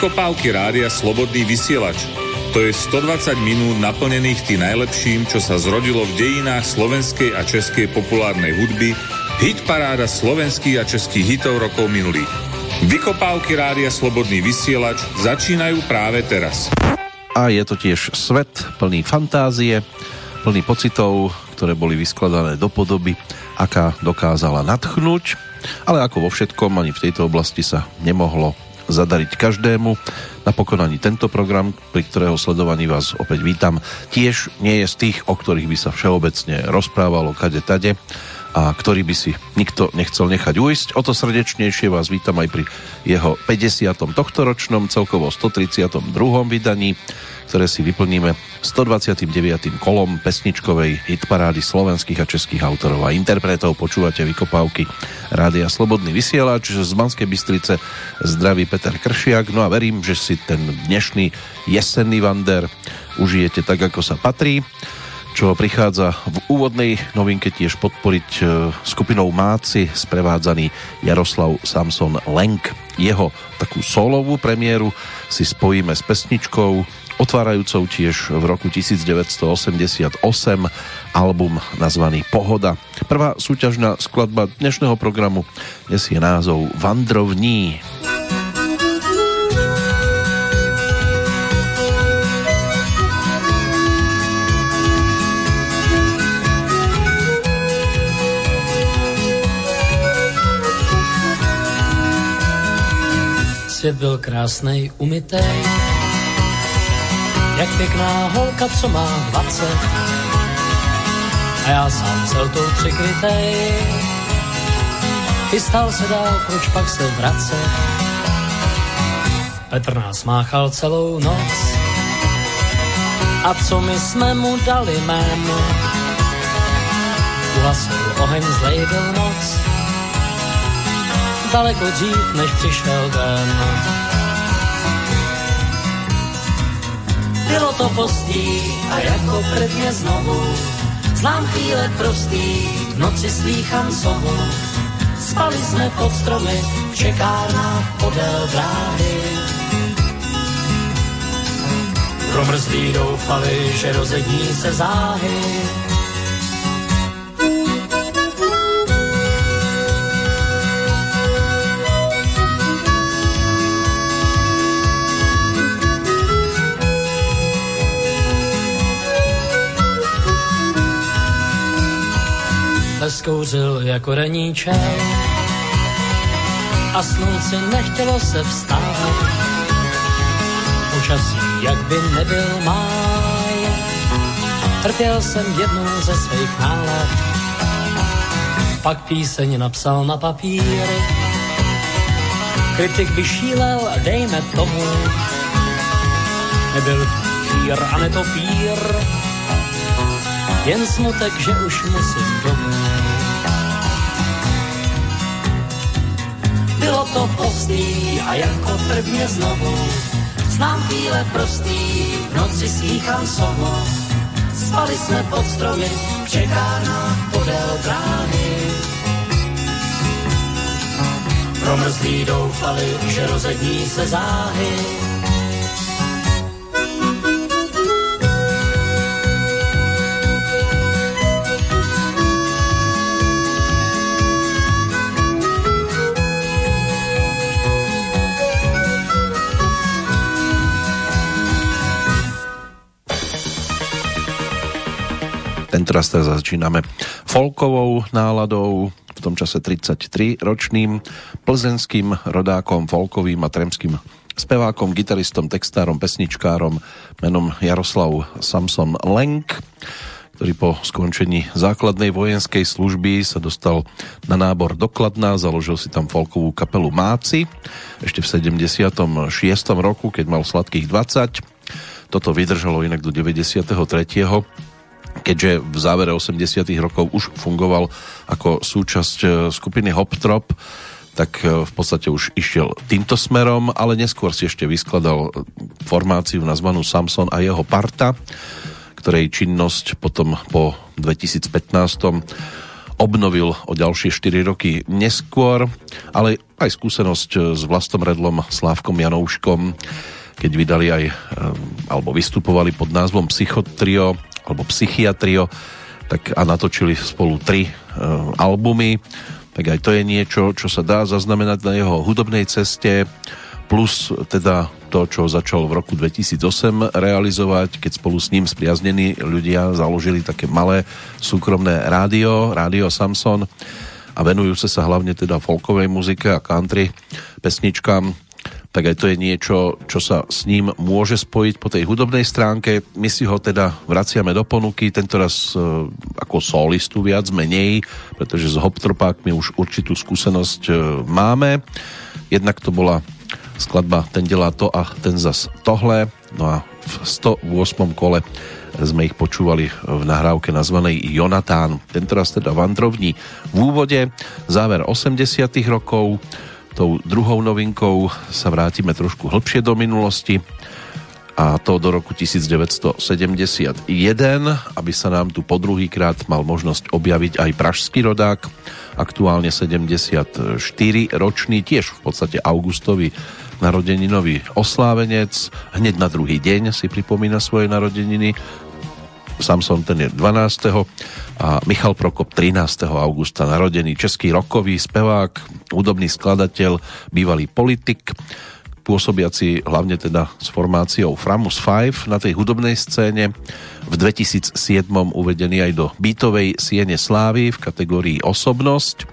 Vykopávky rádia Slobodný vysielač. To je 120 minút naplnených tým najlepším, čo sa zrodilo v dejinách slovenskej a českej populárnej hudby, hit paráda slovenských a českých hitov rokov minulých. Vykopávky rádia Slobodný vysielač začínajú práve teraz. A je to tiež svet plný fantázie, plný pocitov, ktoré boli vyskladané do podoby, aká dokázala nadchnúť, ale ako vo všetkom, ani v tejto oblasti sa nemohlo zadariť každému. Napokon ani tento program, pri ktorého sledovaní vás opäť vítam, tiež nie je z tých, o ktorých by sa všeobecne rozprávalo kade tade a ktorý by si nikto nechcel nechať ujsť. O to srdečnejšie vás vítam aj pri jeho 50. tohtoročnom, celkovo 132. vydaní ktoré si vyplníme 129. kolom pesničkovej hitparády slovenských a českých autorov a interpretov. Počúvate vykopávky Rádia Slobodný vysielač z Banskej Bystrice zdraví Peter Kršiak. No a verím, že si ten dnešný jesenný vander užijete tak, ako sa patrí čo prichádza v úvodnej novinke tiež podporiť e, skupinou Máci sprevádzaný Jaroslav Samson Lenk. Jeho takú solovú premiéru si spojíme s pesničkou otvárajúcou tiež v roku 1988 album nazvaný Pohoda. Prvá súťažná skladba dnešného programu nesie názov Vandrovní. Svět byl krásnej, umytej, jak pěkná holka, co má dvacet. A já sám celtou přikrytej, chystal se dál, proč pak se vracet. Petr nás máchal celou noc, a co my jsme mu dali jméno? Uhasil oheň, zlej byl noc, daleko dřív, než přišel den. Bylo to postý a jako prvně znovu Znám chvíle prostý, v noci slýchám sovu Spali jsme pod stromy, v čekárnách podél dráhy. Promrzlí doufali, že rozední se záhy skouřil jako reníček a slunci nechtělo se vstávat. Počasí, jak by nebyl máj, trpěl jsem jednu ze svých nálad. Pak píseň napsal na papíry, kritik by šílel, dejme tomu, nebyl chýr a netopír, jen smutek, že už musím domů. Bylo to postý a jako prvně znovu. Znám chvíle prostý, v noci slýchám sovu Spali jsme pod stromy, v čekárnách podél dráhy Promrzlí doufali, že rozední se záhy Teraz teraz začíname folkovou náladou, v tom čase 33 ročným plzenským rodákom, folkovým a tremským spevákom, gitaristom, textárom, pesničkárom menom Jaroslav Samson Lenk, ktorý po skončení základnej vojenskej služby sa dostal na nábor do Kladna, založil si tam folkovú kapelu Máci ešte v 76. roku, keď mal sladkých 20. Toto vydržalo inak do 93 keďže v závere 80 rokov už fungoval ako súčasť e, skupiny Hoptrop, tak e, v podstate už išiel týmto smerom, ale neskôr si ešte vyskladal formáciu nazvanú Samson a jeho parta, ktorej činnosť potom po 2015 obnovil o ďalšie 4 roky neskôr, ale aj skúsenosť s Vlastom Redlom, Slávkom Janouškom, keď vydali aj, alebo vystupovali pod názvom Psychotrio, alebo Psychiatrio, tak a natočili spolu tri e, albumy, tak aj to je niečo, čo sa dá zaznamenať na jeho hudobnej ceste, plus teda to, čo začal v roku 2008 realizovať, keď spolu s ním spriaznení ľudia založili také malé súkromné rádio, rádio Samson a venujúce sa hlavne teda folkovej muzike a country pesničkám, tak aj to je niečo, čo sa s ním môže spojiť po tej hudobnej stránke. My si ho teda vraciame do ponuky, tentoraz e, ako solistu viac menej, pretože s Hoptropákmi už určitú skúsenosť e, máme. Jednak to bola skladba Ten delá to a ten zas tohle. No a v 108. kole sme ich počúvali v nahrávke nazvanej Jonatán. Tentoraz teda Vandrovní v úvode, záver 80 rokov. Tou druhou novinkou sa vrátime trošku hlbšie do minulosti a to do roku 1971, aby sa nám tu po druhýkrát mal možnosť objaviť aj pražský rodák, aktuálne 74 ročný, tiež v podstate augustový narodeninový oslávenec. Hneď na druhý deň si pripomína svoje narodeniny. Samson ten je 12. a Michal Prokop 13. augusta narodený český rokový spevák, údobný skladateľ, bývalý politik, pôsobiaci hlavne teda s formáciou Framus 5 na tej hudobnej scéne. V 2007 uvedený aj do bytovej Siene Slávy v kategórii Osobnosť.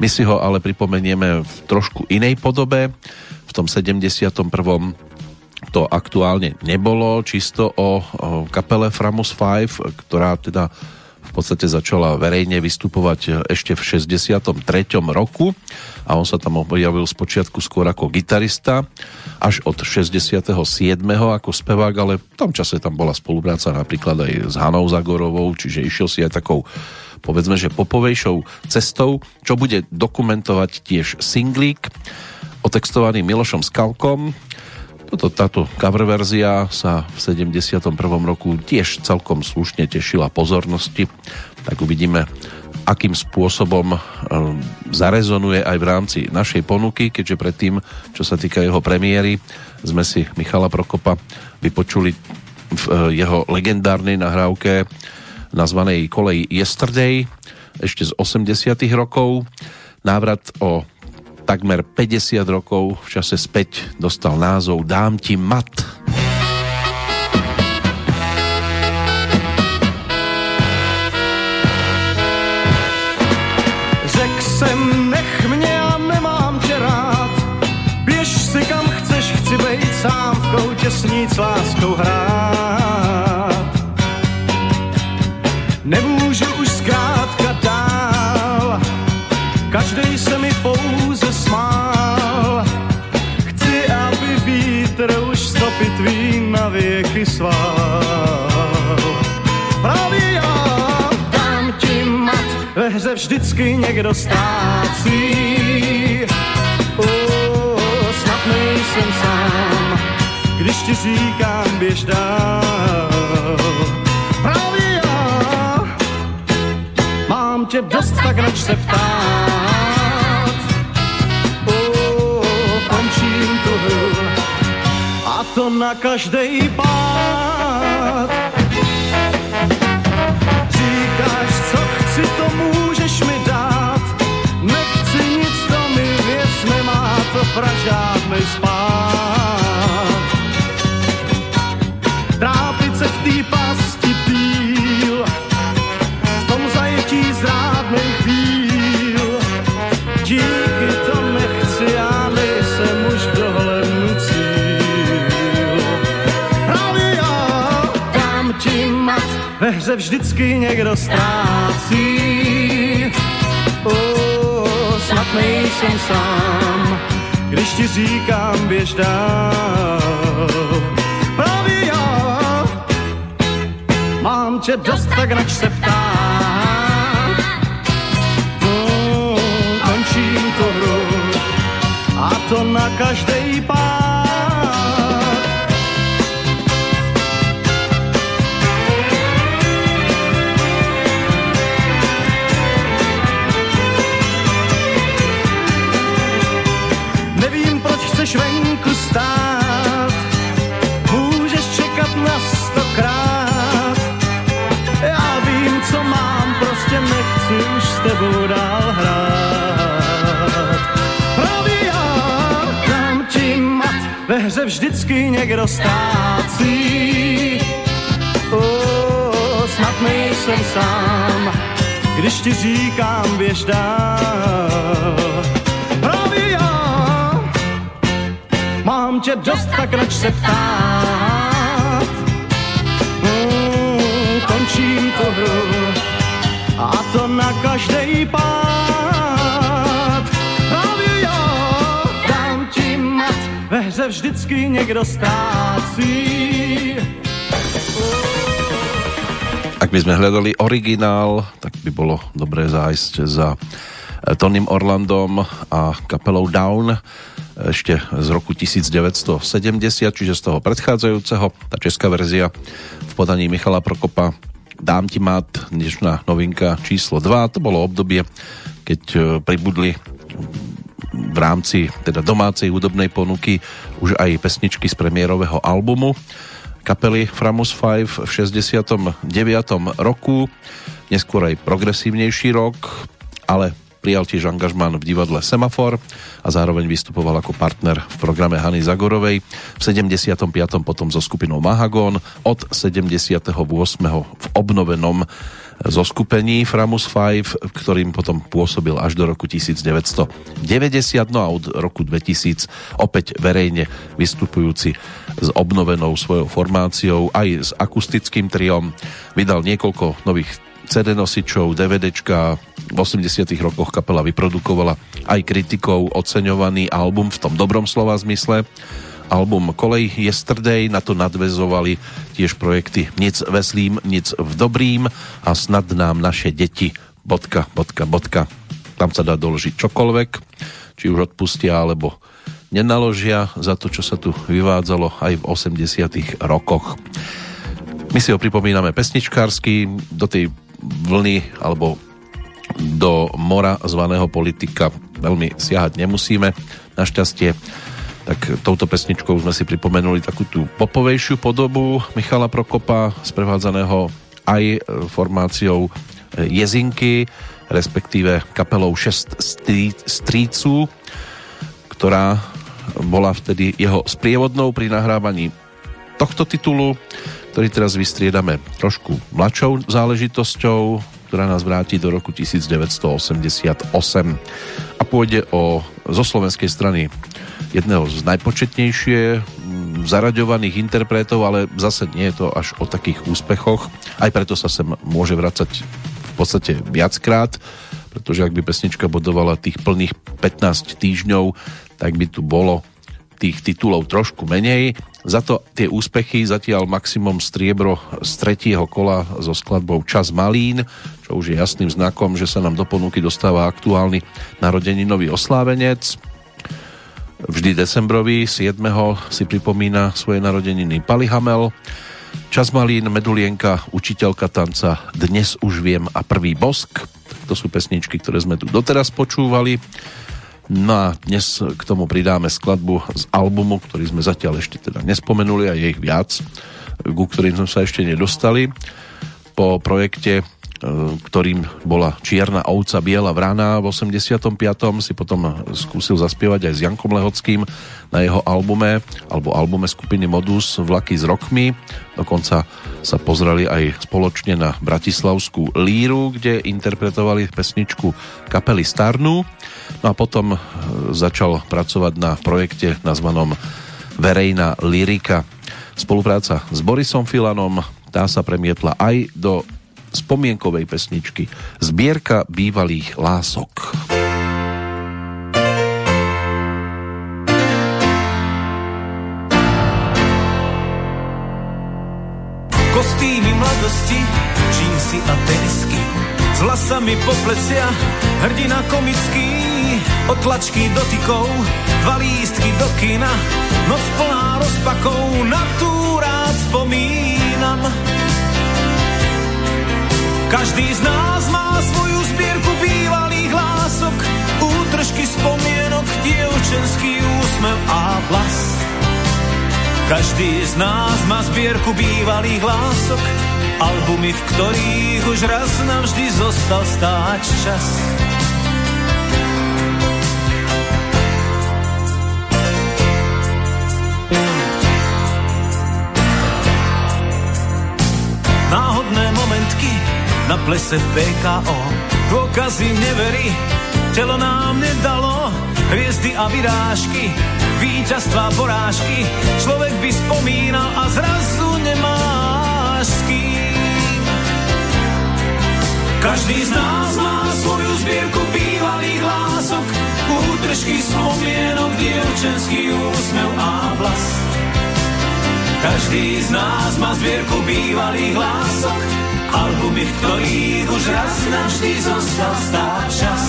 My si ho ale pripomenieme v trošku inej podobe v tom 71. to aktuálne nebolo, čisto o, kapele Framus 5, ktorá teda v podstate začala verejne vystupovať ešte v 63. roku a on sa tam objavil z počiatku skôr ako gitarista až od 67. ako spevák, ale v tom čase tam bola spolupráca napríklad aj s Hanou Zagorovou, čiže išiel si aj takou povedzme, že popovejšou cestou, čo bude dokumentovať tiež singlík otextovaný Milošom Skalkom. Toto, táto cover verzia sa v 71. roku tiež celkom slušne tešila pozornosti, tak uvidíme, akým spôsobom e, zarezonuje aj v rámci našej ponuky, keďže predtým, čo sa týka jeho premiéry, sme si Michala Prokopa vypočuli v e, jeho legendárnej nahrávke nazvanej Kolej Yesterday ešte z 80 rokov. Návrat o takmer 50 rokov v čase späť dostal názov Dám ti mat. Řek jsem, nech mě, a nemám tě rád. Běž si kam chceš, chci bejt sám v koutě snít s láskou hrát. Vždycky někdo ztrácí. Oh, snad nejsem sám, když ti říkám, běž dál. Já mám tě dost, tak nač se ptát. Oh, končím tu hru a to na každej pád. Říkáš, co chci, to mi spát. Trápit se v té pasti díl, v tom zajetí zrádnej chvíl. Díky to nechci, já nejsem už dohlednu cíl. Právě já dám ti mat, ve hře vždycky někdo ztrácí. Oh, snad nejsem sám, když ti říkám, běž dál. Právě já mám tě dost, tak nač se ptát. Mm, končím tu hru a to na každej pád. Ve hře vždycky někdo ztrácí. Oh, snad nejsem sám, když ti říkám běž dál. Právě já mám tě dost, tak neč se ptát. Mm, končím to hru a to na každý pád. Hře vždycky někdo ztrácí. Ak by sme hľadali originál, tak by bolo dobré zájsť za eh, Tonym Orlandom a kapelou Down ešte z roku 1970, čiže z toho predchádzajúceho. Tá česká verzia v podaní Michala Prokopa Dám ti mat, dnešná novinka číslo 2. To bolo obdobie, keď eh, pribudli v rámci teda domácej hudobnej ponuky už aj pesničky z premiérového albumu kapely Framus 5 v 69. roku, neskôr aj progresívnejší rok, ale prijal tiež angažmán v divadle Semafor a zároveň vystupoval ako partner v programe Hany Zagorovej. V 75. potom so skupinou Mahagon, od 78. v obnovenom zoskupení Framus 5, ktorým potom pôsobil až do roku 1990, no a od roku 2000 opäť verejne vystupujúci s obnovenou svojou formáciou aj s akustickým triom. Vydal niekoľko nových CD nosičov, DVDčka. V 80 rokoch kapela vyprodukovala aj kritikou oceňovaný album v tom dobrom slova zmysle album Kolej Yesterday, na to nadvezovali tiež projekty Nic veslým, nic v dobrým a snad nám naše deti bodka, bodka, bodka. Tam sa dá doložiť čokoľvek, či už odpustia, alebo nenaložia za to, čo sa tu vyvádzalo aj v 80 rokoch. My si ho pripomíname pesničkársky, do tej vlny alebo do mora zvaného politika veľmi siahať nemusíme. Našťastie tak touto pesničkou sme si pripomenuli takú tú popovejšiu podobu Michala Prokopa, sprevádzaného aj e, formáciou e, Jezinky, respektíve kapelou 6 strícu, ktorá bola vtedy jeho sprievodnou pri nahrávaní tohto titulu, ktorý teraz vystriedame trošku mladšou záležitosťou, ktorá nás vráti do roku 1988 a pôjde o zo slovenskej strany jedného z najpočetnejšie zaraďovaných interpretov, ale zase nie je to až o takých úspechoch. Aj preto sa sem môže vracať v podstate viackrát, pretože ak by pesnička bodovala tých plných 15 týždňov, tak by tu bolo tých titulov trošku menej. Za to tie úspechy zatiaľ maximum striebro z tretieho kola so skladbou Čas Malín, čo už je jasným znakom, že sa nám do ponuky dostáva aktuálny narodeninový oslávenec. Vždy decembrový, 7. si pripomína svoje narodeniny Pali Hamel. Čas Malín, Medulienka, Učiteľka tanca, Dnes už viem a Prvý bosk. To sú pesničky, ktoré sme tu doteraz počúvali. No a dnes k tomu pridáme skladbu z albumu, ktorý sme zatiaľ ešte teda nespomenuli a je ich viac, ku ktorým sme sa ešte nedostali. Po projekte ktorým bola Čierna ovca, Biela vrana v 85. si potom skúsil zaspievať aj s Jankom Lehockým na jeho albume, alebo albume skupiny Modus Vlaky s rokmi. Dokonca sa pozreli aj spoločne na Bratislavskú líru, kde interpretovali pesničku kapely Starnu. No a potom e, začal pracovať na projekte nazvanom Verejná lyrika. Spolupráca s Borisom Filanom, tá sa premietla aj do spomienkovej pesničky Zbierka bývalých lások. Kostýmy mladosti, džínsy a tenisky s vlasami po plecia, hrdina komický, od tlačky dotykov, dva lístky do kina, noc plná rozpakov, na tú rád spomínam. Každý z nás má svoju zbierku bývalých lások, útržky spomienok, dievčenský úsmev a hlas. Každý z nás má zbierku bývalých lások, Albumy, v ktorých už raz navždy zostal stáť čas. Náhodné momentky na plese v PKO Dôkazy neverí, telo nám nedalo Hviezdy a vyrážky, víťazstva, porážky. Človek by spomínal a zrazu nemáš s kým Každý z nás má svoju zbierku bývalých lások. Útržky spomienok, dievčenský úsmev a vlas každý z nás má zbierku bývalých lások, albumy, v ktorých už raz navždy zostal stáť čas.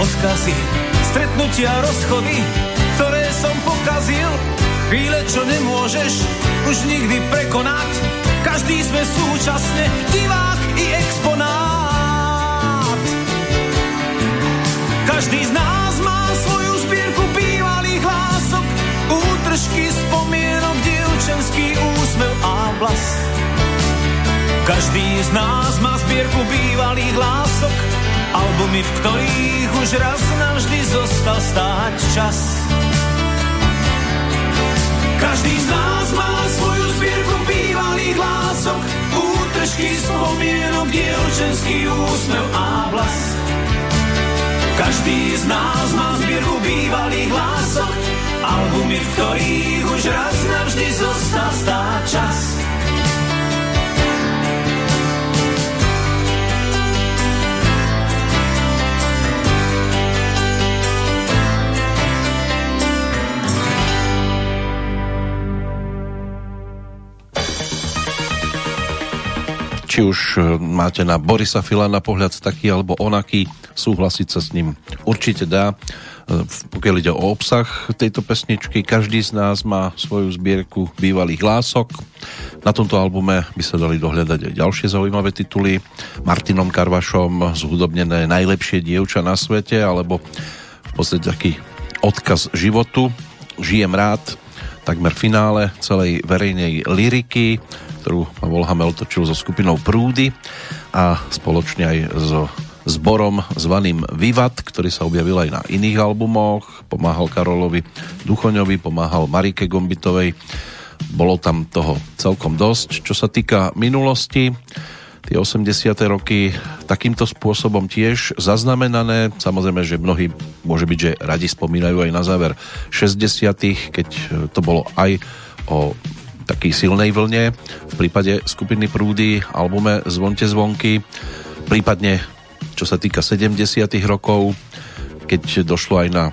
Odkazy, stretnutia, rozchody, ktoré som pokazil. Chvíle, čo nemôžeš už nikdy prekonať, každý sme súčasne divák i exponát. Každý z nás má svoju zbierku bývalých hlások, útržky spomienok, dievčenský úsmev a vlas. Každý z nás má zbierku bývalých lások, Albumy, v ktorých už raz navždy zostal stáť čas. Každý z nás má svoju zbierku bývalých lások, útržky spomienok, dievčenský úsmev a vlas. Každý z nás má zbierku bývalých lások, albumy, v ktorých už raz navždy zostal stáť čas. Či už e, máte na Borisa Filana pohľad taký alebo onaký, súhlasiť sa s ním určite dá. E, pokiaľ ide o obsah tejto pesničky, každý z nás má svoju zbierku bývalých hlások. Na tomto albume by sa dali dohľadať aj ďalšie zaujímavé tituly. Martinom Karvašom zhudobnené Najlepšie dievča na svete, alebo v podstate taký odkaz životu. Žijem rád, takmer finále celej verejnej liriky, ktorú Pavol Hamel točil so skupinou Prúdy a spoločne aj so zborom zvaným Vivat, ktorý sa objavil aj na iných albumoch, pomáhal Karolovi Duchoňovi, pomáhal Marike Gombitovej, bolo tam toho celkom dosť. Čo sa týka minulosti, tie 80. roky takýmto spôsobom tiež zaznamenané. Samozrejme, že mnohí môže byť, že radi spomínajú aj na záver 60. keď to bolo aj o taký silnej vlne. V prípade skupiny Prúdy, albume Zvonte zvonky, prípadne čo sa týka 70 rokov, keď došlo aj na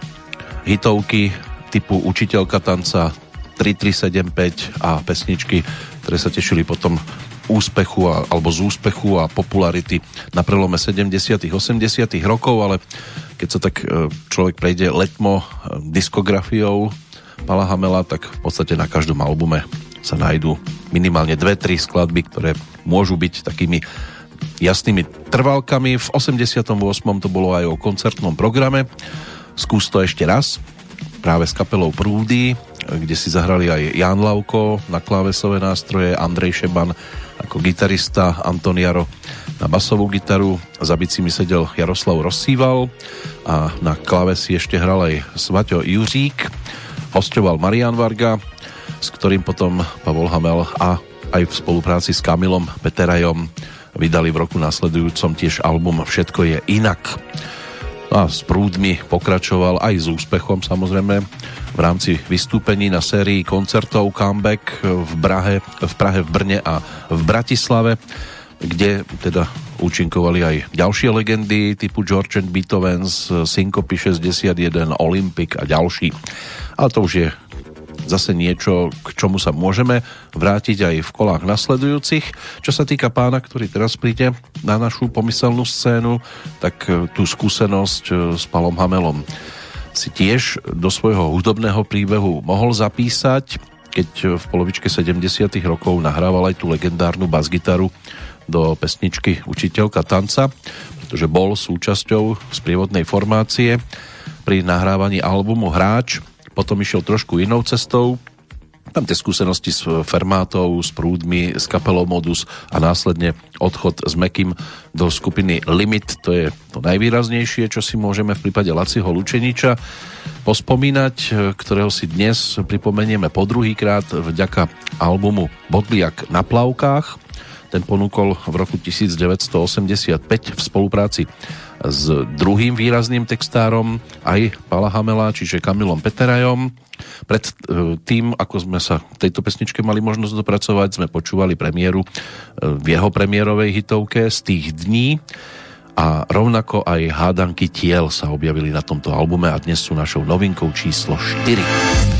hitovky typu Učiteľka tanca 3375 a pesničky, ktoré sa tešili potom úspechu a, alebo z úspechu a popularity na prelome 70 80 rokov, ale keď sa tak e, človek prejde letmo e, diskografiou Pala Hamela, tak v podstate na každom albume sa nájdú minimálne dve, tri skladby, ktoré môžu byť takými jasnými trvalkami. V 88. to bolo aj o koncertnom programe. Skús to ešte raz. Práve s kapelou Prúdy, kde si zahrali aj Jan Lauko na klávesové nástroje, Andrej Šeban ako gitarista, Anton Jaro na basovú gitaru, za bicimi sedel Jaroslav Rozsýval a na klávesi ešte hral aj Svaťo Juřík. Hostoval Marian Varga, s ktorým potom Pavol Hamel a aj v spolupráci s Kamilom Peterajom vydali v roku nasledujúcom tiež album Všetko je inak. No a s prúdmi pokračoval aj s úspechom samozrejme v rámci vystúpení na sérii koncertov Comeback v Prahe, v Prahe, v Brne a v Bratislave, kde teda účinkovali aj ďalšie legendy typu George and Beethoven's, Syncopy 61, Olympic a ďalší. Ale to už je zase niečo, k čomu sa môžeme vrátiť aj v kolách nasledujúcich. Čo sa týka pána, ktorý teraz príde na našu pomyselnú scénu, tak e, tú skúsenosť e, s Palom Hamelom si tiež do svojho hudobného príbehu mohol zapísať, keď v polovičke 70 rokov nahrával aj tú legendárnu basgitaru do pesničky Učiteľka tanca, pretože bol súčasťou sprievodnej formácie pri nahrávaní albumu Hráč, potom išiel trošku inou cestou, tam tie skúsenosti s Fermátou, s Prúdmi, s kapelou Modus a následne odchod s Mekým do skupiny Limit, to je to najvýraznejšie, čo si môžeme v prípade Laciho Lučeniča pospomínať, ktorého si dnes pripomenieme po druhýkrát vďaka albumu Bodliak na plavkách. Ten ponúkol v roku 1985 v spolupráci s druhým výrazným textárom aj Pala Hamela, čiže Kamilom Peterajom. Pred e, tým, ako sme sa tejto pesničke mali možnosť dopracovať, sme počúvali premiéru e, v jeho premiérovej hitovke z tých dní a rovnako aj hádanky tiel sa objavili na tomto albume a dnes sú našou novinkou číslo 4.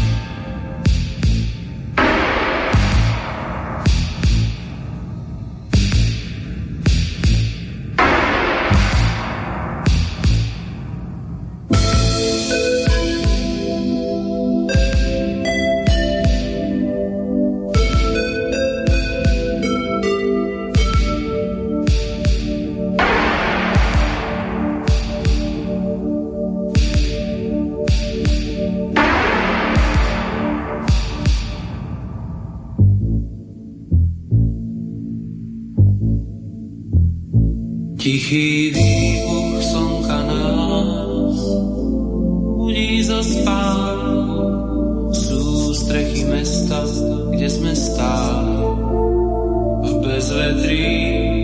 Tichý výbuch slnka nás budí zo spánku. Sú strechy mesta, kde sme stáli. V bezvetrí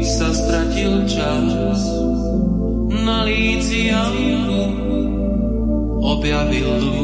sa stratil čas. Na líci objavil lúč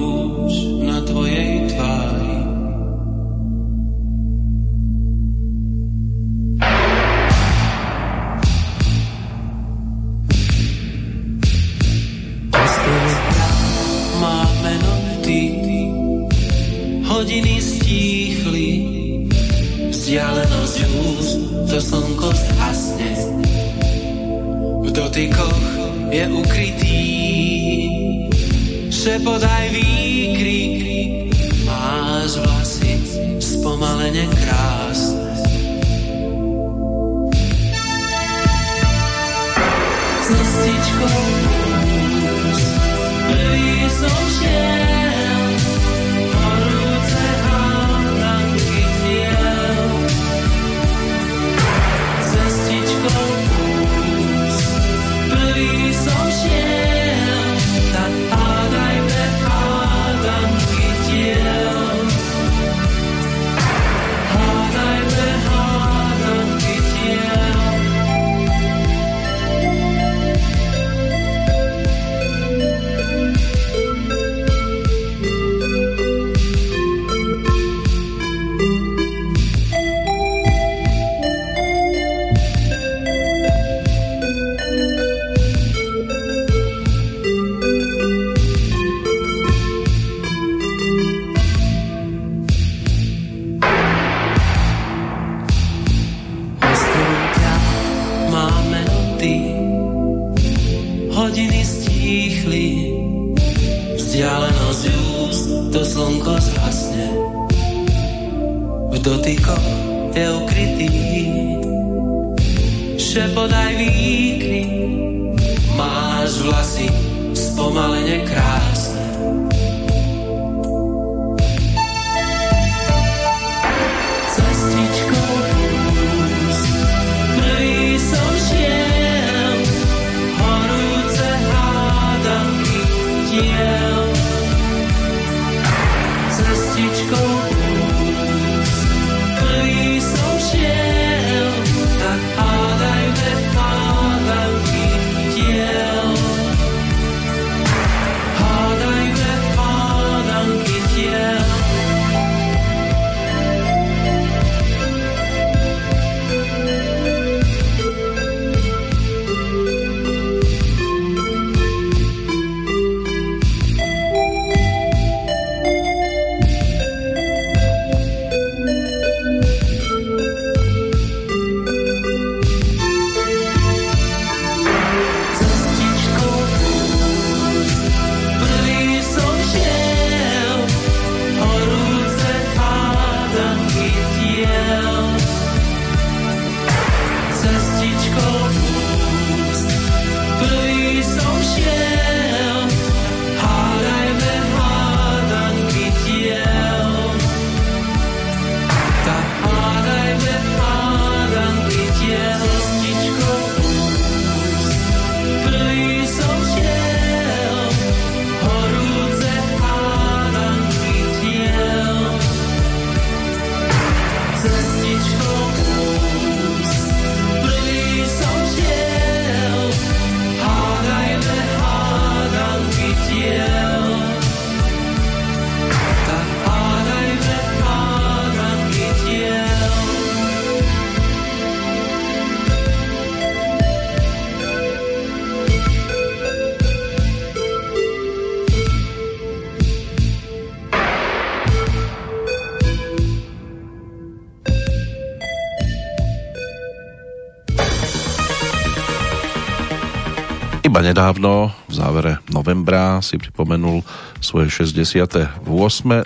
Iba nedávno, v závere novembra, si pripomenul svoje 68.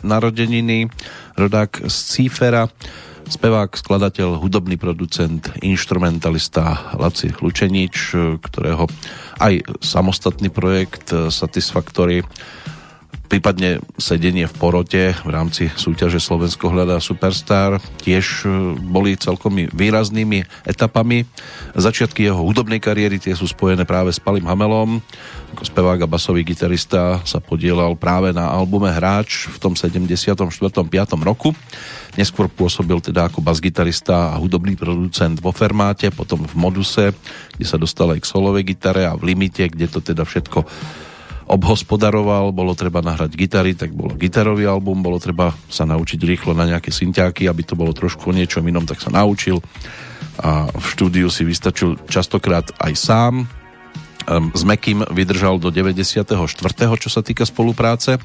narodeniny rodák z Cífera, spevák, skladateľ, hudobný producent, instrumentalista Laci Lučenič, ktorého aj samostatný projekt Satisfactory prípadne sedenie v porote v rámci súťaže Slovensko hľadá Superstar tiež boli celkom výraznými etapami. Začiatky jeho hudobnej kariéry tie sú spojené práve s Palim Hamelom. Ako spevák a basový gitarista sa podielal práve na albume Hráč v tom 74. 5. roku. Neskôr pôsobil teda ako basgitarista a hudobný producent vo Fermáte, potom v Moduse, kde sa dostal aj k solovej gitare a v Limite, kde to teda všetko obhospodaroval, bolo treba nahrať gitary, tak bolo gitarový album, bolo treba sa naučiť rýchlo na nejaké synťáky, aby to bolo trošku o niečom inom, tak sa naučil a v štúdiu si vystačil častokrát aj sám. S Mekým vydržal do 94. čo sa týka spolupráce.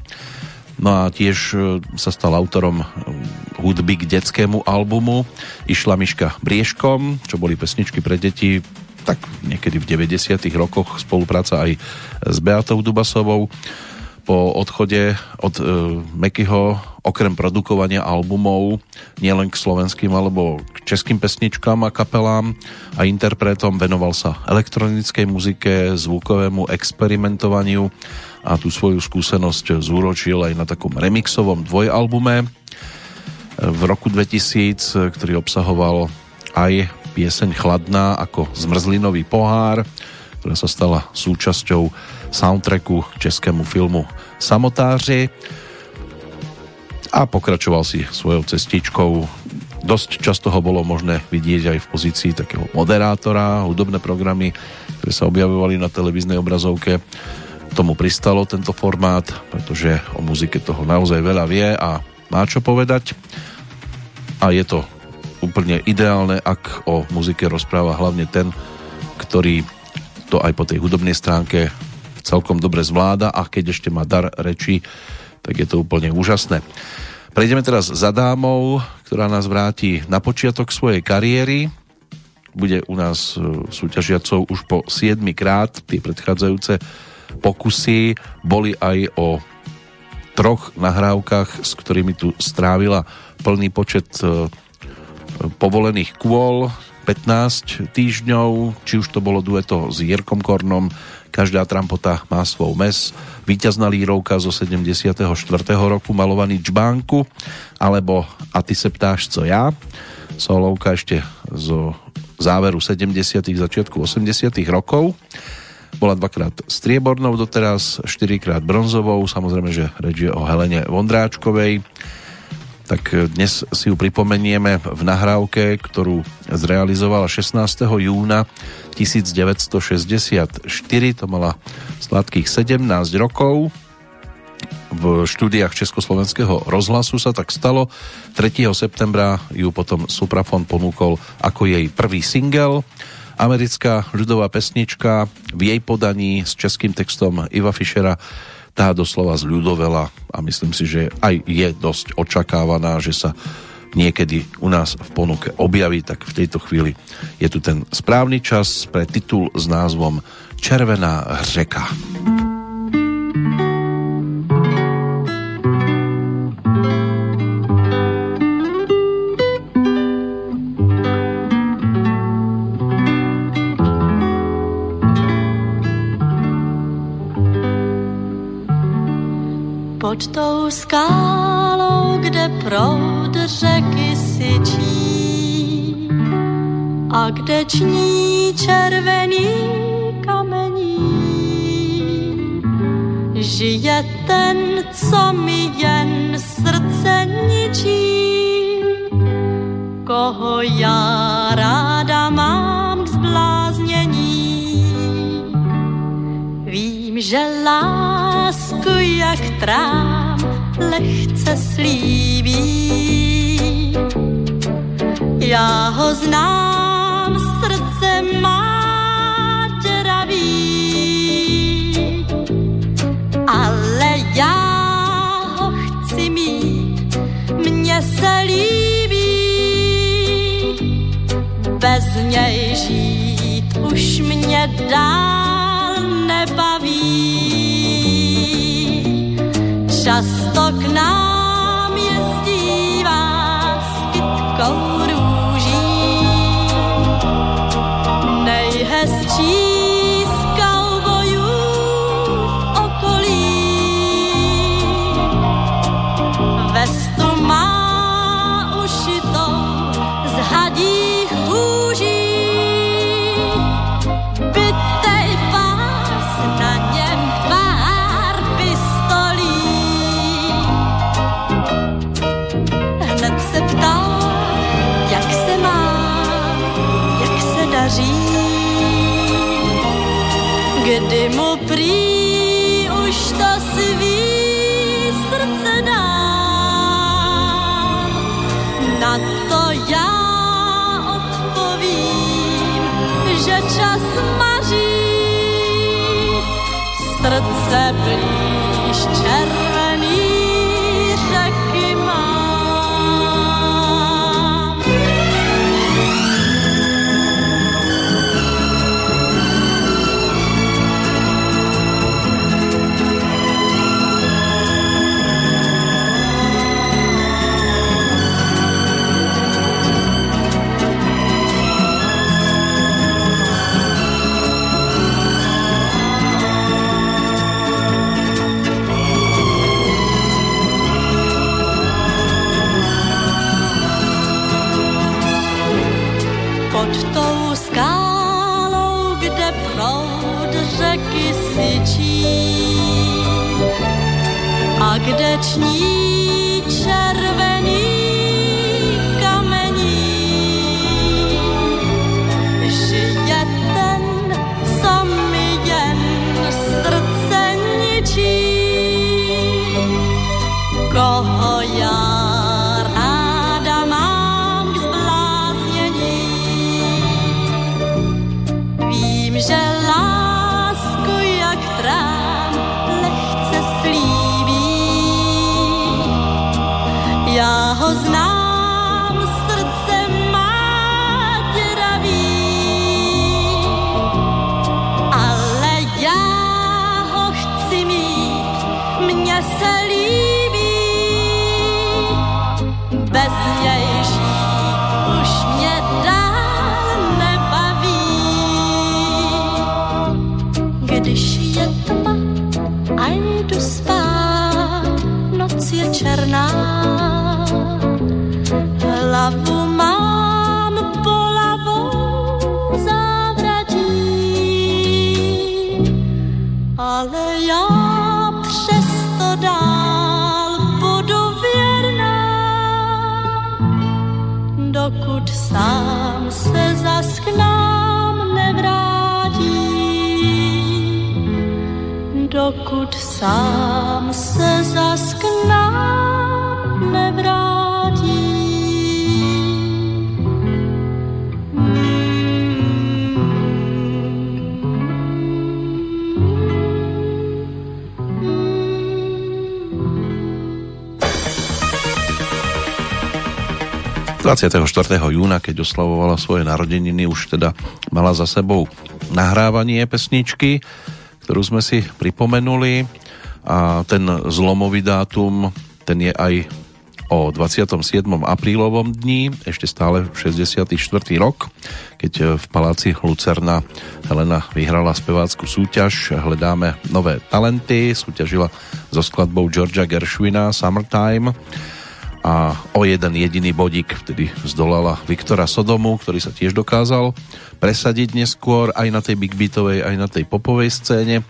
No a tiež e, sa stal autorom e, hudby k detskému albumu Išla Miška Briežkom, čo boli pesničky pre deti tak niekedy v 90. rokoch spolupráca aj s Beatou Dubasovou. Po odchode od e, Mekyho okrem produkovania albumov nielen k slovenským alebo k českým pesničkám a kapelám a interpretom venoval sa elektronickej muzike, zvukovému experimentovaniu a tú svoju skúsenosť zúročil aj na takom remixovom dvojalbume. V roku 2000, ktorý obsahoval aj pieseň Chladná ako zmrzlinový pohár, ktorá sa stala súčasťou soundtracku českému filmu Samotáři a pokračoval si svojou cestičkou. Dosť často ho bolo možné vidieť aj v pozícii takého moderátora, hudobné programy, ktoré sa objavovali na televíznej obrazovke. Tomu pristalo tento formát, pretože o muzike toho naozaj veľa vie a má čo povedať. A je to úplne ideálne, ak o muzike rozpráva hlavne ten, ktorý to aj po tej hudobnej stránke celkom dobre zvláda a keď ešte má dar reči, tak je to úplne úžasné. Prejdeme teraz za dámou, ktorá nás vráti na počiatok svojej kariéry. Bude u nás e, súťažiacou už po 7 krát. Tie predchádzajúce pokusy boli aj o troch nahrávkach, s ktorými tu strávila plný počet e, povolených kôl 15 týždňov, či už to bolo dueto s Jirkom Kornom, každá trampota má svoj mes, víťazná lírovka zo 74. roku malovaný Čbánku, alebo A ty se ptáš, co ja, solovka ešte zo záveru 70. začiatku 80. rokov. Bola dvakrát striebornou doteraz, štyrikrát bronzovou, samozrejme, že reč je o Helene Vondráčkovej, tak dnes si ju pripomenieme v nahrávke, ktorú zrealizovala 16. júna 1964, to mala sladkých 17 rokov. V štúdiách Československého rozhlasu sa tak stalo. 3. septembra ju potom Suprafon ponúkol ako jej prvý single. Americká ľudová pesnička v jej podaní s českým textom Iva Fischera tá doslova zľudovela a myslím si, že aj je dosť očakávaná, že sa niekedy u nás v ponuke objaví, tak v tejto chvíli je tu ten správny čas pre titul s názvom Červená řeka. Pod tou skálou, kde proud řeky syčí a kde ční červený kamení. Žije ten, co mi jen srdce ničí, koho já ráda mám k zbláznění. Vím, že lásku jak trám lehce slíbí. Já ho znám, srdce má děravý, ale já ho chci mít, mně se líbí. Bez něj žít už mě dál Často k Srdce 24. júna, keď oslavovala svoje narodeniny, už teda mala za sebou nahrávanie pesničky, ktorú sme si pripomenuli a ten zlomový dátum, ten je aj o 27. aprílovom dni, ešte stále 64. rok, keď v paláci Lucerna Helena vyhrala spevácku súťaž Hledáme nové talenty, súťažila so skladbou Georgia Gershwina Summertime a o jeden jediný bodík vtedy zdolala Viktora Sodomu, ktorý sa tiež dokázal presadiť neskôr aj na tej big beatovej, aj na tej popovej scéne.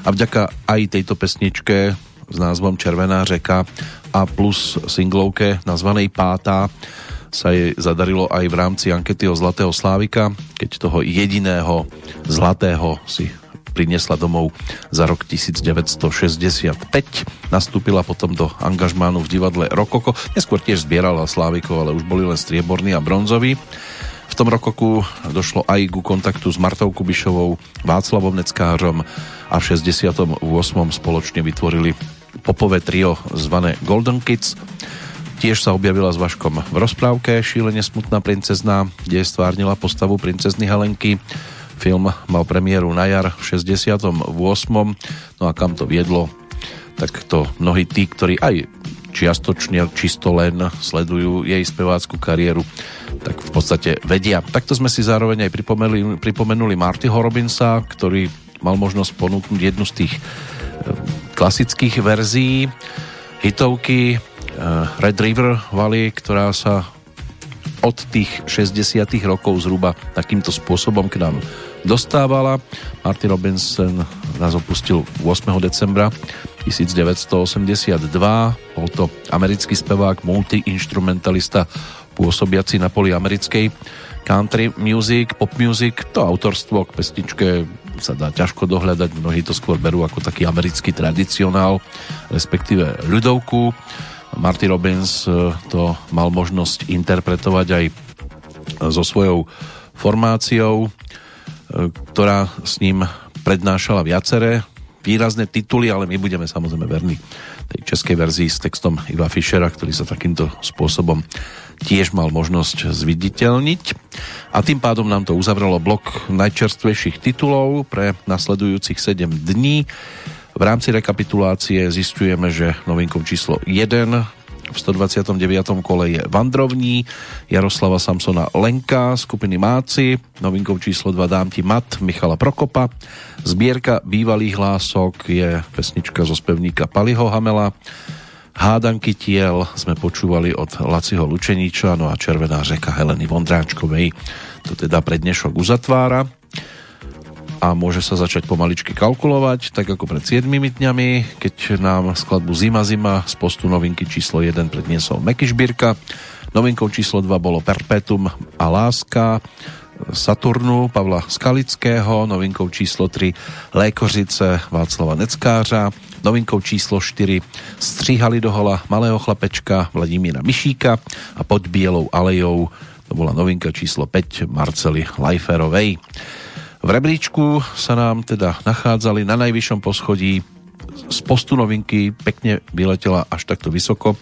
A vďaka aj tejto pesničke s názvom Červená řeka a plus singlovke nazvanej Pátá sa jej zadarilo aj v rámci ankety o Zlatého Slávika, keď toho jediného zlatého si priniesla domov za rok 1965. Nastúpila potom do angažmánu v divadle Rokoko. Neskôr tiež zbierala Slávikov, ale už boli len strieborní a bronzoví. V tom rokoku došlo aj ku kontaktu s Martou Kubišovou, Václavom Neckářom a v 68. spoločne vytvorili popové trio zvané Golden Kids. Tiež sa objavila s Vaškom v rozprávke Šílene smutná princezná, kde stvárnila postavu princezny Helenky. Film mal premiéru na jar v 68. No a kam to viedlo, tak to mnohí tí, ktorí aj čiastočne čisto len sledujú jej spevácku kariéru, tak v podstate vedia. Takto sme si zároveň aj pripomenuli, pripomenuli Martyho Robinsa, ktorý mal možnosť ponúknuť jednu z tých eh, klasických verzií hitovky eh, Red River Valley, ktorá sa od tých 60 rokov zhruba takýmto spôsobom k nám dostávala. Marty Robinson nás opustil 8. decembra 1982. Bol to americký spevák, multiinstrumentalista pôsobiaci na poli americkej country music, pop music. To autorstvo k pesničke sa dá ťažko dohľadať, mnohí to skôr berú ako taký americký tradicionál, respektíve ľudovku. Marty Robbins eh, to mal možnosť interpretovať aj so svojou formáciou ktorá s ním prednášala viaceré výrazné tituly, ale my budeme samozrejme verní tej českej verzii s textom Iva Fischera, ktorý sa takýmto spôsobom tiež mal možnosť zviditeľniť. A tým pádom nám to uzavrelo blok najčerstvejších titulov pre nasledujúcich 7 dní. V rámci rekapitulácie zistujeme, že novinkou číslo 1 v 129. kole je Vandrovní, Jaroslava Samsona Lenka, skupiny Máci, novinkou číslo 2 Dám ti mat Michala Prokopa, zbierka bývalých hlások je pesnička zo spevníka Paliho Hamela, Hádanky tiel sme počúvali od Laciho Lučeniča, no a Červená řeka Heleny Vondráčkovej to teda pre dnešok uzatvára a môže sa začať pomaličky kalkulovať, tak ako pred 7 dňami, keď nám skladbu Zima Zima z postu novinky číslo 1 predniesol Meky Šbírka. Novinkou číslo 2 bolo Perpetum a Láska Saturnu Pavla Skalického, novinkou číslo 3 Lékořice Václava Neckářa, novinkou číslo 4 Stříhali do hola malého chlapečka Vladimíra Mišíka a pod Bielou alejou to bola novinka číslo 5 Marcely Lajferovej. V rebríčku sa nám teda nachádzali na najvyššom poschodí z postu novinky pekne vyletela až takto vysoko.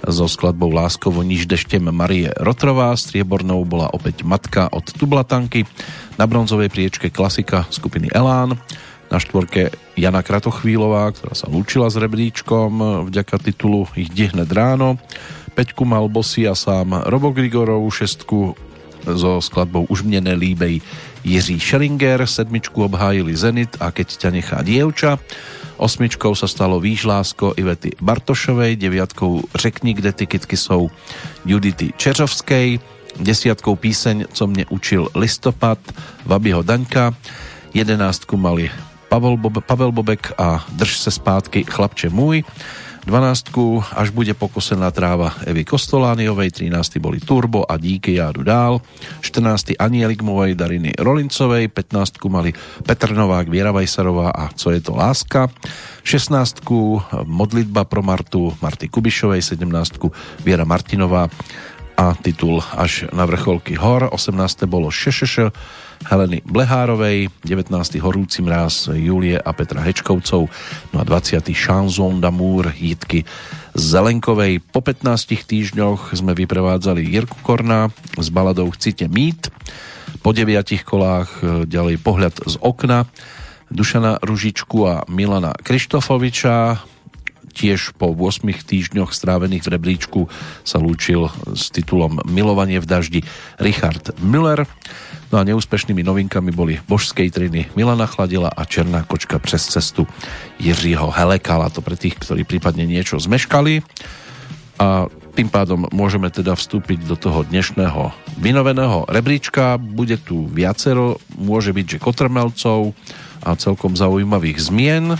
So skladbou Láskovo niž deštem Marie Rotrová, striebornou bola opäť Matka od Tublatanky, na bronzovej priečke klasika skupiny Elán, na štvorke Jana Kratochvílová, ktorá sa lúčila s rebríčkom vďaka titulu Ich hned ráno, Peťku mal Bosy a sám Robo Grigorov, šestku so skladbou Už mne nelíbej Jiří Schellinger, sedmičku obhájili Zenit a Keď ťa nechá dievča, osmičkou sa stalo lásko Ivety Bartošovej, deviatkou Řekni, kde ty kytky jsou Judity Čeřovskej, desiatkou píseň Co mne učil listopad Vabyho Daňka, jedenáctku mali Pavel, Pavel Bobek a Drž se zpátky chlapče môj, 12. Až bude pokosená tráva Evy Kostolániovej, 13. boli Turbo a Díky jádu dál, 14. Anielik Movej Dariny Rolincovej, 15. mali Petr Novák, Viera Vajsarová a Co je to láska, 16. Modlitba pro Martu Marty Kubišovej, 17. Viera Martinová a titul Až na vrcholky hor, 18. bolo Šešeš, Heleny Blehárovej, 19. Horúci mráz Julie a Petra Hečkovcov, no a 20. Chanson d'amour Jitky Zelenkovej. Po 15 týždňoch sme vyprevádzali Jirku Korna s baladou Chcite mít. Po 9 kolách e, ďalej pohľad z okna Dušana Ružičku a Milana Krištofoviča tiež po 8 týždňoch strávených v rebríčku sa lúčil s titulom Milovanie v daždi Richard Müller. No a neúspešnými novinkami boli Božskej triny Milana Chladila a Černá kočka přes cestu Jiřího Helekala. To pre tých, ktorí prípadne niečo zmeškali. A tým pádom môžeme teda vstúpiť do toho dnešného vynoveného rebríčka. Bude tu viacero, môže byť, že kotrmelcov a celkom zaujímavých zmien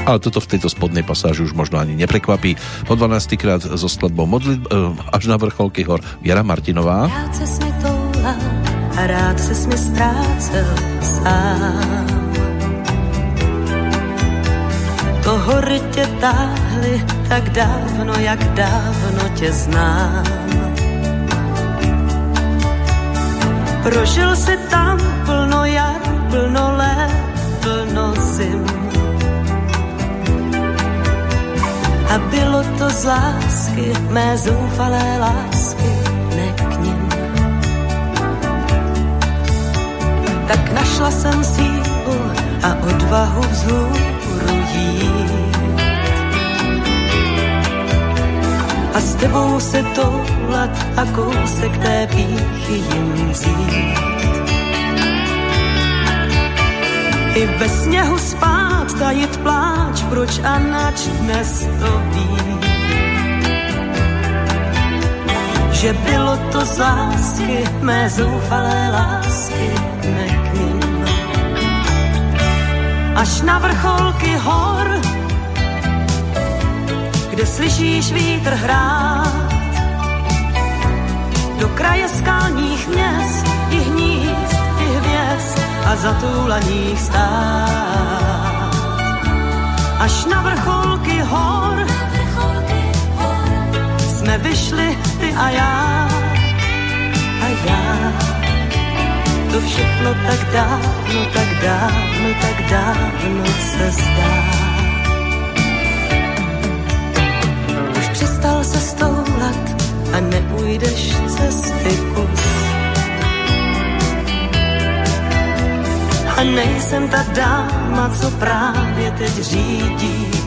ale toto v tejto spodnej pasáži už možno ani neprekvapí. Po 12 krát so skladbou modlit, eh, až na vrcholky hor Viera Martinová. Ja a rád se mi ztrácel sám. To hory tě táhly tak dávno, jak dávno tě znám. Prožil si tam plno jar, plno let, plno zim. A bylo to z lásky, mé zoufalé lásky, tak našla jsem sílu a odvahu vzhůru jít. A s tebou se toulat a kousek té píchy jim vzít. I ve sněhu spát, tajit pláč, proč a nač dnes to ví. Že bylo to z lásky, mé zoufalé lásky, k ním. Až na vrcholky hor, kde slyšíš vítr hrát, do kraje skalních měst i hnízd, i hvězd a zatúlaných stát. Až na vrcholky hor jsme vyšli a já a já. To všechno tak dávno, tak dávno, tak dávno se zdá. Už přestal se stoulat a neujdeš cesty kus. A nejsem ta dáma, co právě teď řídí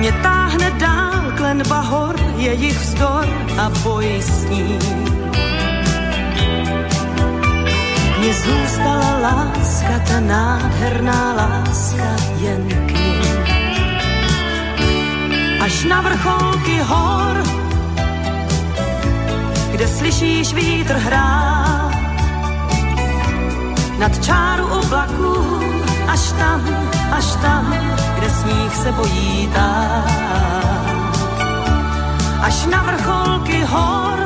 mě táhne dál klenba hor, jejich vzdor a boj s ní. Mně zůstala láska, ta nádherná láska jen k ním. Až na vrcholky hor, kde slyšíš vítr hrát. Nad čáru oblaků, až tam, až tam, sníh se bojí. Až na vrcholky hor,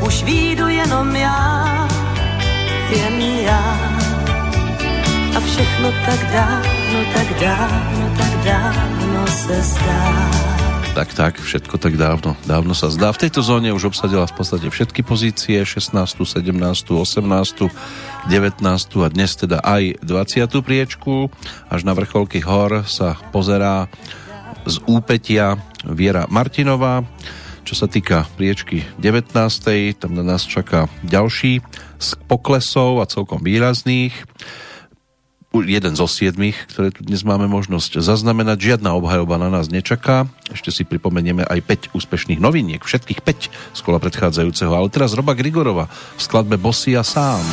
už výjdu jenom já, jen já. A všechno tak dávno, tak dávno, tak dávno se zdá. Tak, tak, všetko tak dávno, dávno sa zdá. V tejto zóne už obsadila v podstate všetky pozície, 16., 17., 18., 19. a dnes teda aj 20. priečku. Až na vrcholky hor sa pozerá z úpetia Viera Martinová. Čo sa týka priečky 19. tam na nás čaká ďalší z poklesov a celkom výrazných jeden zo siedmých, ktoré tu dnes máme možnosť zaznamenať. Žiadna obhajoba na nás nečaká. Ešte si pripomenieme aj 5 úspešných noviniek, všetkých 5 z kola predchádzajúceho. Ale teraz Roba Grigorova v skladbe Bossy a sám.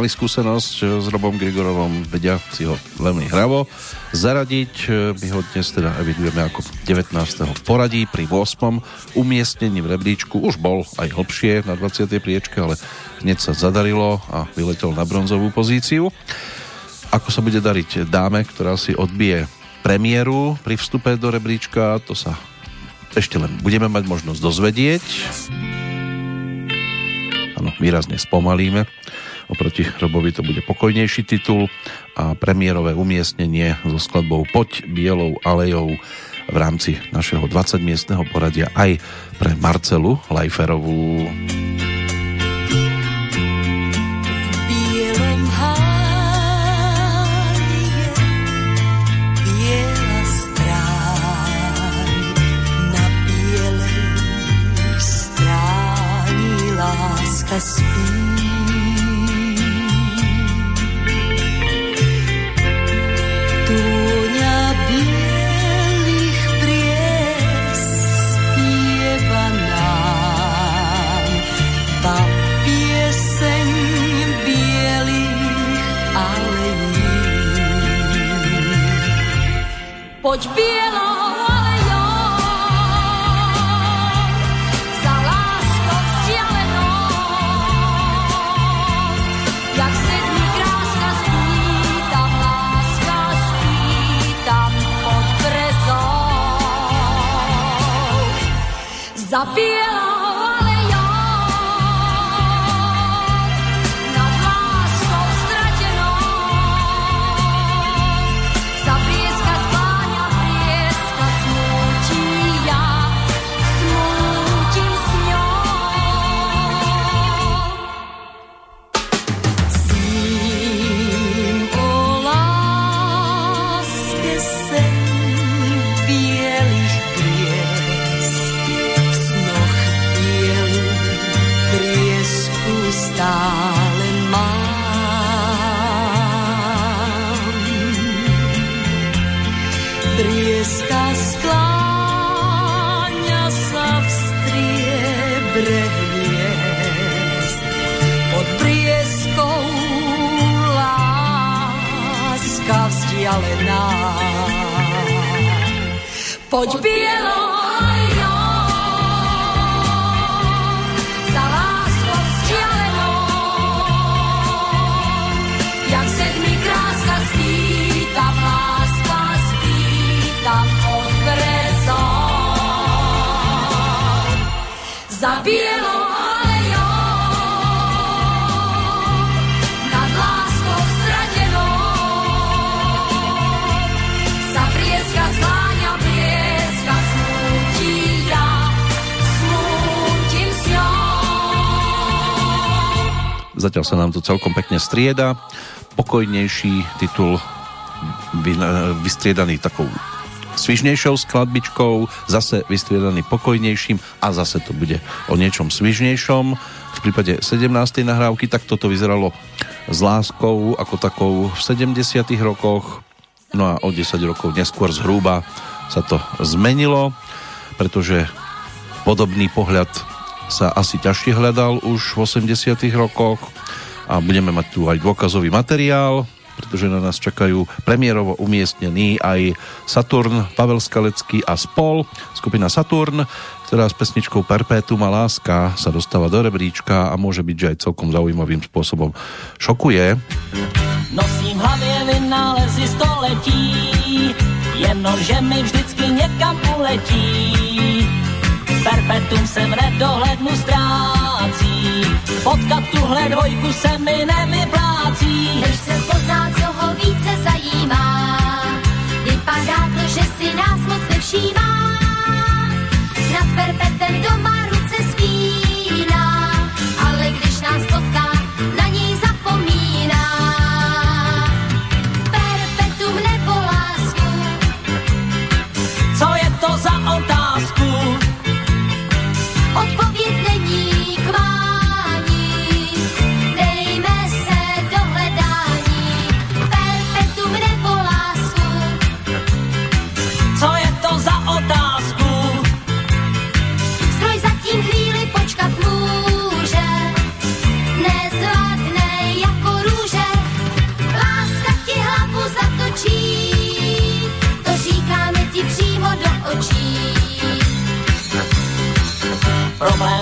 Mali skúsenosť eh, s Robom Grigorovom, vedia si ho veľmi hravo zaradiť. Eh, My ho dnes teda evidujeme ako 19. v poradí pri 8. umiestnení v rebríčku. Už bol aj hlbšie na 20. priečke, ale hneď sa zadarilo a vyletel na bronzovú pozíciu. Ako sa bude dariť dáme, ktorá si odbije premiéru pri vstupe do rebríčka, to sa ešte len budeme mať možnosť dozvedieť. Áno, výrazne spomalíme. Oproti Robovi to bude pokojnejší titul a premiérové umiestnenie so skladbou Poď bielou alejou v rámci našeho 20-miestného poradia aj pre Marcelu Lajferovú. Brieska skláňa sa v striebre hviezd. Pod brieskou láska vzdialená. Poď bielou Zatiaľ sa nám to celkom pekne strieda. Pokojnejší titul vy- vystriedaný takou svižnejšou skladbičkou, zase vystriedaný pokojnejším a zase to bude o niečom svižnejšom. V prípade 17. nahrávky tak toto vyzeralo s láskou ako takou v 70. rokoch, no a o 10 rokov neskôr zhruba sa to zmenilo, pretože podobný pohľad sa asi ťažšie hľadal už v 80 rokoch a budeme mať tu aj dôkazový materiál, pretože na nás čakajú premiérovo umiestnený aj Saturn, Pavel Skalecký a Spol, skupina Saturn, ktorá s pesničkou Perpétuma láska sa dostáva do rebríčka a môže byť, že aj celkom zaujímavým spôsobom šokuje. Nosím v vynálezy století, jenomže mi vždycky někam uletí. Perpetuum se v nedohlednu ztrácí, potkat tuhle dvojku se mi nevyplácí. Než se pozná, co ho více zajímá, vypadá to, že si nás moc nevšímá. Nad perpetem doma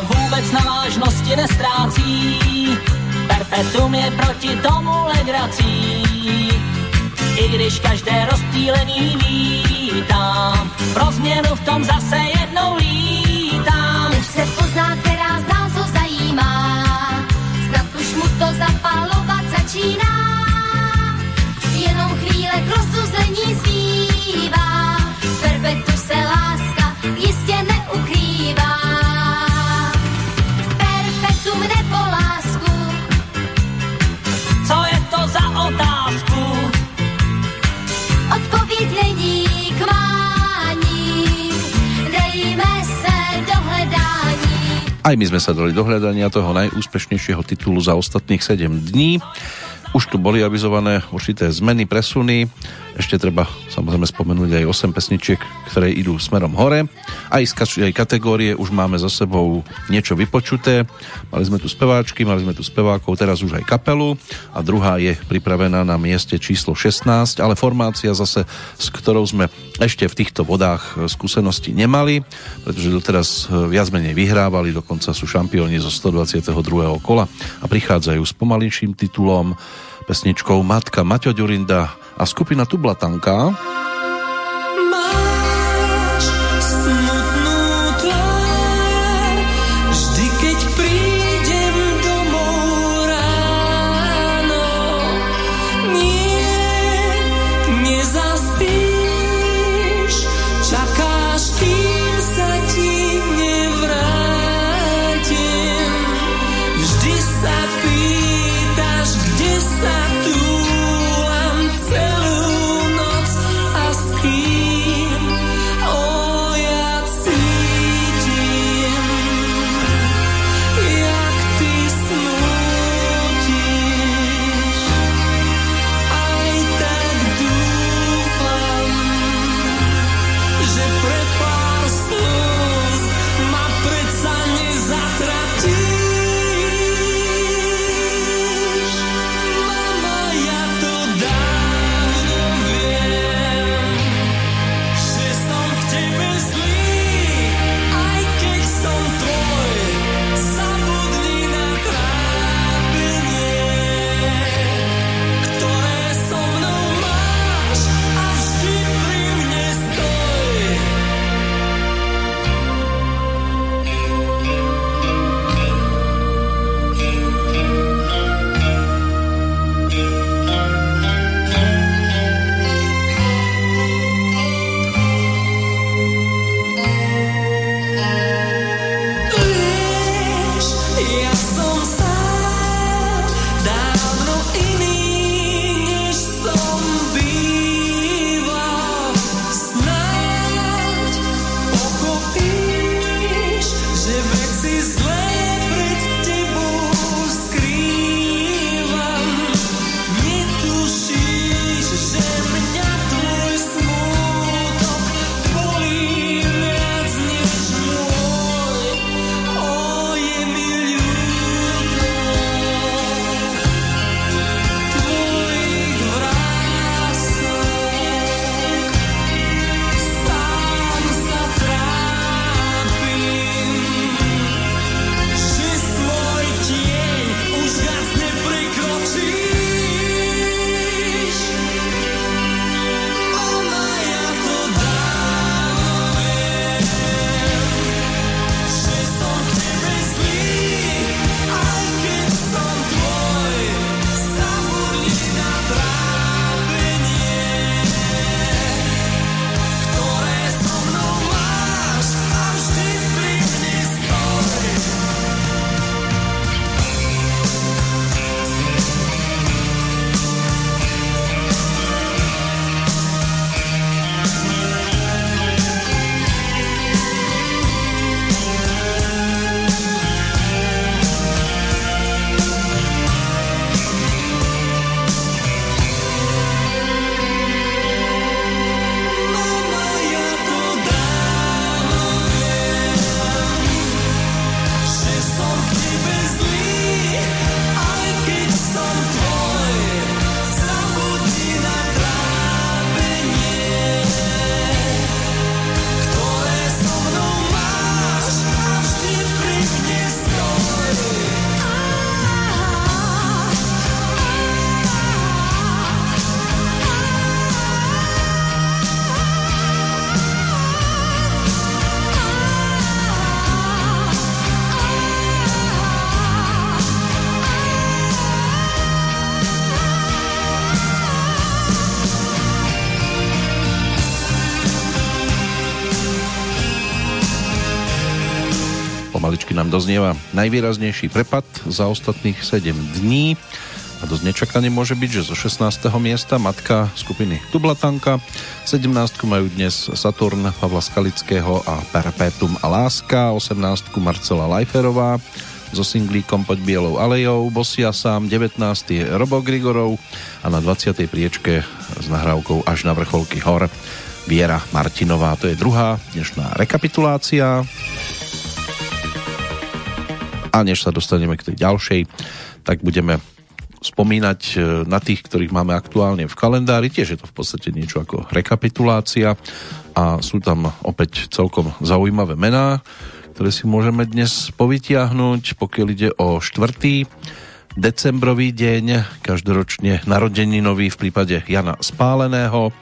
vůbec na vážnosti nestrácí. Perpetuum je proti tomu legrací. I když každé rozptýlení vítám, pro změnu v tom zase jednou lítám. Než se pozná, která z nás ho zajímá, snad už mu to zapalovat začíná. Jenom chvíle k rozuzlení zbývá, Aj my sme sa dali do hľadania toho najúspešnejšieho titulu za ostatných 7 dní. Už tu boli avizované určité zmeny, presuny. Ešte treba samozrejme spomenúť aj 8 pesničiek, ktoré idú smerom hore. Aj z každej kategórie už máme za sebou niečo vypočuté. Mali sme tu speváčky, mali sme tu spevákov, teraz už aj kapelu a druhá je pripravená na mieste číslo 16, ale formácia zase, s ktorou sme ešte v týchto vodách skúsenosti nemali, pretože doteraz viac menej vyhrávali, dokonca sú šampióni zo 122. kola a prichádzajú s pomalejším titulom pesničkou Matka Maťo Ďurinda a skupina Tublatanka. Doznieva najvýraznejší prepad za ostatných 7 dní a dosť nečakane môže byť, že zo 16. miesta matka skupiny Tublatanka, 17. majú dnes Saturn Pavla Skalického a Perpetuum a Láska, 18. Marcela Lajferová so singlíkom Poď bielou alejou, Bosia sám, 19. je Robo Grigorov a na 20. priečke s nahrávkou až na vrcholky hor Viera Martinová. To je druhá dnešná rekapitulácia. A než sa dostaneme k tej ďalšej, tak budeme spomínať e, na tých, ktorých máme aktuálne v kalendári. Tiež je to v podstate niečo ako rekapitulácia a sú tam opäť celkom zaujímavé mená, ktoré si môžeme dnes povytiahnuť, pokiaľ ide o štvrtý decembrový deň, každoročne narodeninový v prípade Jana Spáleného,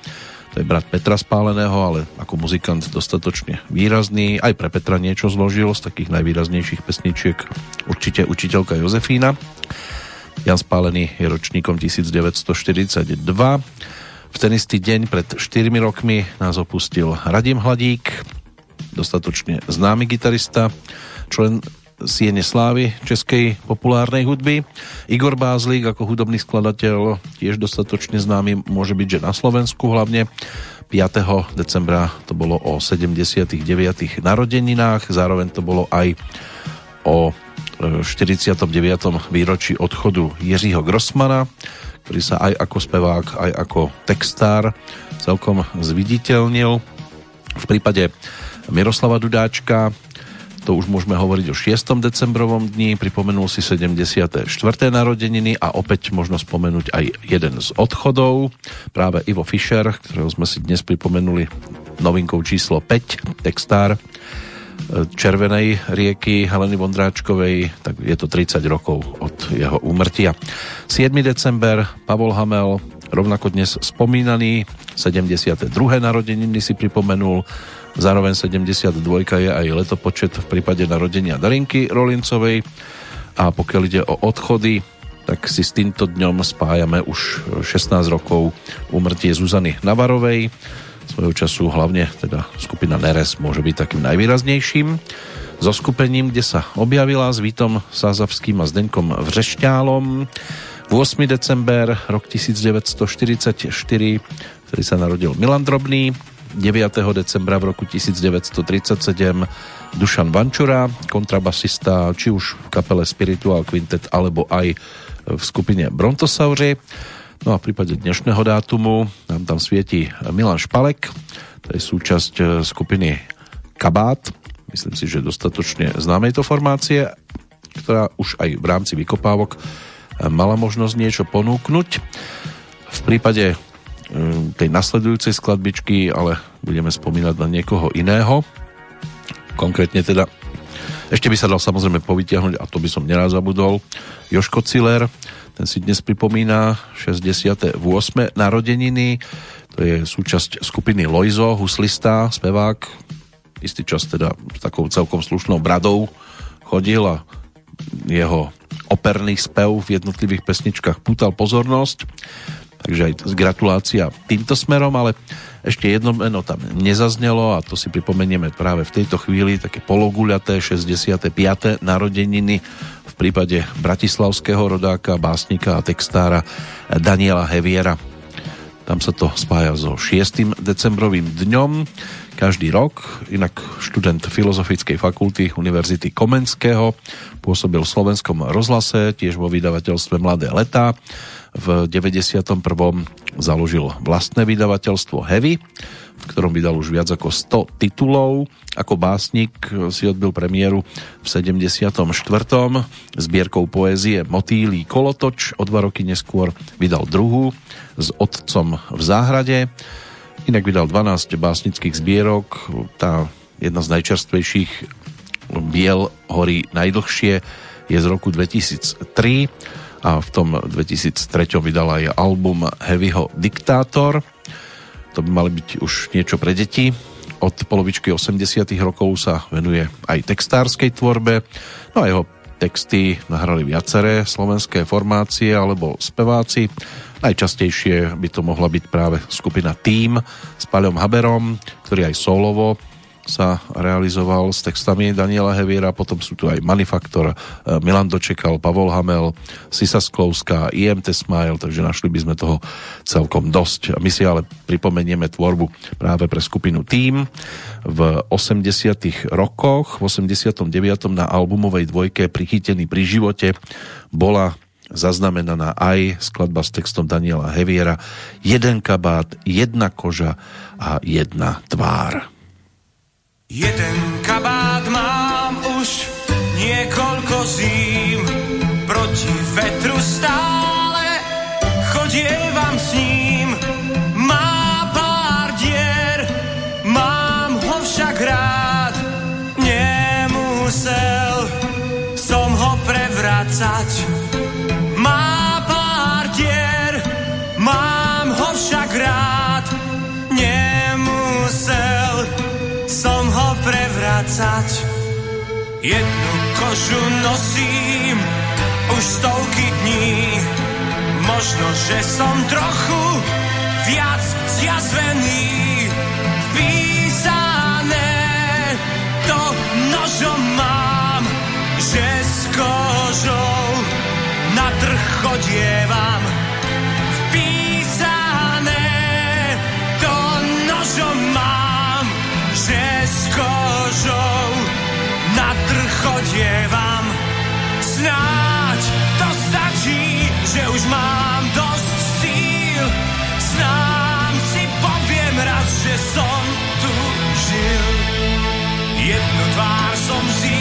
to je brat Petra Spáleného, ale ako muzikant dostatočne výrazný. Aj pre Petra niečo zložil z takých najvýraznejších pesničiek určite učiteľka Jozefína. Jan Spálený je ročníkom 1942. V ten istý deň pred 4 rokmi nás opustil Radim Hladík, dostatočne známy gitarista, člen Siene Slávy českej populárnej hudby. Igor Bázlík ako hudobný skladateľ tiež dostatočne známy môže byť, že na Slovensku hlavne 5. decembra to bolo o 79. narodeninách, zároveň to bolo aj o 49. výročí odchodu Jiřího Grossmana, ktorý sa aj ako spevák, aj ako textár celkom zviditeľnil. V prípade Miroslava Dudáčka to už môžeme hovoriť o 6. decembrovom dni, pripomenul si 74. narodeniny a opäť možno spomenúť aj jeden z odchodov, práve Ivo Fischer, ktorého sme si dnes pripomenuli novinkou číslo 5, textár, Červenej rieky Heleny Vondráčkovej, tak je to 30 rokov od jeho úmrtia. 7. december, Pavol Hamel, rovnako dnes spomínaný, 72. narodeniny si pripomenul, zároveň 72. je aj letopočet v prípade narodenia Darinky Rolincovej a pokiaľ ide o odchody, tak si s týmto dňom spájame už 16 rokov úmrtie Zuzany Navarovej, svojho času hlavne teda skupina Neres môže byť takým najvýraznejším so skupením, kde sa objavila s Vítom Sázavským a Zdenkom Vřešťálom. 8. december, rok 1944, ktorý sa narodil Milan Drobný, 9. decembra v roku 1937 Dušan Vančura, kontrabasista, či už v kapele Spiritual Quintet, alebo aj v skupine Brontosauri. No a v prípade dnešného dátumu nám tam svieti Milan Špalek, to je súčasť e, skupiny Kabát, myslím si, že dostatočne známej to formácie, ktorá už aj v rámci vykopávok e, mala možnosť niečo ponúknuť. V prípade tej nasledujúcej skladbičky, ale budeme spomínať na niekoho iného. Konkrétne teda ešte by sa dal samozrejme povytiahnuť, a to by som neraz zabudol, Joško Ciller, ten si dnes pripomína 68. narodeniny. To je súčasť skupiny Loizo, huslista, spevák. Istý čas teda s takou celkom slušnou bradou chodil a jeho operný spev v jednotlivých pesničkách pútal pozornosť. Takže aj gratulácia týmto smerom, ale ešte jedno meno tam nezaznelo a to si pripomenieme práve v tejto chvíli, také pologuľaté 65. narodeniny prípade bratislavského rodáka, básnika a textára Daniela Heviera. Tam sa to spája so 6. decembrovým dňom každý rok. Inak študent Filozofickej fakulty Univerzity Komenského pôsobil v slovenskom rozhlase, tiež vo vydavateľstve Mladé leta. V 91. založil vlastné vydavateľstvo Heavy v ktorom vydal už viac ako 100 titulov. Ako básnik si odbil premiéru v 74. Zbierkou poézie Motýlí kolotoč. O dva roky neskôr vydal druhú s Otcom v záhrade. Inak vydal 12 básnických zbierok. Tá jedna z najčerstvejších Biel horí najdlhšie je z roku 2003 a v tom 2003 vydal aj album Heavyho Diktátor to by mali byť už niečo pre deti. Od polovičky 80 rokov sa venuje aj textárskej tvorbe. No a jeho texty nahrali viaceré slovenské formácie alebo speváci. Najčastejšie by to mohla byť práve skupina Team s Paľom Haberom, ktorý aj solovo sa realizoval s textami Daniela Heviera, potom sú tu aj Manifaktor, e, Milan Dočekal, Pavol Hamel, Sisa Sklovská, IMT Smile, takže našli by sme toho celkom dosť. My si ale pripomenieme tvorbu práve pre skupinu Team v 80 rokoch. V 89. na albumovej dvojke Prichytený pri živote bola zaznamenaná aj skladba s textom Daniela Heviera Jeden kabát, jedna koža a jedna tvár. Jeden kabát mám už niekoľko zím, proti vetru stále chodievam s ním. Má pár dier, mám ho však rád, nemusel som ho prevracať. Prevracať. Jednu kožu nosím už stovky dní, možno, že som trochu viac zjazvený. Písané to nožom mám, že s kožou na trh chodievam. Trh chodievam. Snáď to stačí, že už mám dosť síl. Sám si poviem raz, že som tu žil. Jednu tvár som získal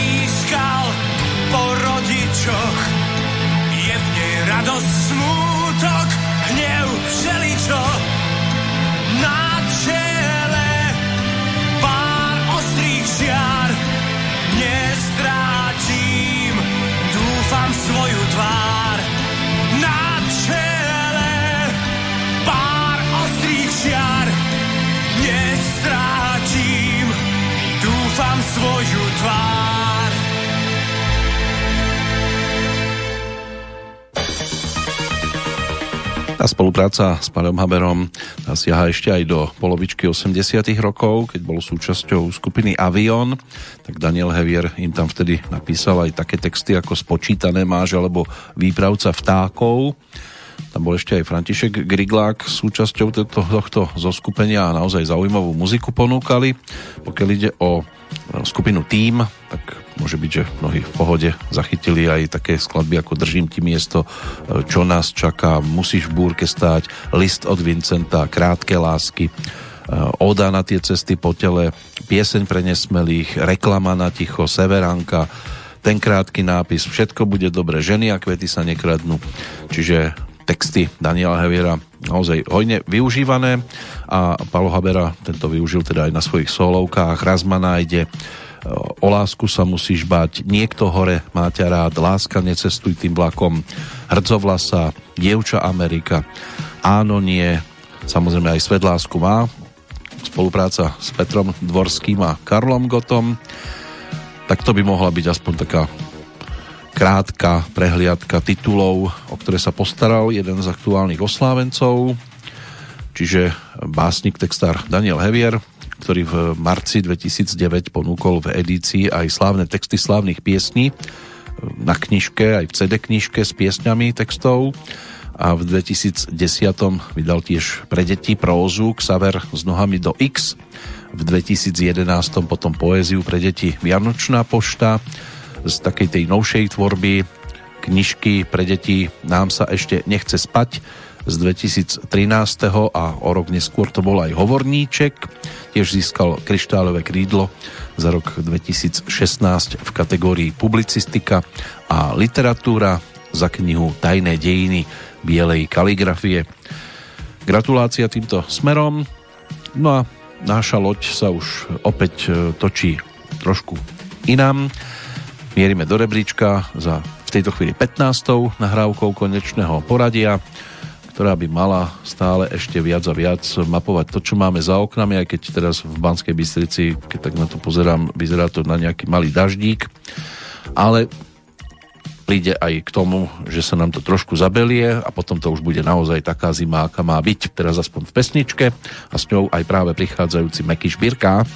Tá spolupráca s Paľom Haberom siaha ešte aj do polovičky 80 rokov, keď bol súčasťou skupiny Avion, tak Daniel Hevier im tam vtedy napísal aj také texty ako Spočítané máš alebo Výpravca vtákov. Tam bol ešte aj František Griglák súčasťou tohto, tohto zoskupenia a naozaj zaujímavú muziku ponúkali. Pokiaľ ide o skupinu Team, tak môže byť, že mnohí v pohode zachytili aj také skladby ako Držím ti miesto, Čo nás čaká, Musíš v búrke stáť, List od Vincenta, Krátke lásky, Oda na tie cesty po tele, Pieseň pre nesmelých, Reklama na ticho, Severanka, ten krátky nápis, všetko bude dobre, ženy a kvety sa nekradnú. Čiže texty Daniela Heviera naozaj hojne využívané a Palo Habera tento využil teda aj na svojich solovkách. Raz ma nájde, o lásku sa musíš bať, niekto hore má ťa rád, láska necestuj tým vlakom, hrdzovlasa, dievča Amerika, áno nie, samozrejme aj svet lásku má, spolupráca s Petrom Dvorským a Karlom Gotom, tak to by mohla byť aspoň taká krátka prehliadka titulov, o ktoré sa postaral jeden z aktuálnych oslávencov, čiže básnik, textár Daniel Hevier, ktorý v marci 2009 ponúkol v edícii aj slávne texty slávnych piesní na knižke, aj v CD knižke s piesňami textov. A v 2010 vydal tiež pre deti prózu Xaver s nohami do X. V 2011 potom poéziu pre deti Vianočná pošta. Z takej tej novšej tvorby knižky pre deti Nám sa ešte nechce spať z 2013. a o rok neskôr to bol aj Hovorníček. Tiež získal kryštálové krídlo za rok 2016 v kategórii publicistika a literatúra za knihu Tajné dejiny bielej kaligrafie. Gratulácia týmto smerom. No a náša loď sa už opäť e, točí trošku inám. Mierime do rebríčka za v tejto chvíli 15. nahrávkou konečného poradia, ktorá by mala stále ešte viac a viac mapovať to, čo máme za oknami, aj keď teraz v Banskej Bystrici, keď tak na to pozerám, vyzerá to na nejaký malý daždík. Ale príde aj k tomu, že sa nám to trošku zabelie a potom to už bude naozaj taká zima, aká má byť. Teraz aspoň v pesničke a s ňou aj práve prichádzajúci Meky Špírka.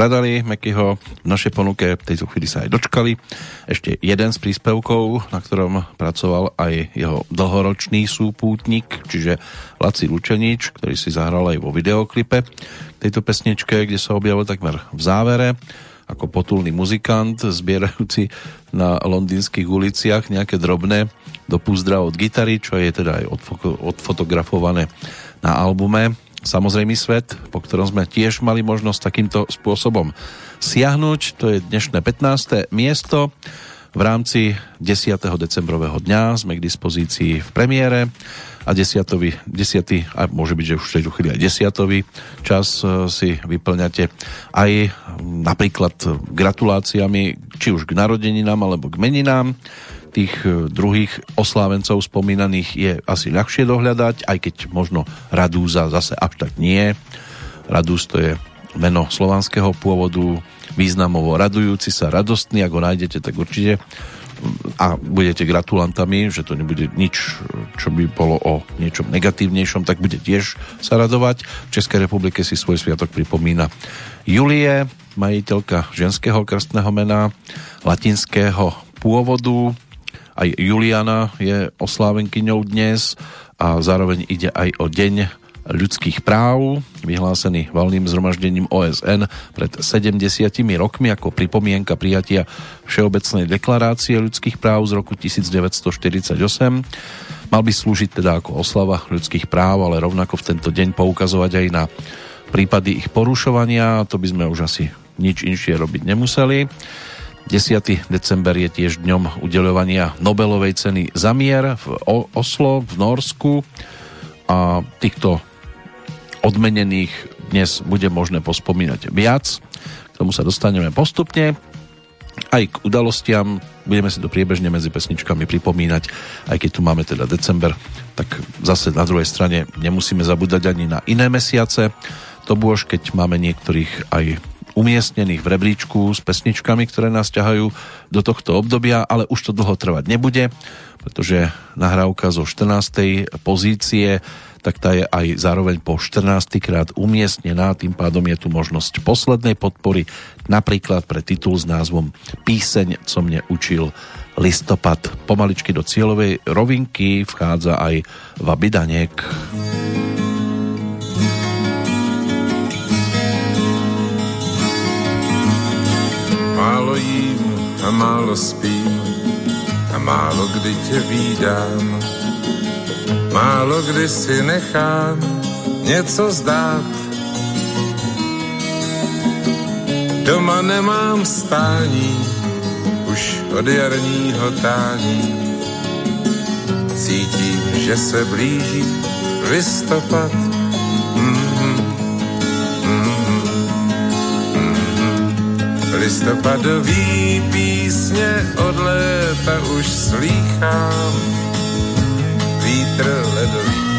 Hľadali Mekyho v našej ponuke, v tejto chvíli sa aj dočkali. Ešte jeden z príspevkov, na ktorom pracoval aj jeho dlhoročný súpútnik, čiže Laci Lučenič, ktorý si zahral aj vo videoklipe tejto pesničke, kde sa objavil takmer v závere ako potulný muzikant, zbierajúci na londýnskych uliciach nejaké drobné do púzdra od gitary, čo je teda aj odfotografované na albume Samozrejmý svet, ktorom sme tiež mali možnosť takýmto spôsobom siahnuť. To je dnešné 15. miesto. V rámci 10. decembrového dňa sme k dispozícii v premiére a 10. 10. a môže byť, že už tejto chvíli aj 10. čas e, si vyplňate aj napríklad gratuláciami či už k narodeninám alebo k meninám tých e, druhých oslávencov spomínaných je asi ľahšie dohľadať, aj keď možno Radúza zase až tak nie. Radúz to je meno slovanského pôvodu, významovo radujúci sa, radostný, ak ho nájdete, tak určite a budete gratulantami, že to nebude nič, čo by bolo o niečom negatívnejšom, tak bude tiež sa radovať. V Českej republike si svoj sviatok pripomína Julie, majiteľka ženského krstného mena, latinského pôvodu, aj Juliana je oslávenkyňou dnes a zároveň ide aj o deň ľudských práv, vyhlásený valným zhromaždením OSN pred 70 rokmi ako pripomienka prijatia Všeobecnej deklarácie ľudských práv z roku 1948. Mal by slúžiť teda ako oslava ľudských práv, ale rovnako v tento deň poukazovať aj na prípady ich porušovania, to by sme už asi nič inšie robiť nemuseli. 10. december je tiež dňom udeľovania Nobelovej ceny za mier v Oslo v Norsku a týchto odmenených dnes bude možné pospomínať viac. K tomu sa dostaneme postupne. Aj k udalostiam budeme si to priebežne medzi pesničkami pripomínať, aj keď tu máme teda december, tak zase na druhej strane nemusíme zabúdať ani na iné mesiace. To bôž, keď máme niektorých aj umiestnených v rebríčku s pesničkami, ktoré nás ťahajú do tohto obdobia, ale už to dlho trvať nebude, pretože nahrávka zo 14. pozície tak tá je aj zároveň po 14. krát umiestnená, tým pádom je tu možnosť poslednej podpory, napríklad pre titul s názvom Píseň, co mne učil listopad. Pomaličky do cieľovej rovinky vchádza aj Vabidanek. Málo jím a málo spím a málo kdy tě vídám. Málo kdy si nechám něco zdát. Doma nemám stání, už od jarního tání. Cítím, že se blíží listopad. Mm-hmm. Listopadový písně od léta už slýchám, vítr ledový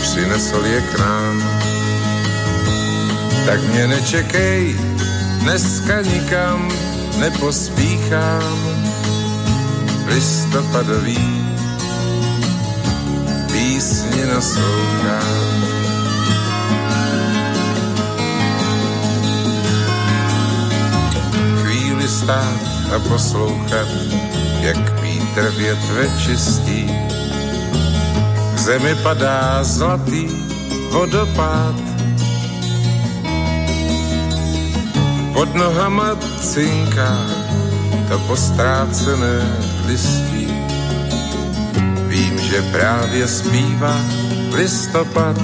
přinesl je k nám. Tak mě nečekej, dneska nikam nepospíchám, listopadový písně naslouchám. stát a poslouchat, jak vítr větve čistí. K zemi padá zlatý vodopád. Pod nohama cinká to postrácené listí. Vím, že právě zpívá listopad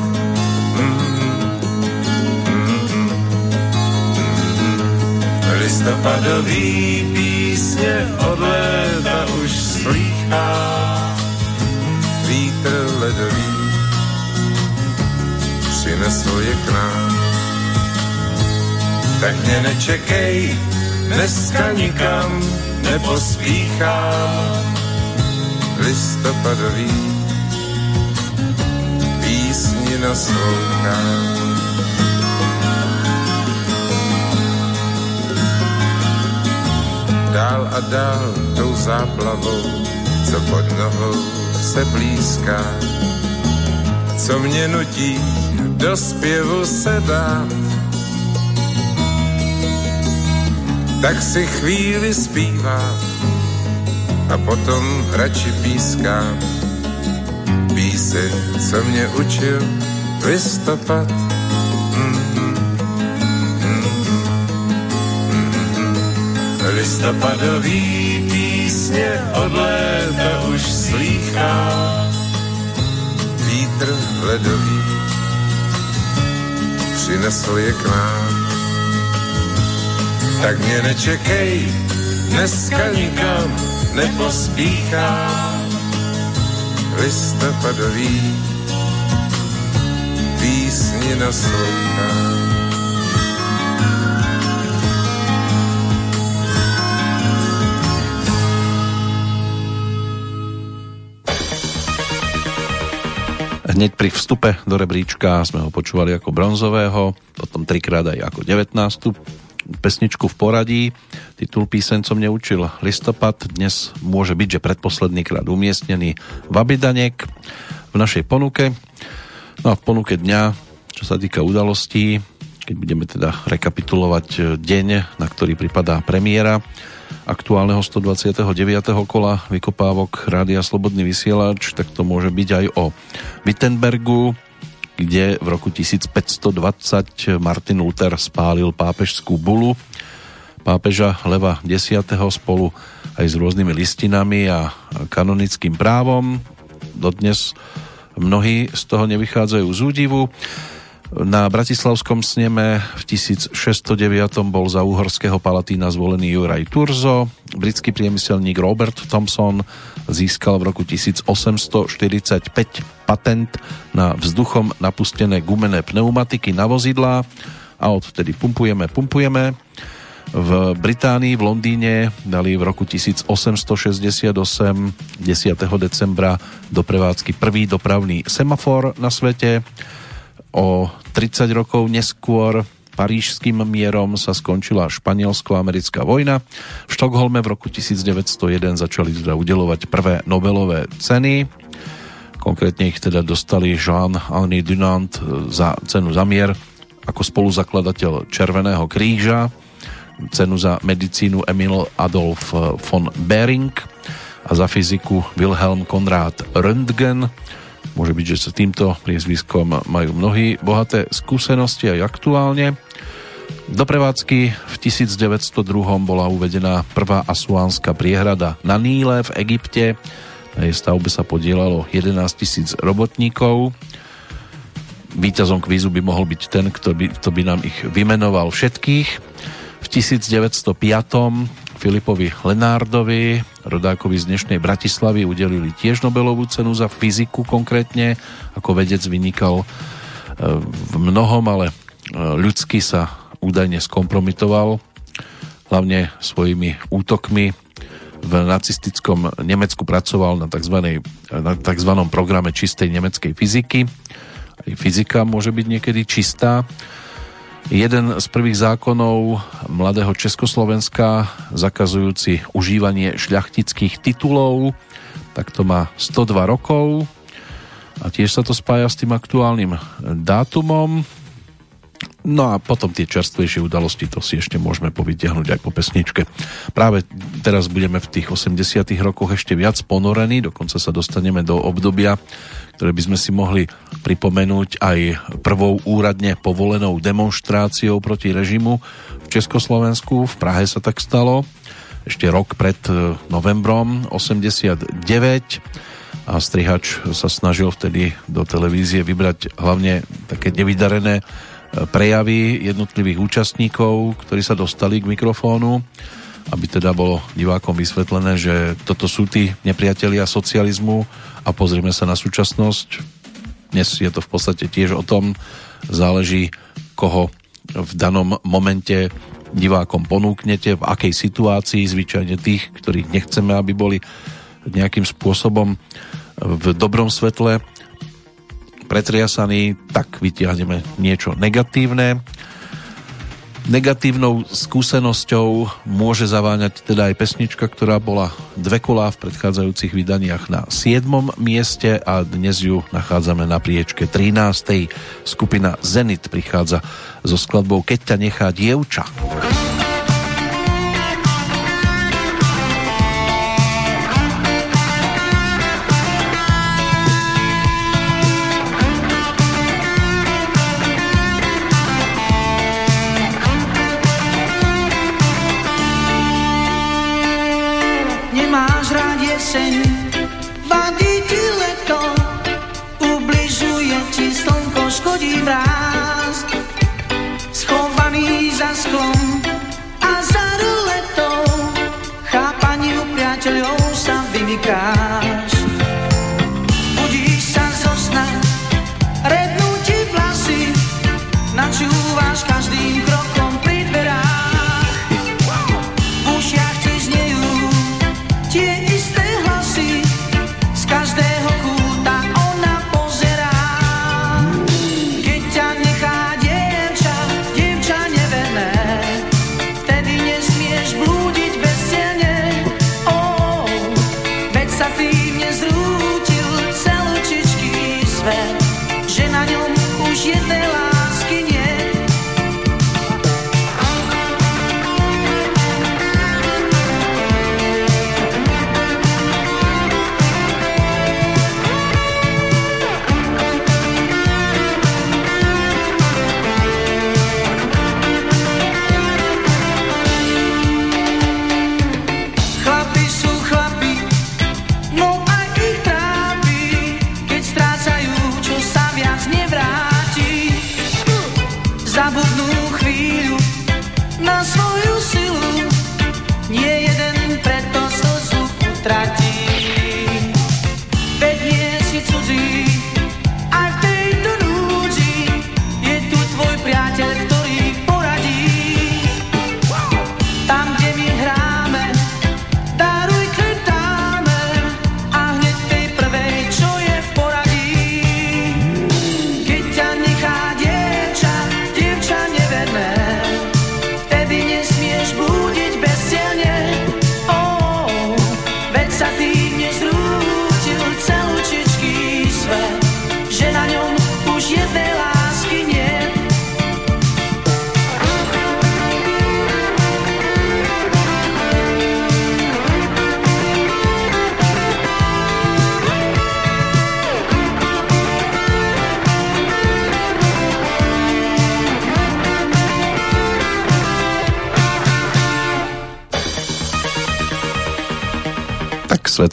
Listopadový písně od léta už slýchá vítr ledový přinesl je k nám. Tak mě nečekej, dneska nikam nepospíchám. Listopadový písni naslouchám. dál a dál tou záplavou, co pod nohou se blízká. Co mě nutí do zpěvu se dát, tak si chvíli zpívám a potom radši pískám. Píseň, co mě učil listopad Listopadový písně od léta už slýchá. Vítr ledový přinesl je k nám. Tak mě nečekej, dneska nikam nepospíchám. Listopadový písni naslouchám. Hneď pri vstupe do rebríčka sme ho počúvali ako bronzového, potom trikrát aj ako 19. pesničku v poradí. Titul píseň som neučil listopad, dnes môže byť, že predposledný umiestnený Vabidanek v našej ponuke. No a v ponuke dňa, čo sa týka udalostí, keď budeme teda rekapitulovať deň, na ktorý pripadá premiéra, aktuálneho 129. kola vykopávok Rádia Slobodný vysielač, tak to môže byť aj o Wittenbergu, kde v roku 1520 Martin Luther spálil pápežskú bulu pápeža Leva X. spolu aj s rôznymi listinami a kanonickým právom. Dodnes mnohí z toho nevychádzajú z údivu. Na Bratislavskom sneme v 1609 bol za uhorského palatína zvolený Juraj Turzo. Britský priemyselník Robert Thompson získal v roku 1845 patent na vzduchom napustené gumené pneumatiky na vozidlá a odtedy pumpujeme, pumpujeme. V Británii, v Londýne dali v roku 1868 10. decembra do prevádzky prvý dopravný semafor na svete O 30 rokov neskôr parížským mierom sa skončila španielsko-americká vojna. V Štokholme v roku 1901 začali teda udelovať prvé Nobelové ceny. Konkrétne ich teda dostali Jean-Henri Dunant za cenu za mier ako spoluzakladateľ Červeného kríža, cenu za medicínu Emil Adolf von Behring a za fyziku Wilhelm Konrad Röntgen Môže byť, že sa týmto priezviskom majú mnohí bohaté skúsenosti aj aktuálne. Do prevádzky v 1902 bola uvedená prvá asuánska priehrada na Níle v Egypte. Na jej stavbe sa podielalo 11 tisíc robotníkov. Výťazom kvízu by mohol byť ten, kto by, kto by nám ich vymenoval všetkých. V 1905 Filipovi Lenárdovi, rodákovi z dnešnej Bratislavy, udelili tiež Nobelovú cenu za fyziku konkrétne. Ako vedec vynikal e, v mnohom, ale e, ľudsky sa údajne skompromitoval, hlavne svojimi útokmi v nacistickom Nemecku pracoval na tzv. Na tzv. programe čistej nemeckej fyziky. Aj fyzika môže byť niekedy čistá Jeden z prvých zákonov mladého Československa zakazujúci užívanie šľachtických titulov, tak to má 102 rokov a tiež sa to spája s tým aktuálnym dátumom. No a potom tie čerstvejšie udalosti, to si ešte môžeme povytiahnuť aj po pesničke. Práve teraz budeme v tých 80 rokoch ešte viac ponorení, dokonca sa dostaneme do obdobia, ktoré by sme si mohli pripomenúť aj prvou úradne povolenou demonstráciou proti režimu v Československu. V Prahe sa tak stalo ešte rok pred e, novembrom 89 a strihač sa snažil vtedy do televízie vybrať hlavne také nevydarené e, prejavy jednotlivých účastníkov, ktorí sa dostali k mikrofónu aby teda bolo divákom vysvetlené, že toto sú tí nepriatelia socializmu a pozrieme sa na súčasnosť. Dnes je to v podstate tiež o tom, záleží koho v danom momente divákom ponúknete, v akej situácii, zvyčajne tých, ktorých nechceme, aby boli nejakým spôsobom v dobrom svetle. Pretriasaní, tak vytiahneme niečo negatívne Negatívnou skúsenosťou môže zaváňať teda aj pesnička, ktorá bola dve kolá v predchádzajúcich vydaniach na 7. mieste a dnes ju nachádzame na priečke 13. Skupina Zenit prichádza so skladbou Keď ťa nechá dievča. Keď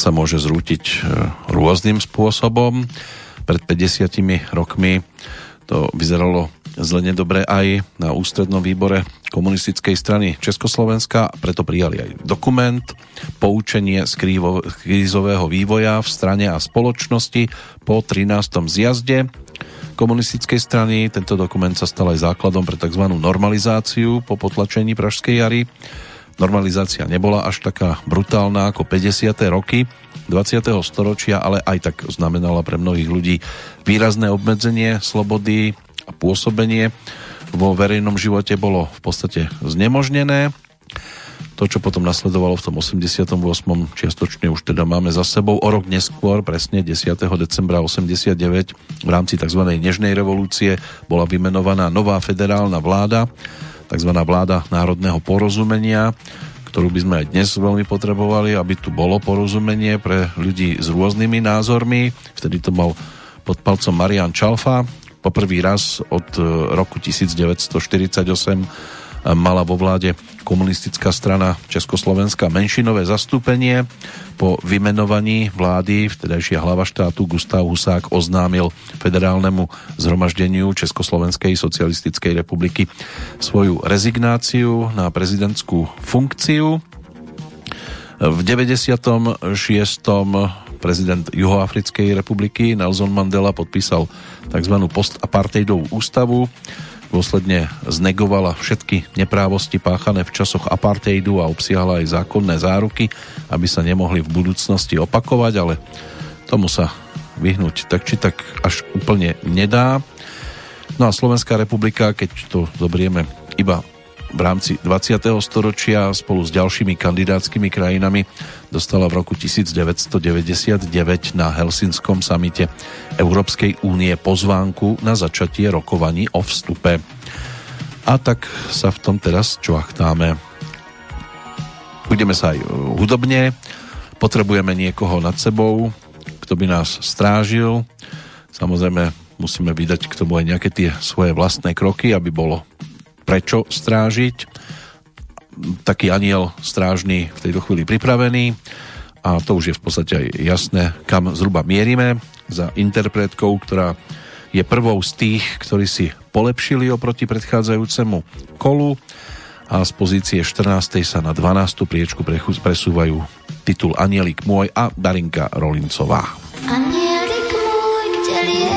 sa môže zrútiť e, rôznym spôsobom. Pred 50 rokmi to vyzeralo zle nedobre aj na ústrednom výbore komunistickej strany Československa, preto prijali aj dokument poučenie z krízového vývoja v strane a spoločnosti po 13. zjazde komunistickej strany. Tento dokument sa stal aj základom pre tzv. normalizáciu po potlačení Pražskej jary. Normalizácia nebola až taká brutálna ako 50. roky 20. storočia, ale aj tak znamenala pre mnohých ľudí výrazné obmedzenie slobody a pôsobenie vo verejnom živote bolo v podstate znemožnené. To, čo potom nasledovalo v tom 88. čiastočne už teda máme za sebou. O rok neskôr, presne 10. decembra 89, v rámci tzv. Nežnej revolúcie bola vymenovaná nová federálna vláda, tzv. vláda národného porozumenia, ktorú by sme aj dnes veľmi potrebovali, aby tu bolo porozumenie pre ľudí s rôznymi názormi. Vtedy to mal pod palcom Marian Čalfa. Poprvý raz od e, roku 1948 mala vo vláde komunistická strana Československa menšinové zastúpenie. Po vymenovaní vlády vtedajšia hlava štátu Gustav Husák oznámil federálnemu zhromaždeniu Československej socialistickej republiky svoju rezignáciu na prezidentskú funkciu. V 96. prezident Juhoafrickej republiky Nelson Mandela podpísal tzv. postapartheidovú ústavu, dôsledne znegovala všetky neprávosti páchané v časoch apartheidu a obsiahla aj zákonné záruky, aby sa nemohli v budúcnosti opakovať, ale tomu sa vyhnúť tak či tak až úplne nedá. No a Slovenská republika, keď to zobrieme iba v rámci 20. storočia spolu s ďalšími kandidátskymi krajinami dostala v roku 1999 na Helsinskom samite Európskej únie pozvánku na začatie rokovaní o vstupe. A tak sa v tom teraz čvachtáme. Budeme sa aj hudobne, potrebujeme niekoho nad sebou, kto by nás strážil. Samozrejme musíme vydať k tomu aj nejaké tie svoje vlastné kroky, aby bolo prečo strážiť. Taký aniel strážny v tejto chvíli pripravený a to už je v podstate aj jasné, kam zhruba mierime za interpretkou, ktorá je prvou z tých, ktorí si polepšili oproti predchádzajúcemu kolu a z pozície 14. sa na 12. priečku presúvajú titul Anielik môj a Darinka Rolincová. Anielik môj, kde lietáš?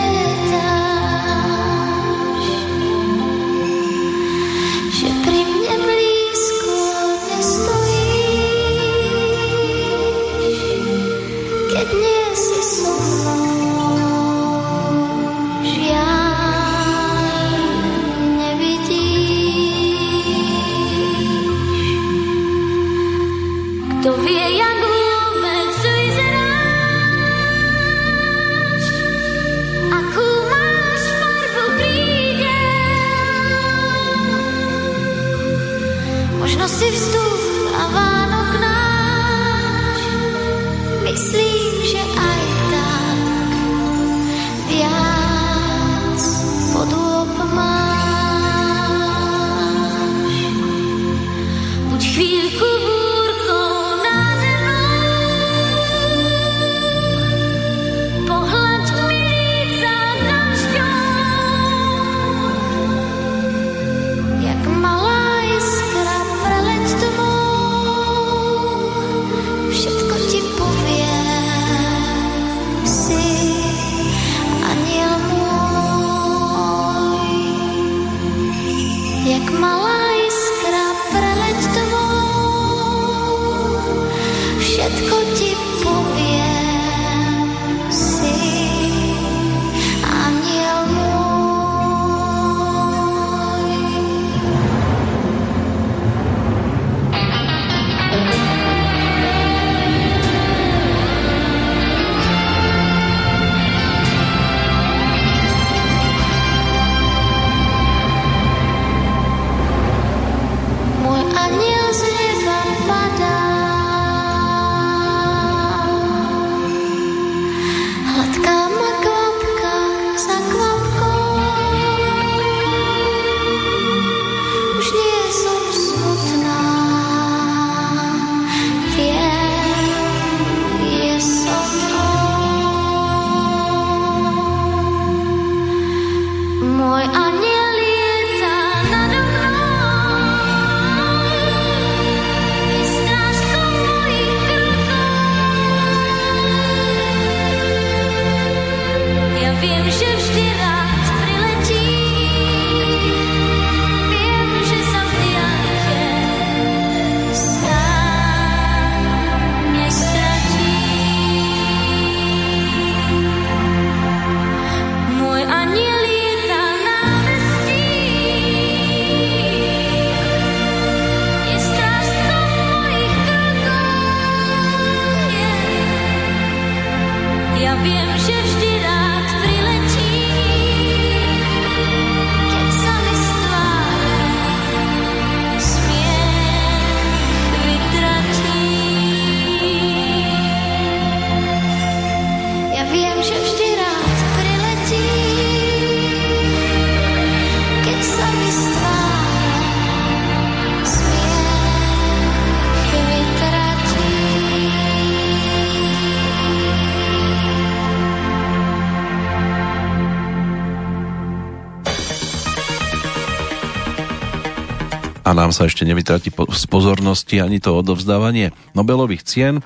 Nám sa ešte nevytratí z pozornosti ani to odovzdávanie Nobelových cien,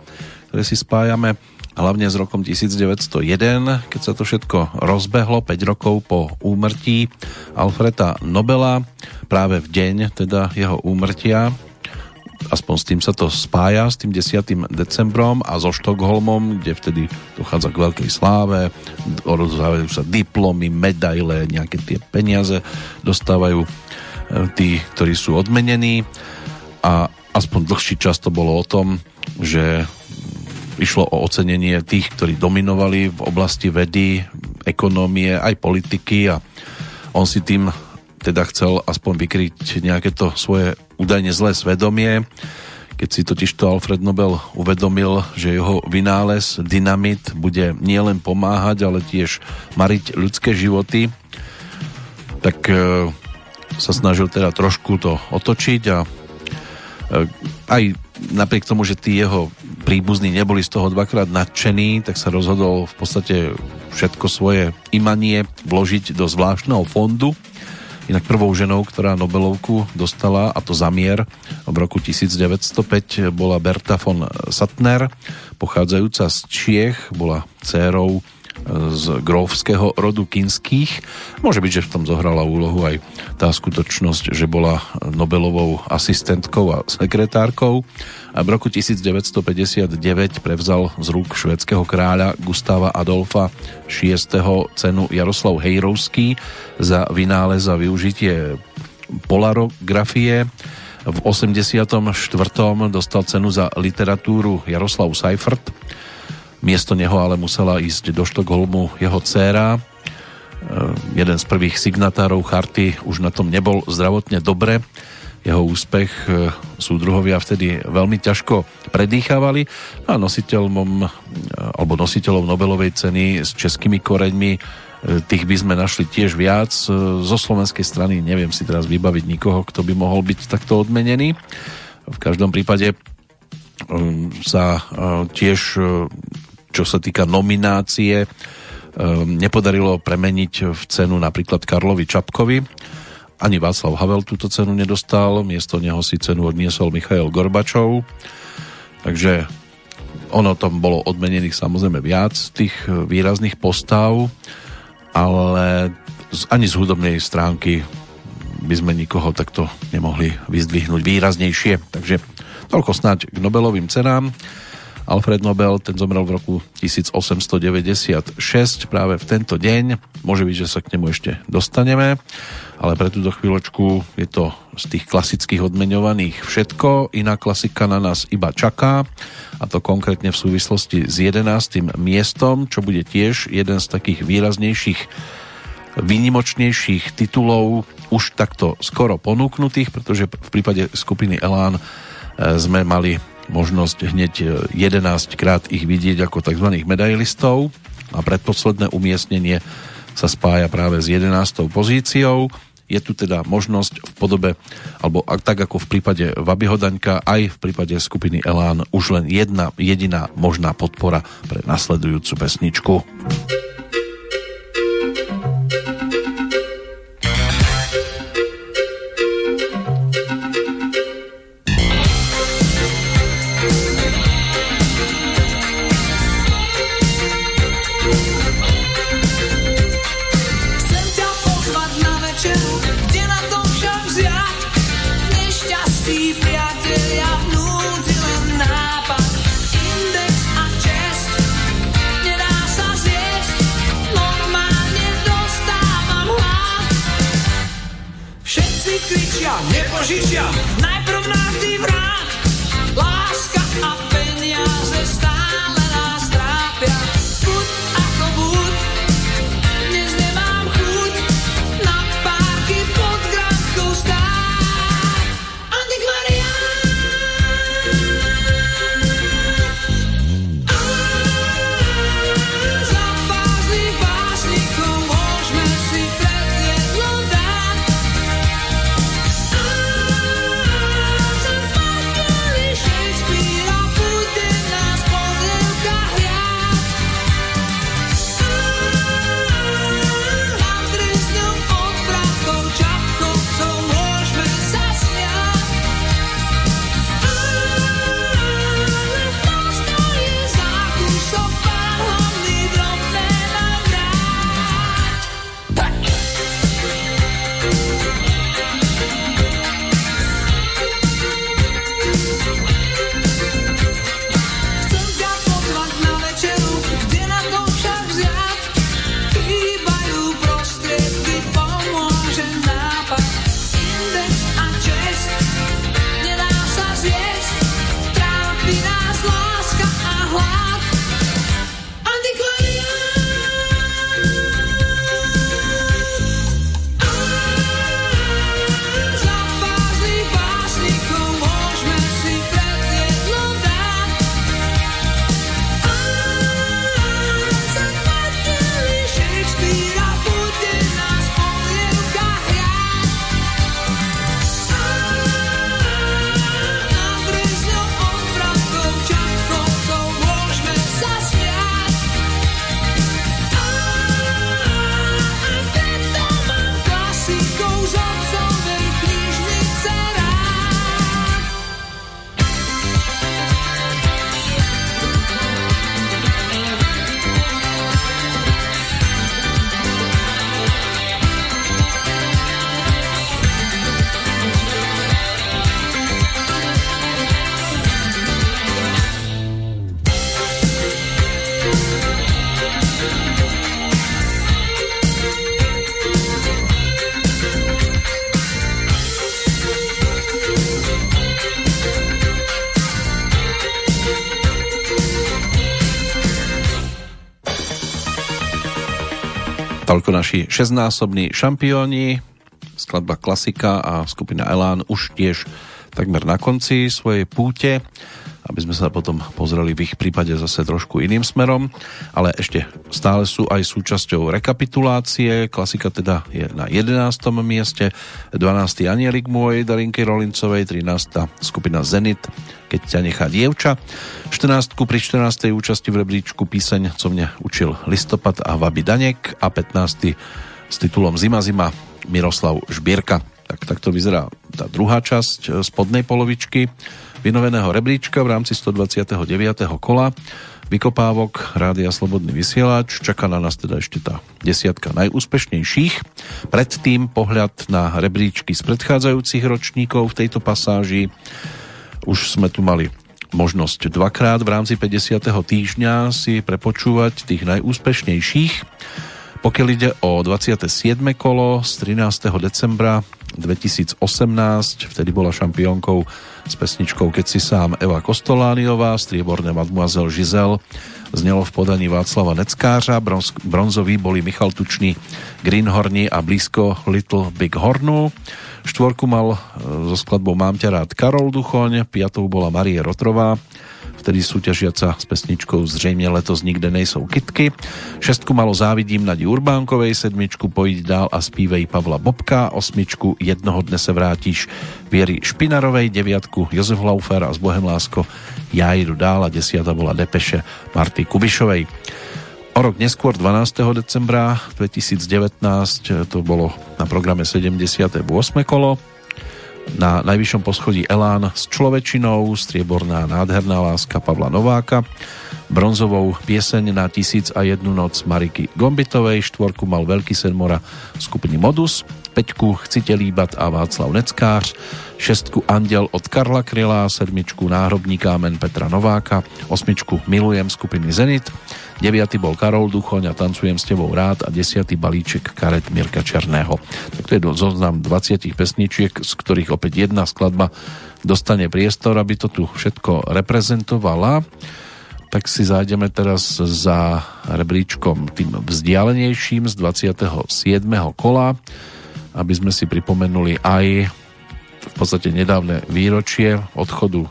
ktoré si spájame hlavne s rokom 1901, keď sa to všetko rozbehlo 5 rokov po úmrtí Alfreda Nobela, práve v deň teda jeho úmrtia aspoň s tým sa to spája s tým 10. decembrom a so Štokholmom, kde vtedy dochádza k veľkej sláve, rozdávajú sa diplomy, medaile, nejaké tie peniaze dostávajú tí, ktorí sú odmenení. A aspoň dlhší čas to bolo o tom, že išlo o ocenenie tých, ktorí dominovali v oblasti vedy, ekonomie, aj politiky. A on si tým teda chcel aspoň vykryť nejaké to svoje údajne zlé svedomie, keď si totiž to Alfred Nobel uvedomil, že jeho vynález dynamit bude nielen pomáhať, ale tiež mariť ľudské životy, tak e, sa snažil teda trošku to otočiť a e, aj napriek tomu, že tí jeho príbuzní neboli z toho dvakrát nadšení, tak sa rozhodol v podstate všetko svoje imanie vložiť do zvláštneho fondu. Inak prvou ženou, ktorá Nobelovku dostala, a to za mier, v roku 1905 bola Berta von Sattner, pochádzajúca z Čiech, bola dcérou z grófskeho rodu kinských. Môže byť, že v tom zohrala úlohu aj tá skutočnosť, že bola Nobelovou asistentkou a sekretárkou a v roku 1959 prevzal z rúk švedského kráľa Gustava Adolfa VI. cenu Jaroslav Hejrovský za vynález a využitie polarografie. V 84. dostal cenu za literatúru Jaroslav Seifert Miesto neho ale musela ísť do Štokholmu jeho dcéra. E, jeden z prvých signatárov charty už na tom nebol zdravotne dobre. Jeho úspech e, súdruhovia vtedy veľmi ťažko predýchávali a nositeľom, e, alebo nositeľov Nobelovej ceny s českými koreňmi tých by sme našli tiež viac. Zo slovenskej strany neviem si teraz vybaviť nikoho, kto by mohol byť takto odmenený. V každom prípade sa tiež čo sa týka nominácie, ehm, nepodarilo premeniť v cenu napríklad Karlovi Čapkovi. Ani Václav Havel túto cenu nedostal, miesto neho si cenu odniesol Michail Gorbačov. Takže ono tam bolo odmenených samozrejme viac tých výrazných postav, ale ani z hudobnej stránky by sme nikoho takto nemohli vyzdvihnúť výraznejšie. Takže toľko snáď k Nobelovým cenám. Alfred Nobel, ten zomrel v roku 1896, práve v tento deň. Môže byť, že sa k nemu ešte dostaneme, ale pre túto chvíľočku je to z tých klasických odmeňovaných všetko. Iná klasika na nás iba čaká, a to konkrétne v súvislosti s 11. miestom, čo bude tiež jeden z takých výraznejších výnimočnejších titulov už takto skoro ponúknutých, pretože v prípade skupiny Elán e, sme mali možnosť hneď 11 e, krát ich vidieť ako tzv. medailistov a predposledné umiestnenie sa spája práve s 11. pozíciou. Je tu teda možnosť v podobe, alebo tak ako v prípade Vabyho Daňka, aj v prípade skupiny Elán už len jedna jediná možná podpora pre nasledujúcu pesničku. Naši šestnásobní šampióni, skladba Klasika a skupina Elán už tiež takmer na konci svojej púte aby sme sa potom pozreli v ich prípade zase trošku iným smerom, ale ešte stále sú aj súčasťou rekapitulácie. Klasika teda je na 11. mieste, 12. Anielik môj Darinky Rolincovej, 13. skupina Zenit, keď ťa nechá dievča. 14. pri 14. účasti v rebríčku píseň, co mne učil listopad a Vaby Danek a 15. s titulom Zima Zima Miroslav Žbierka. Tak takto vyzerá tá druhá časť spodnej polovičky vynoveného rebríčka v rámci 129. kola vykopávok Rádia Slobodný vysielač. Čaká na nás teda ešte tá desiatka najúspešnejších. Predtým pohľad na rebríčky z predchádzajúcich ročníkov v tejto pasáži. Už sme tu mali možnosť dvakrát v rámci 50. týždňa si prepočúvať tých najúspešnejších. Pokiaľ ide o 27. kolo z 13. decembra 2018, vtedy bola šampiónkou s pesničkou Keď si sám Eva Kostolániová, strieborné Mademoiselle Žizel znelo v podaní Václava Neckářa, bronz, bronzoví boli Michal Tučný, Greenhorni a blízko Little Big Hornu. Štvorku mal e, so skladbou Mám ťa rád Karol Duchoň, piatou bola Marie Rotrová, vtedy súťažiaca s pesničkou Zřejmě letos nikde nejsou kitky. Šestku malo závidím Nadi Urbánkovej, sedmičku Pojď dál a zpívej Pavla Bobka, osmičku Jednoho dne se vrátíš Viery Špinarovej, deviatku Jozef Laufer a z Bohem lásko Ja jdu dál a desiata bola Depeše Marty Kubišovej. O rok neskôr, 12. decembra 2019, to bolo na programe 78. kolo, na najvyššom poschodí Elán s človečinou, strieborná nádherná láska Pavla Nováka, bronzovou pieseň na tisíc a jednu noc Mariky Gombitovej, štvorku mal Veľký sen mora skupiny Modus, peťku Chcite líbat a Václav Neckář, šestku Andel od Karla Kryla, sedmičku Náhrobní kámen Petra Nováka, osmičku Milujem skupiny Zenit, 9. bol Karol Duchoň a Tancujem s tebou rád a 10. balíček karet Mirka Černého. Tak to je zoznam 20 pesničiek, z ktorých opäť jedna skladba dostane priestor, aby to tu všetko reprezentovala. Tak si zájdeme teraz za rebríčkom tým vzdialenejším z 27. kola, aby sme si pripomenuli aj v podstate nedávne výročie odchodu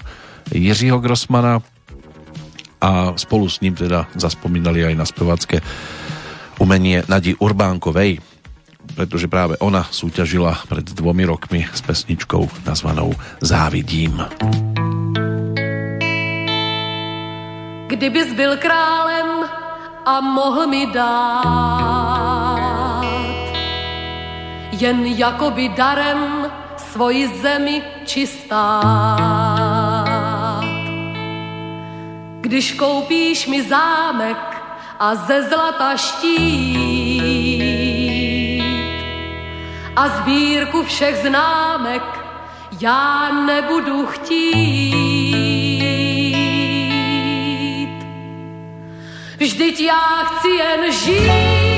Jiřího Grossmana, a spolu s ním teda zaspomínali aj na spevacké umenie Nadi Urbánkovej, pretože práve ona súťažila pred dvomi rokmi s pesničkou nazvanou Závidím. Kdybys byl králem a mohl mi dát jen jakoby darem svoji zemi čistá když koupíš mi zámek a ze zlata štít a sbírku všech známek já nebudu chtít. Vždyť já chci jen žít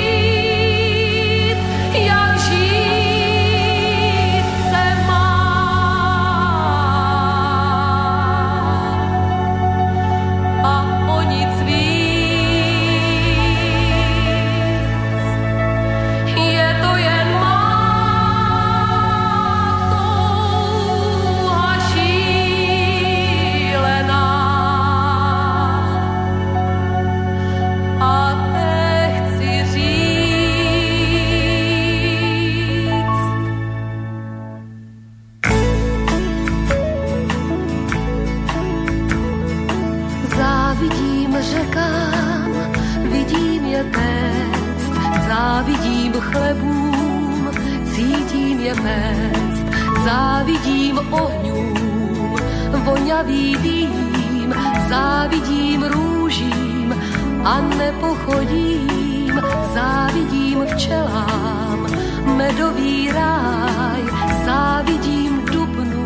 chlebům, cítím je péct, závidím ohňům, voňavý dým, závidím růžím a nepochodím, závidím včelám, medový ráj, závidím dubnu,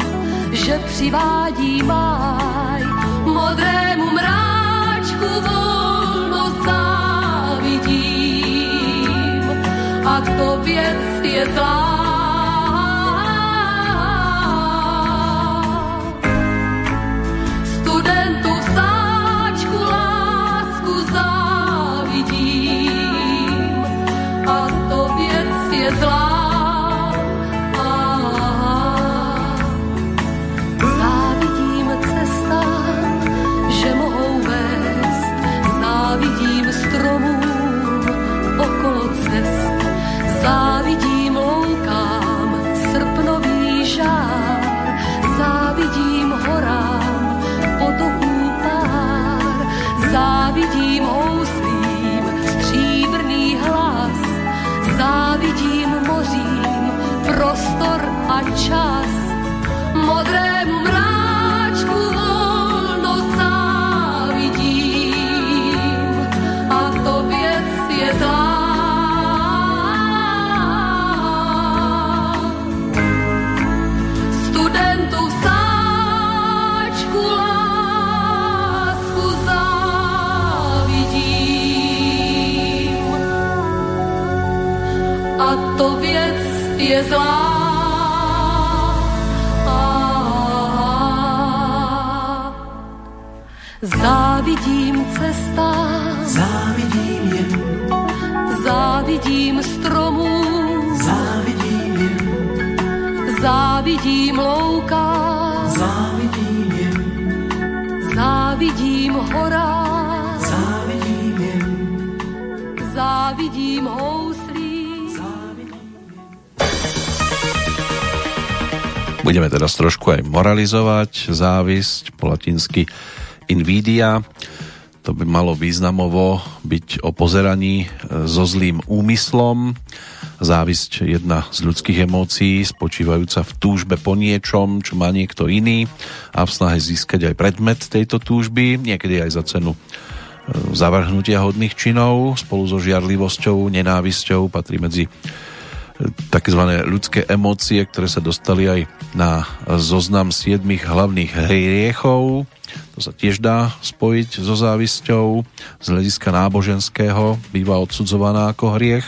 že přivádí máj, modrému mráčku volnost závidím a kto věc je zlá. tvoří prostor a čas. Modrému je zlá. Závidím cestám, závidím jen, závidím stromům, závidím jen, závidím loukám, závidím jen, závidím horám, závidím jen, závidím houslím. Budeme teraz trošku aj moralizovať závisť, po latinsky invidia. To by malo významovo byť o pozeraní e, so zlým úmyslom. Závisť jedna z ľudských emócií, spočívajúca v túžbe po niečom, čo má niekto iný a v snahe získať aj predmet tejto túžby, niekedy aj za cenu e, zavrhnutia hodných činov spolu so žiarlivosťou, nenávisťou patrí medzi takzvané ľudské emócie, ktoré sa dostali aj na zoznam siedmých hlavných hriechov. To sa tiež dá spojiť so závisťou. Z hľadiska náboženského býva odsudzovaná ako hriech.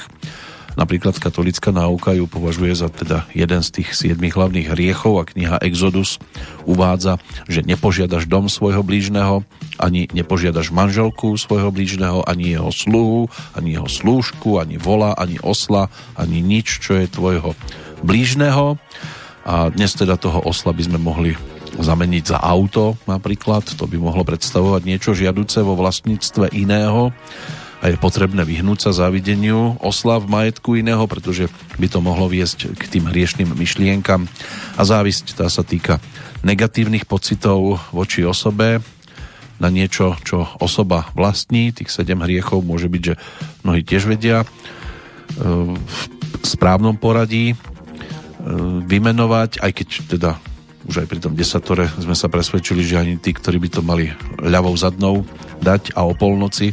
Napríklad katolická náuka ju považuje za teda jeden z tých siedmých hlavných hriechov a kniha Exodus uvádza, že nepožiadaš dom svojho blížneho, ani nepožiadaš manželku svojho blížneho, ani jeho sluhu, ani jeho slúžku, ani vola, ani osla, ani nič, čo je tvojho blížneho. A dnes teda toho osla by sme mohli zameniť za auto napríklad, to by mohlo predstavovať niečo žiaduce vo vlastníctve iného a je potrebné vyhnúť sa závideniu osla v majetku iného, pretože by to mohlo viesť k tým hriešným myšlienkam a závisť tá sa týka negatívnych pocitov voči osobe na niečo, čo osoba vlastní. Tých sedem hriechov môže byť, že mnohí tiež vedia e, v správnom poradí e, vymenovať, aj keď teda už aj pri tom desatore sme sa presvedčili, že ani tí, ktorí by to mali ľavou zadnou dať a o polnoci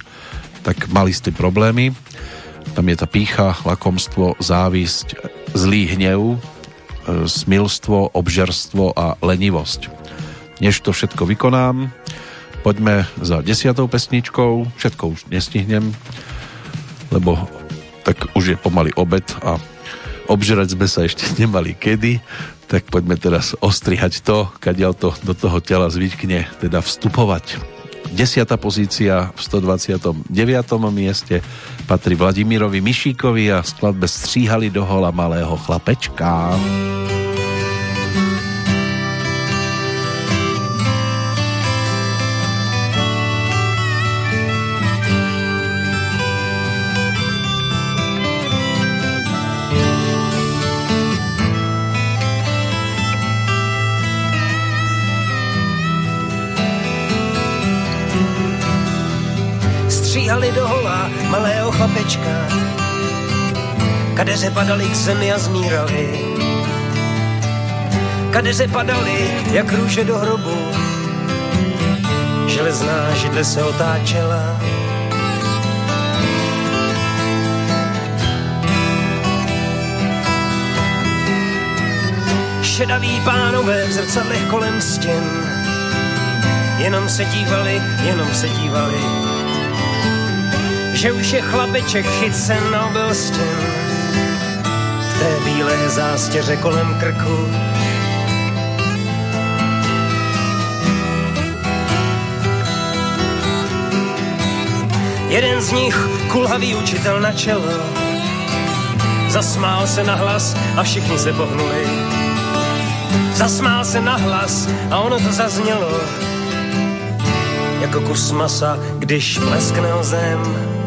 tak mali ste problémy. Tam je tá pícha, lakomstvo, závisť, zlý hnev, e, smilstvo, obžerstvo a lenivosť. Než to všetko vykonám, poďme za desiatou pesničkou. Všetko už nestihnem, lebo tak už je pomaly obed a obžerať sme sa ešte nemali kedy, tak poďme teraz ostrihať to, kadiaľ to do toho tela zvykne teda vstupovať. Desiatá pozícia v 129. mieste patrí Vladimirovi Mišíkovi a skladbe Stříhali do hola malého chlapečka. Stříhali do hola malého chlapečka. Kadeře padali k zemi a zmírali. Kadeře padali jak růže do hrobu. Železná židle se otáčela. Šedaví pánové v zrcadlech kolem stěn Jenom se dívali, jenom se dívali že už je chlapeček chycen na obelstěn v té bílé zástěře kolem krku. Jeden z nich, kulhavý učitel na čelo, zasmál se na hlas a všichni se pohnuli. Zasmál se na hlas a ono to zaznělo, jako kus masa, když pleskne o zem.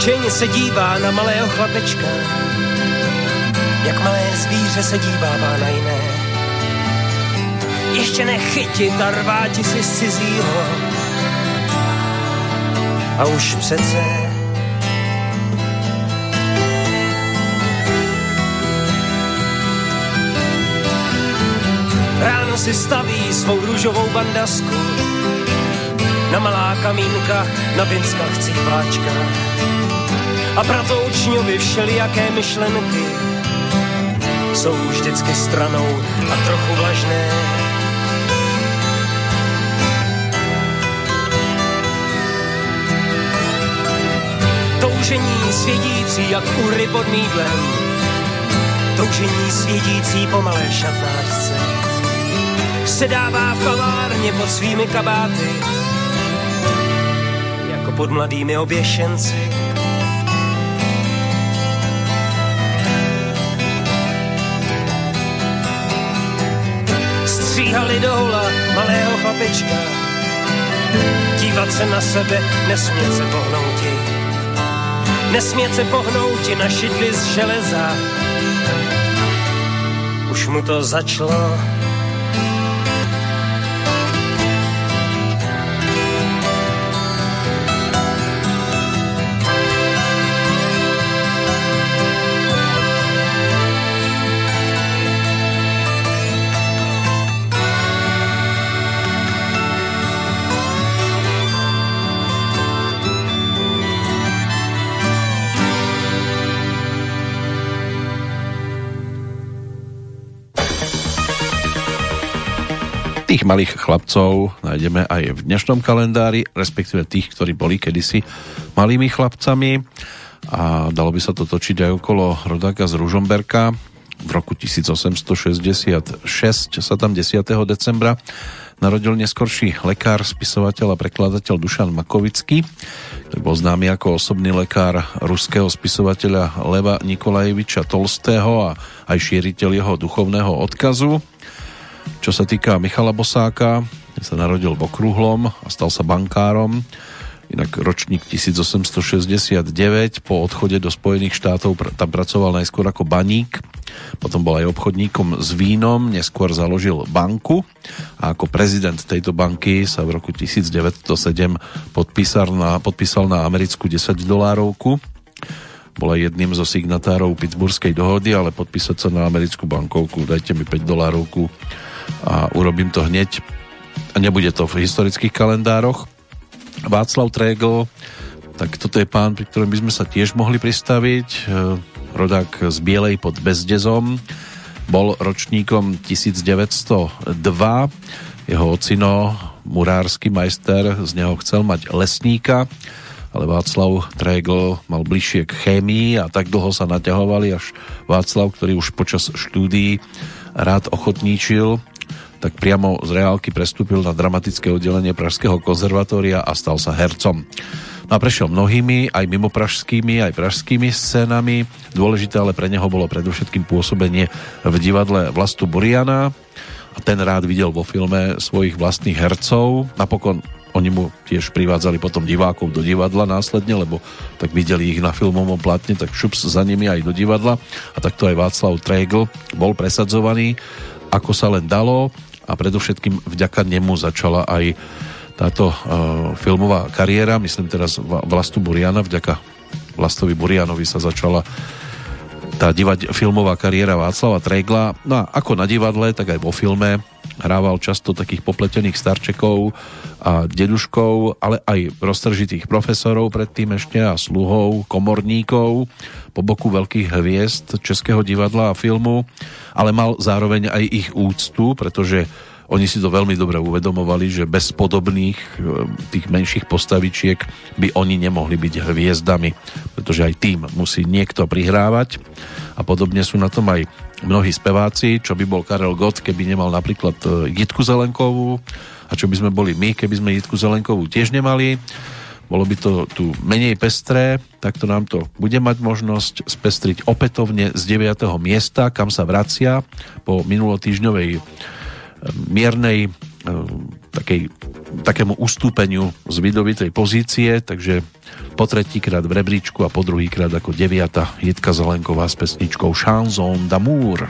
Učeně se dívá na malého chlapečka, jak malé zvíře se dívává na jiné. Ještě nechytit a rváti si z cizího. A už přece Ráno si staví svou růžovou bandasku na malá kamínka na vinskách cihláčka. A proto učňovi všelijaké myšlenky jsou vždycky stranou a trochu vlažné. Toužení svědící jak uhry pod mídlem, toužení svědící po malé šatnářce. Sedává v kavárně pod svými kabáty, jako pod mladými oběšenci. Hula malého chlapečka, dívat se na sebe, nesmět se pohnouti. Nesmět se pohnouti na šidli z železa. Už mu to začalo Tých malých chlapcov nájdeme aj v dnešnom kalendári, respektíve tých, ktorí boli kedysi malými chlapcami a dalo by sa to točiť aj okolo rodáka z Ružomberka. V roku 1866 sa tam 10. decembra narodil neskorší lekár, spisovateľ a prekladateľ Dušan Makovický, ktorý bol známy ako osobný lekár ruského spisovateľa Leva Nikolajeviča Tolstého a aj šíriteľ jeho duchovného odkazu. Čo sa týka Michala Bosáka, sa narodil v Okrúhlom a stal sa bankárom. Inak ročník 1869 po odchode do Spojených štátov tam pracoval najskôr ako baník, potom bol aj obchodníkom s vínom, neskôr založil banku a ako prezident tejto banky sa v roku 1907 podpísal na, podpísal na americkú 10 dolárovku. Bola jedným zo signatárov Pittsburghskej dohody, ale podpísať sa na americkú bankovku, dajte mi 5 dolárovku, a urobím to hneď nebude to v historických kalendároch. Václav Tregl, tak toto je pán, pri ktorom by sme sa tiež mohli pristaviť. E, rodák z Bielej pod Bezdezom. Bol ročníkom 1902. Jeho ocino, murársky majster, z neho chcel mať lesníka, ale Václav Tregl mal bližšie k chémii a tak dlho sa naťahovali, až Václav, ktorý už počas štúdií rád ochotníčil tak priamo z reálky prestúpil na dramatické oddelenie Pražského konzervatória a stal sa hercom. No a prešiel mnohými, aj mimo pražskými, aj pražskými scénami. Dôležité ale pre neho bolo predovšetkým pôsobenie v divadle Vlastu Buriana a ten rád videl vo filme svojich vlastných hercov. Napokon oni mu tiež privádzali potom divákov do divadla následne, lebo tak videli ich na filmovom platne, tak šups za nimi aj do divadla. A takto aj Václav Tregl bol presadzovaný, ako sa len dalo a predovšetkým vďaka nemu začala aj táto uh, filmová kariéra, myslím teraz Vlastu Buriana, vďaka Vlastovi Burianovi sa začala tá divať, filmová kariéra Václava Tregla. No a ako na divadle, tak aj vo filme hrával často takých popletených starčekov a deduškov, ale aj roztržitých profesorov predtým ešte a sluhov, komorníkov po boku veľkých hviezd Českého divadla a filmu, ale mal zároveň aj ich úctu, pretože oni si to veľmi dobre uvedomovali, že bez podobných e, tých menších postavičiek by oni nemohli byť hviezdami, pretože aj tým musí niekto prihrávať a podobne sú na tom aj mnohí speváci, čo by bol Karel Gott, keby nemal napríklad e, Jitku Zelenkovú a čo by sme boli my, keby sme Jitku Zelenkovú tiež nemali. Bolo by to tu menej pestré, tak to nám to bude mať možnosť spestriť opätovne z 9. miesta, kam sa vracia po minulotýžňovej miernej takej, takému ustúpeniu z vidovitej pozície, takže po tretíkrát v rebríčku a po druhýkrát ako deviata Jitka Zelenková s pesničkou Chanson d'amour.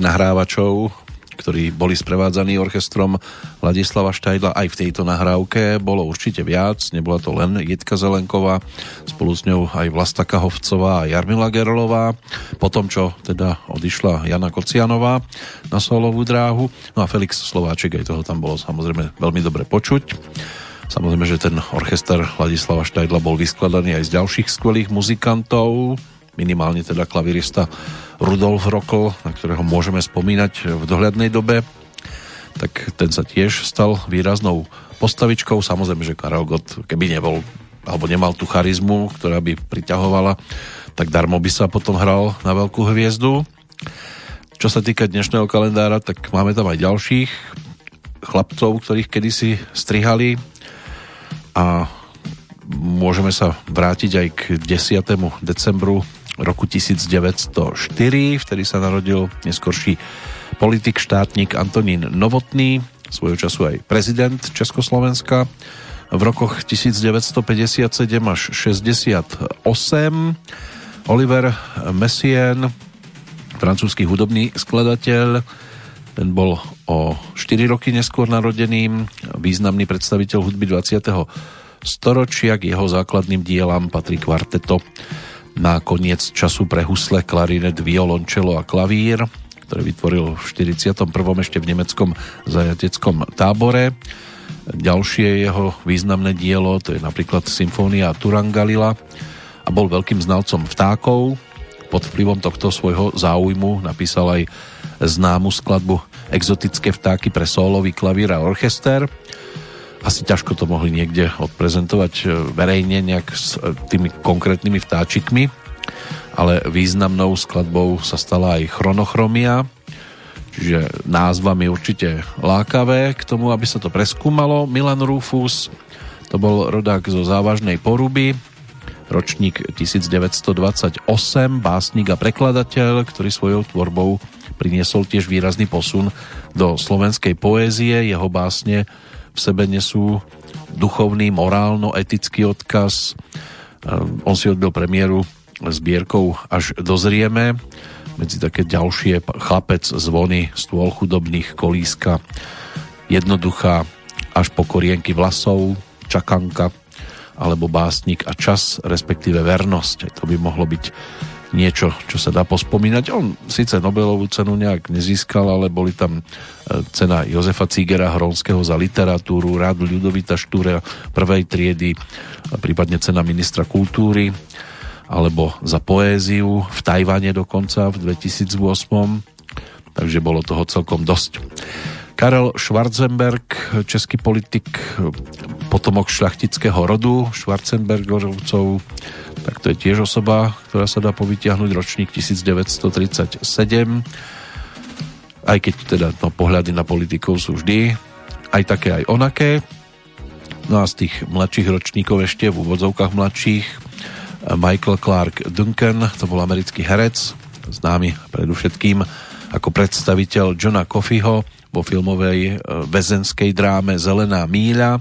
Tých nahrávačov, ktorí boli sprevádzaní orchestrom Ladislava Štajdla aj v tejto nahrávke bolo určite viac, nebola to len Jitka Zelenková, spolu s ňou aj Vlasta Kahovcová a Jarmila Gerlová, po tom, čo teda odišla Jana Kocianová na solovú dráhu, no a Felix Slováček, aj toho tam bolo samozrejme veľmi dobre počuť. Samozrejme, že ten orchester Ladislava Štajdla bol vyskladaný aj z ďalších skvelých muzikantov, minimálne teda klavirista Rudolf Rokl, na ktorého môžeme spomínať v dohľadnej dobe, tak ten sa tiež stal výraznou postavičkou. Samozrejme, že Karel Gott, keby nebol alebo nemal tú charizmu, ktorá by priťahovala, tak darmo by sa potom hral na veľkú hviezdu. Čo sa týka dnešného kalendára, tak máme tam aj ďalších chlapcov, ktorých kedysi strihali a môžeme sa vrátiť aj k 10. decembru roku 1904, vtedy sa narodil neskorší politik, štátnik Antonín Novotný, svojho času aj prezident Československa v rokoch 1957 až 68. Oliver Messien, francúzsky hudobný skladateľ, ten bol o 4 roky neskôr narodeným, významný predstaviteľ hudby 20. storočia, k jeho základným dielam patrí kvarteto na koniec času pre husle, klarinet, violončelo a klavír, ktoré vytvoril v 41. ešte v nemeckom zajateckom tábore. Ďalšie jeho významné dielo, to je napríklad Symfónia Turangalila a bol veľkým znalcom vtákov. Pod vplyvom tohto svojho záujmu napísal aj známu skladbu Exotické vtáky pre sólový klavír a orchester asi ťažko to mohli niekde odprezentovať e, verejne nejak s e, tými konkrétnymi vtáčikmi, ale významnou skladbou sa stala aj chronochromia, čiže názva mi určite lákavé k tomu, aby sa to preskúmalo. Milan Rufus, to bol rodák zo závažnej poruby, ročník 1928, básnik a prekladateľ, ktorý svojou tvorbou priniesol tiež výrazný posun do slovenskej poézie. Jeho básne v sebe nesú duchovný, morálno-etický odkaz. On si odbil premiéru zbierkou až dozrieme. Medzi také ďalšie chlapec zvony, stôl chudobných, kolíska, jednoduchá až po korienky vlasov, čakanka, alebo básnik a čas, respektíve vernosť. To by mohlo byť niečo, čo sa dá pospomínať. On síce Nobelovú cenu nejak nezískal, ale boli tam e, cena Jozefa Cígera Hronského za literatúru, rád Ľudovita Štúra prvej triedy, prípadne cena ministra kultúry alebo za poéziu v Tajvane dokonca v 2008. Takže bolo toho celkom dosť. Karel Schwarzenberg, český politik, potomok šľachtického rodu Schwarzenbergovcov, tak to je tiež osoba, ktorá sa dá povytiahnuť ročník 1937 aj keď teda no, pohľady na politikov sú vždy aj také, aj onaké. No a z tých mladších ročníkov ešte v úvodzovkách mladších Michael Clark Duncan, to bol americký herec, známy predovšetkým ako predstaviteľ Johna Coffeyho vo filmovej e, väzenskej dráme Zelená míľa.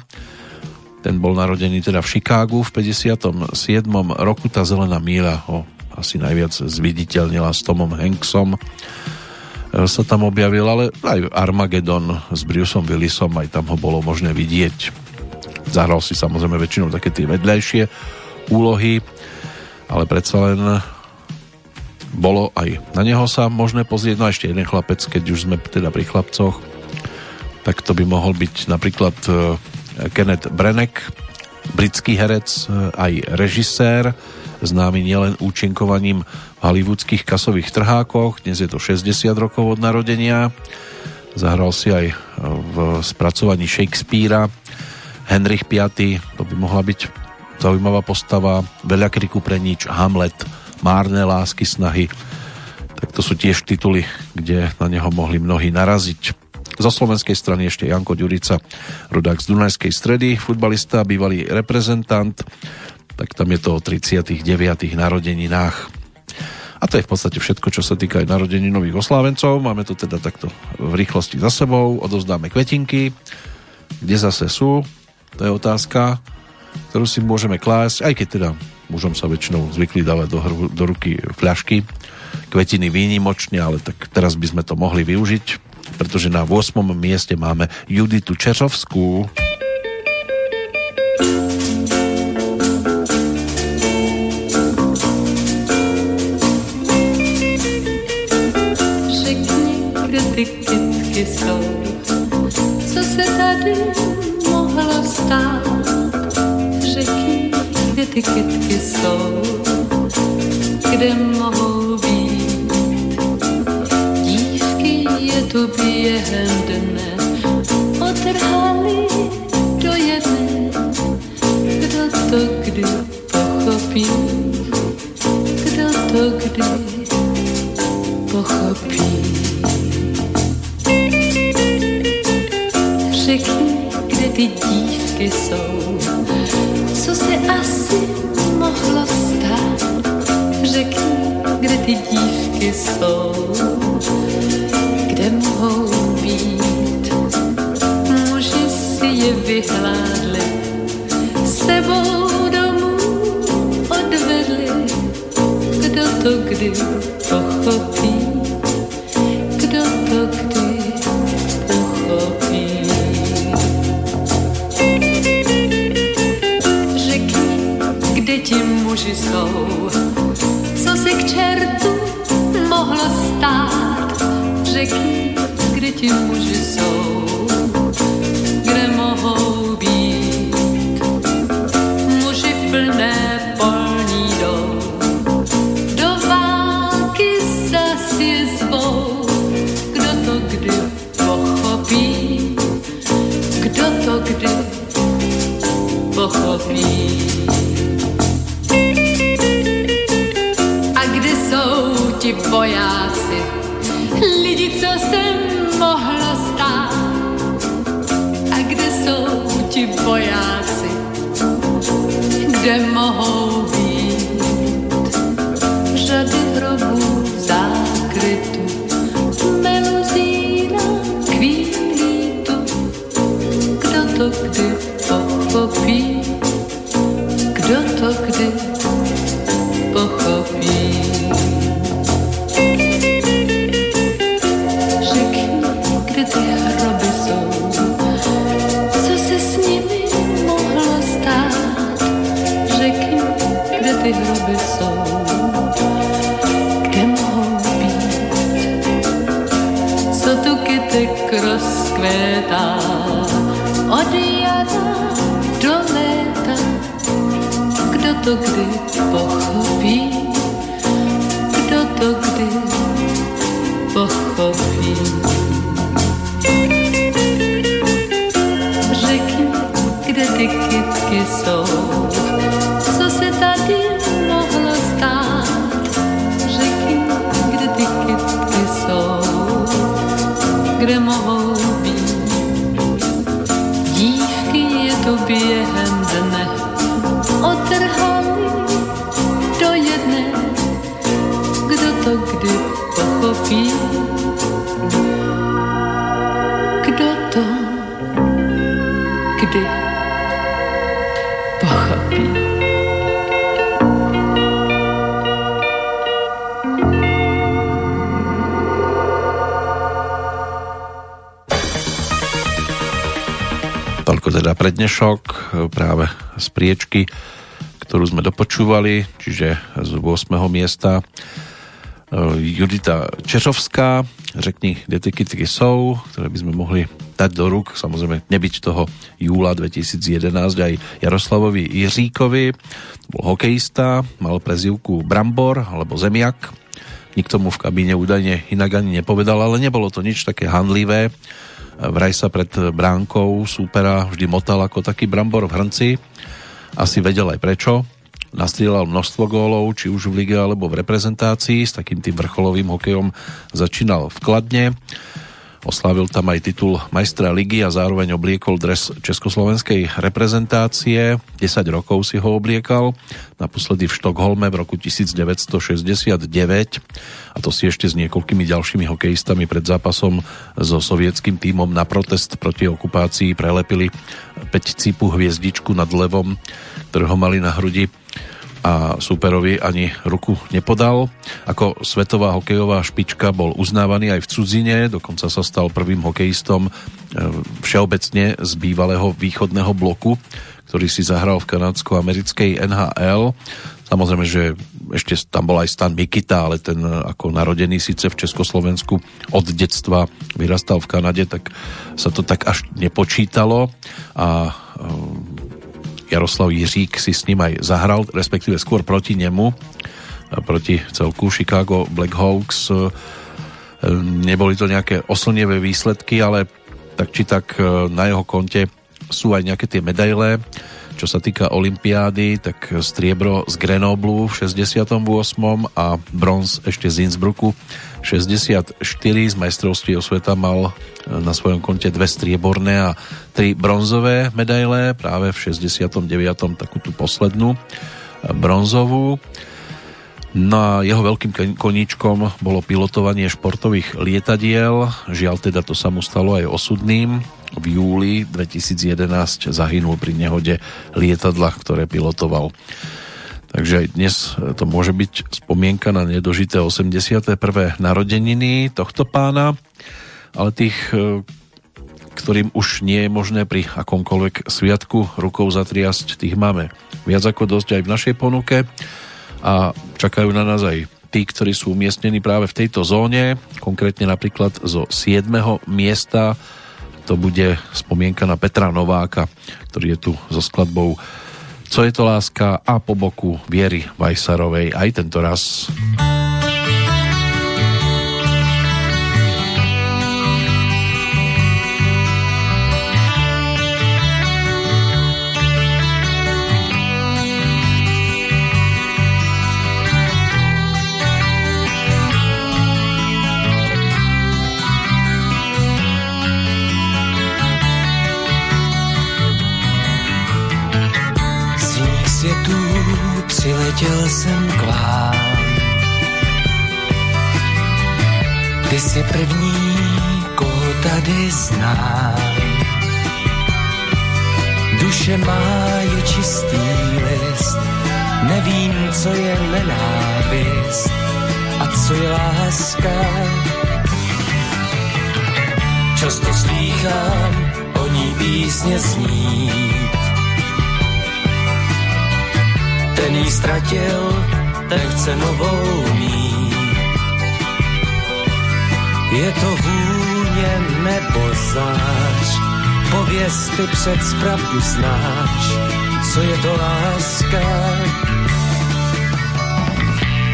Ten bol narodený teda v Chicagu v 57. roku. Tá Zelená míľa ho asi najviac zviditeľnila s Tomom Hanksom e, sa tam objavil, ale aj Armageddon s Bruceom Willisom, aj tam ho bolo možné vidieť. Zahral si samozrejme väčšinou také tie vedľajšie úlohy, ale predsa len bolo aj na neho sa možné pozrieť. No a ešte jeden chlapec, keď už sme teda pri chlapcoch, tak to by mohol byť napríklad e, Kenneth Branagh, britský herec, e, aj režisér, známy nielen účinkovaním v hollywoodských kasových trhákoch, dnes je to 60 rokov od narodenia, zahral si aj v spracovaní Shakespearea, Henrich V, to by mohla byť zaujímavá postava, veľa kriku pre nič, Hamlet, Márne lásky, snahy. Tak to sú tiež tituly, kde na neho mohli mnohí naraziť. Zo slovenskej strany ešte Janko Ďurica, rodák z Dunajskej stredy, futbalista, bývalý reprezentant, tak tam je to o 39. narodeninách. A to je v podstate všetko, čo sa týka aj narodení nových oslávencov. Máme to teda takto v rýchlosti za sebou, odozdáme kvetinky. Kde zase sú? To je otázka, ktorú si môžeme klásť, aj keď teda mužom sa väčšinou zvykli dávať do, do ruky fľašky, kvetiny výnimočne, ale tak teraz by sme to mohli využiť, pretože na 8. mieste máme Juditu Čeřovskú. Řekni, kytky jsou, kde mohou být. Dívky je tu během dne, otrhali do jedné. Kdo to kdy pochopí, kdo to kdy pochopí. Řekni, kde ty dívky jsou, co se asi mohlo stát. Řekni, kde ty dívky jsou, kde mohou být. Muži si je vyhládli, sebou domů odvedli. Kdo to kdy pochopí, sme dopočúvali, čiže z 8. miesta. E, Judita Češovská, řekni, kde ty kytky jsou, ktoré by sme mohli dať do rúk, samozrejme nebyť toho júla 2011 aj Jaroslavovi Jiříkovi, bol hokejista, mal prezivku Brambor alebo Zemiak, nikto mu v kabíne údajne inak ani nepovedal, ale nebolo to nič také handlivé, vraj sa pred bránkou súpera vždy motal ako taký brambor v hrnci. Asi vedel aj prečo. Nastrieľal množstvo gólov, či už v lige alebo v reprezentácii. S takým tým vrcholovým hokejom začínal v Kladne. Oslávil tam aj titul majstra ligy a zároveň obliekol dres československej reprezentácie. 10 rokov si ho obliekal, naposledy v Štokholme v roku 1969 a to si ešte s niekoľkými ďalšími hokejistami pred zápasom so sovietským tímom na protest proti okupácii prelepili 5 cípu hviezdičku nad levom, ktorého mali na hrudi a súperovi ani ruku nepodal. Ako svetová hokejová špička bol uznávaný aj v cudzine, dokonca sa stal prvým hokejistom e, všeobecne z bývalého východného bloku, ktorý si zahral v kanadsko-americkej NHL. Samozrejme, že ešte tam bol aj Stan Mikita, ale ten ako narodený síce v Československu od detstva vyrastal v Kanade, tak sa to tak až nepočítalo a Jaroslav Jiřík si s ním aj zahral, respektíve skôr proti nemu, proti celku Chicago Blackhawks. Neboli to nejaké oslnievé výsledky, ale tak či tak na jeho konte sú aj nejaké tie medaile. Čo sa týka Olympiády, tak striebro z Grenoblu v 68. a bronz ešte z Innsbrucku 64. Z majstrovstiev sveta mal na svojom konte dve strieborné a tri bronzové medaile, práve v 69. takú tú poslednú bronzovú. No a jeho veľkým koníčkom bolo pilotovanie športových lietadiel. Žiaľ teda to sa mu stalo aj osudným v júli 2011 zahynul pri nehode lietadla, ktoré pilotoval. Takže aj dnes to môže byť spomienka na nedožité 81. narodeniny tohto pána, ale tých, e, ktorým už nie je možné pri akomkoľvek sviatku rukou zatriasť, tých máme viac ako dosť aj v našej ponuke a čakajú na nás aj tí, ktorí sú umiestnení práve v tejto zóne, konkrétne napríklad zo 7. miesta to bude spomienka na Petra Nováka, ktorý je tu so skladbou Co je to láska a po boku Viery Vajsarovej aj tento raz. Přiletěl jsem k vám. Ty jsi první, koho tady znám. Duše má je čistý list, nevím, co je nenávist a co je láska. Často slýchám o ní písně znít, ten jí ztratil, ten chce novou mít. Je to vůně nebo zář, pověsty před pravdu znáš, co je to láska.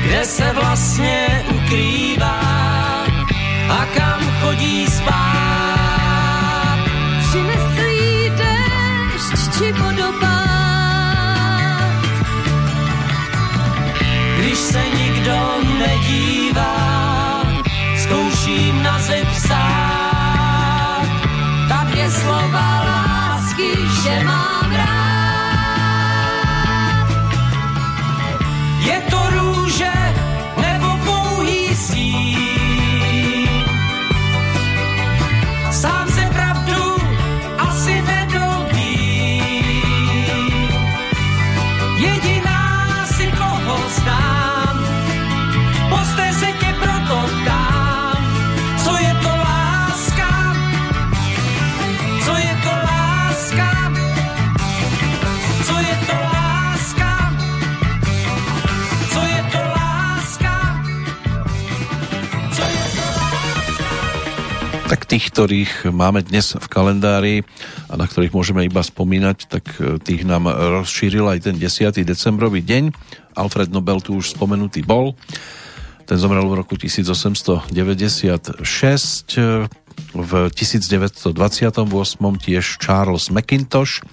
Kde se vlastně ukrývá a kam chodí spát? Přinese jí déšť či vodopád. Když se nikdo nedívá, zkouším na zem psát. Ta dvě slova tých, ktorých máme dnes v kalendári a na ktorých môžeme iba spomínať, tak e, tých nám rozšíril aj ten 10. decembrový deň. Alfred Nobel tu už spomenutý bol. Ten zomrel v roku 1896. V 1928 tiež Charles McIntosh,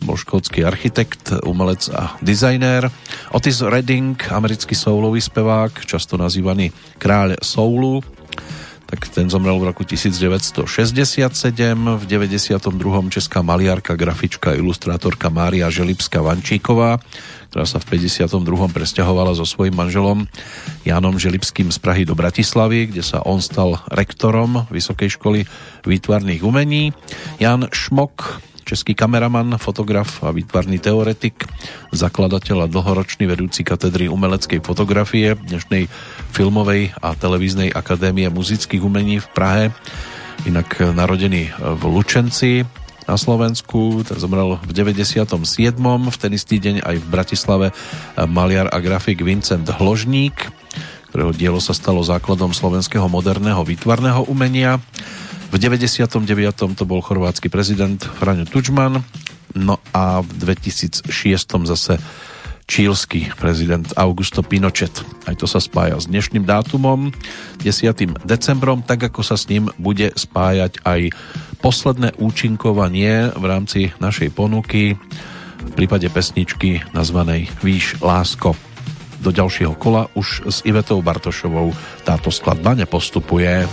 to bol škótsky architekt, umelec a dizajnér. Otis Redding, americký soulový spevák, často nazývaný kráľ soulu, tak ten zomrel v roku 1967. V 92. česká maliarka, grafička, ilustrátorka Mária Želipská Vančíková, ktorá sa v 52. presťahovala so svojím manželom Jánom Želipským z Prahy do Bratislavy, kde sa on stal rektorom Vysokej školy výtvarných umení. Jan Šmok, český kameraman, fotograf a výtvarný teoretik, zakladateľ a dlhoročný vedúci katedry umeleckej fotografie dnešnej filmovej a televíznej akadémie muzických umení v Prahe, inak narodený v Lučenci na Slovensku, ten zomrel v 97. V ten istý deň aj v Bratislave maliar a grafik Vincent Hložník, ktorého dielo sa stalo základom slovenského moderného výtvarného umenia. V 99. to bol chorvátsky prezident Franjo Tudžman, no a v 2006. zase čílsky prezident Augusto Pinochet. Aj to sa spája s dnešným dátumom, 10. decembrom, tak ako sa s ním bude spájať aj posledné účinkovanie v rámci našej ponuky v prípade pesničky nazvanej Víš lásko. Do ďalšieho kola už s Ivetou Bartošovou táto skladba nepostupuje.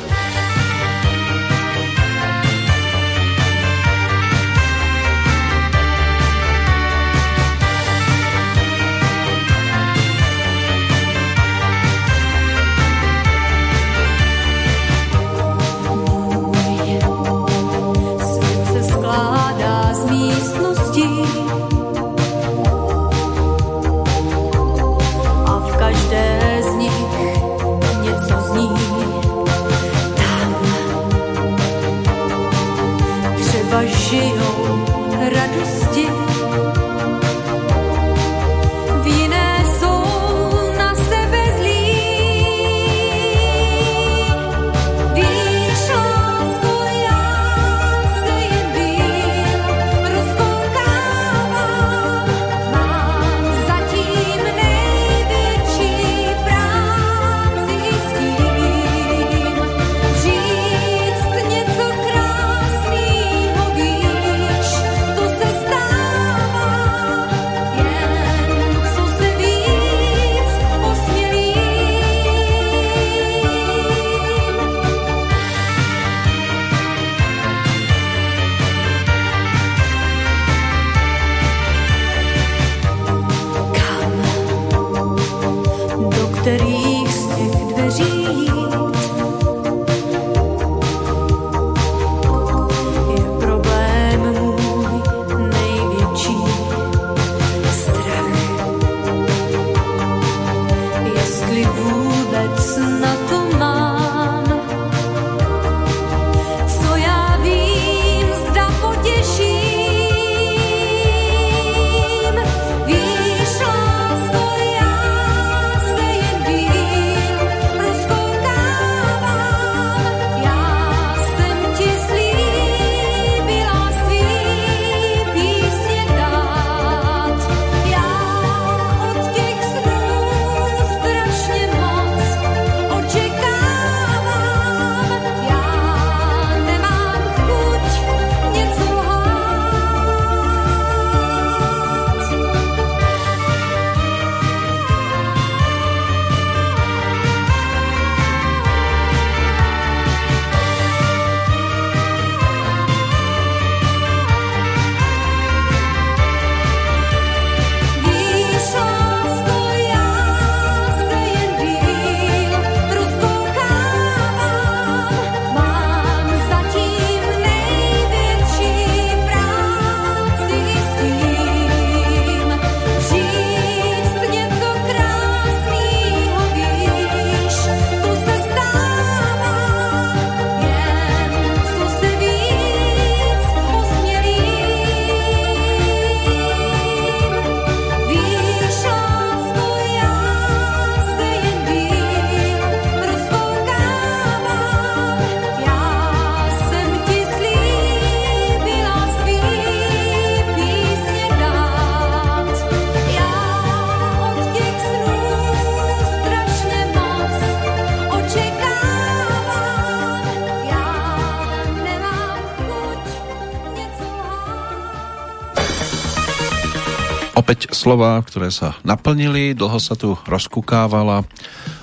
Opäť slova, ktoré sa naplnili, dlho sa tu rozkukávala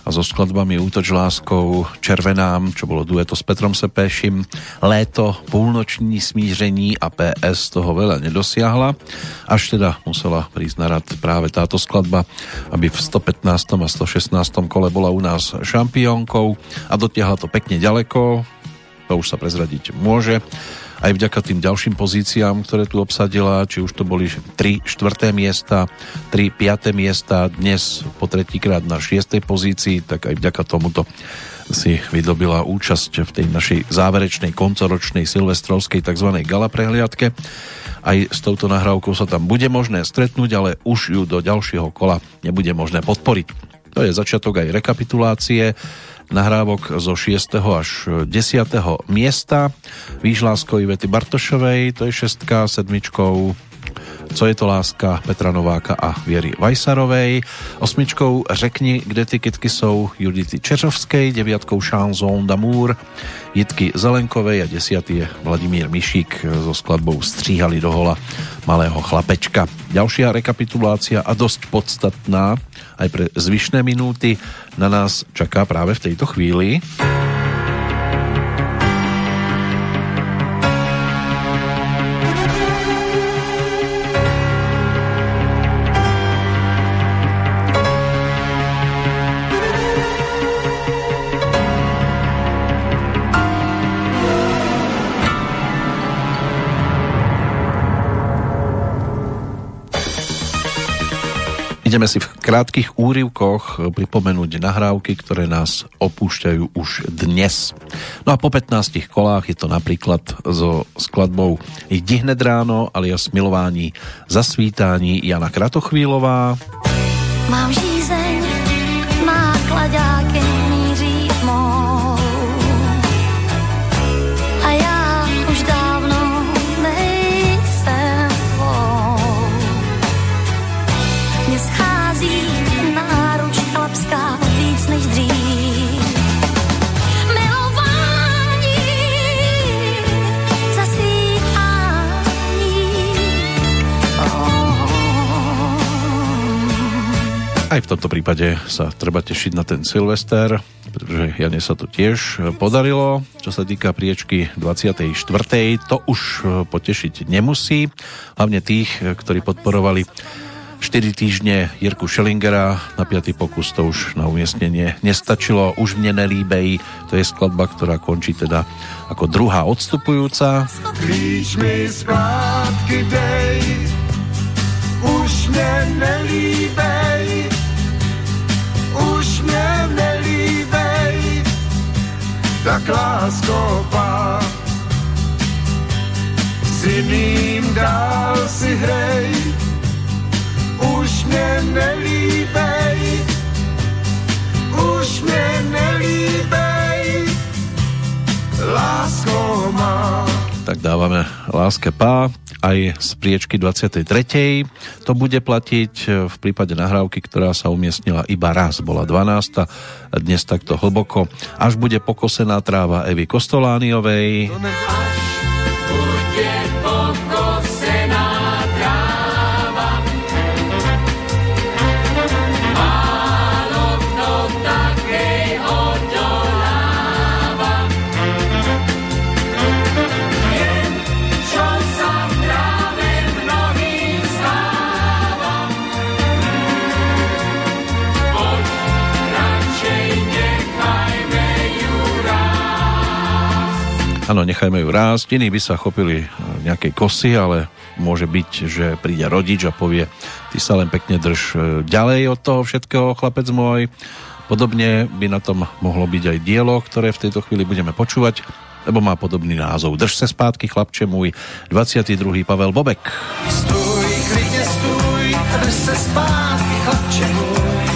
a so skladbami Útoč láskou, Červenám, čo bolo dueto s Petrom Sepešim, Léto, Púlnoční smíření a PS toho veľa nedosiahla, až teda musela prísť na rad práve táto skladba, aby v 115. a 116. kole bola u nás šampiónkou a dotiahla to pekne ďaleko, to už sa prezradiť môže aj vďaka tým ďalším pozíciám, ktoré tu obsadila, či už to boli 3 štvrté miesta, 3 piaté miesta, dnes po tretíkrát na 6. pozícii, tak aj vďaka tomuto si vydobila účasť v tej našej záverečnej koncoročnej silvestrovskej tzv. gala prehliadke. Aj s touto nahrávkou sa tam bude možné stretnúť, ale už ju do ďalšieho kola nebude možné podporiť. To je začiatok aj rekapitulácie nahrávok zo 6. až 10. miesta. Výžlásko Ivety Bartošovej, to je šestka, sedmičkou co je to láska Petra Nováka a Viery Vajsarovej, osmičkou Řekni, kde ty kytky jsou Judity Čeřovskej, deviatkou Chanson d'amour Jitky Zelenkovej a desiatý je Vladimír Mišík so skladbou Stříhali do hola malého chlapečka. Ďalšia rekapitulácia a dosť podstatná aj pre zvyšné minúty na nás čaká práve v tejto chvíli. Ideme si v krátkých úrivkoch pripomenúť nahrávky, ktoré nás opúšťajú už dnes. No a po 15 kolách je to napríklad so skladbou Jdi hned ráno alias Milování zasvítání Jana Kratochvílová. Mám žízeň, má kladáky, Aj v tomto prípade sa treba tešiť na ten Silvester, pretože Jane sa to tiež podarilo. Čo sa týka priečky 24. to už potešiť nemusí. Hlavne tých, ktorí podporovali 4 týždne Jirku Schellingera na 5. pokus to už na umiestnenie nestačilo. Už mne nelíbej, to je skladba, ktorá končí teda ako druhá odstupujúca. Klíč mi dej, už mne nelíbej, tak lásko pá. S jiným dál si hrej, už mě nelíbej, už mě nelíbej, lásko má. Tak dávame láske pá aj z priečky 23. To bude platiť v prípade nahrávky, ktorá sa umiestnila iba raz, bola 12. A dnes takto hlboko. Až bude pokosená tráva Evy Kostolániovej. Áno, nechajme ju rásť. Iní by sa chopili e, nejakej kosy, ale môže byť, že príde rodič a povie, ty sa len pekne drž e, ďalej od toho všetkého, chlapec môj. Podobne by na tom mohlo byť aj dielo, ktoré v tejto chvíli budeme počúvať, lebo má podobný názov. Drž se zpátky, chlapče môj, 22. Pavel Bobek. Stůj, klidně stůj, drž se zpátky, chlapče môj,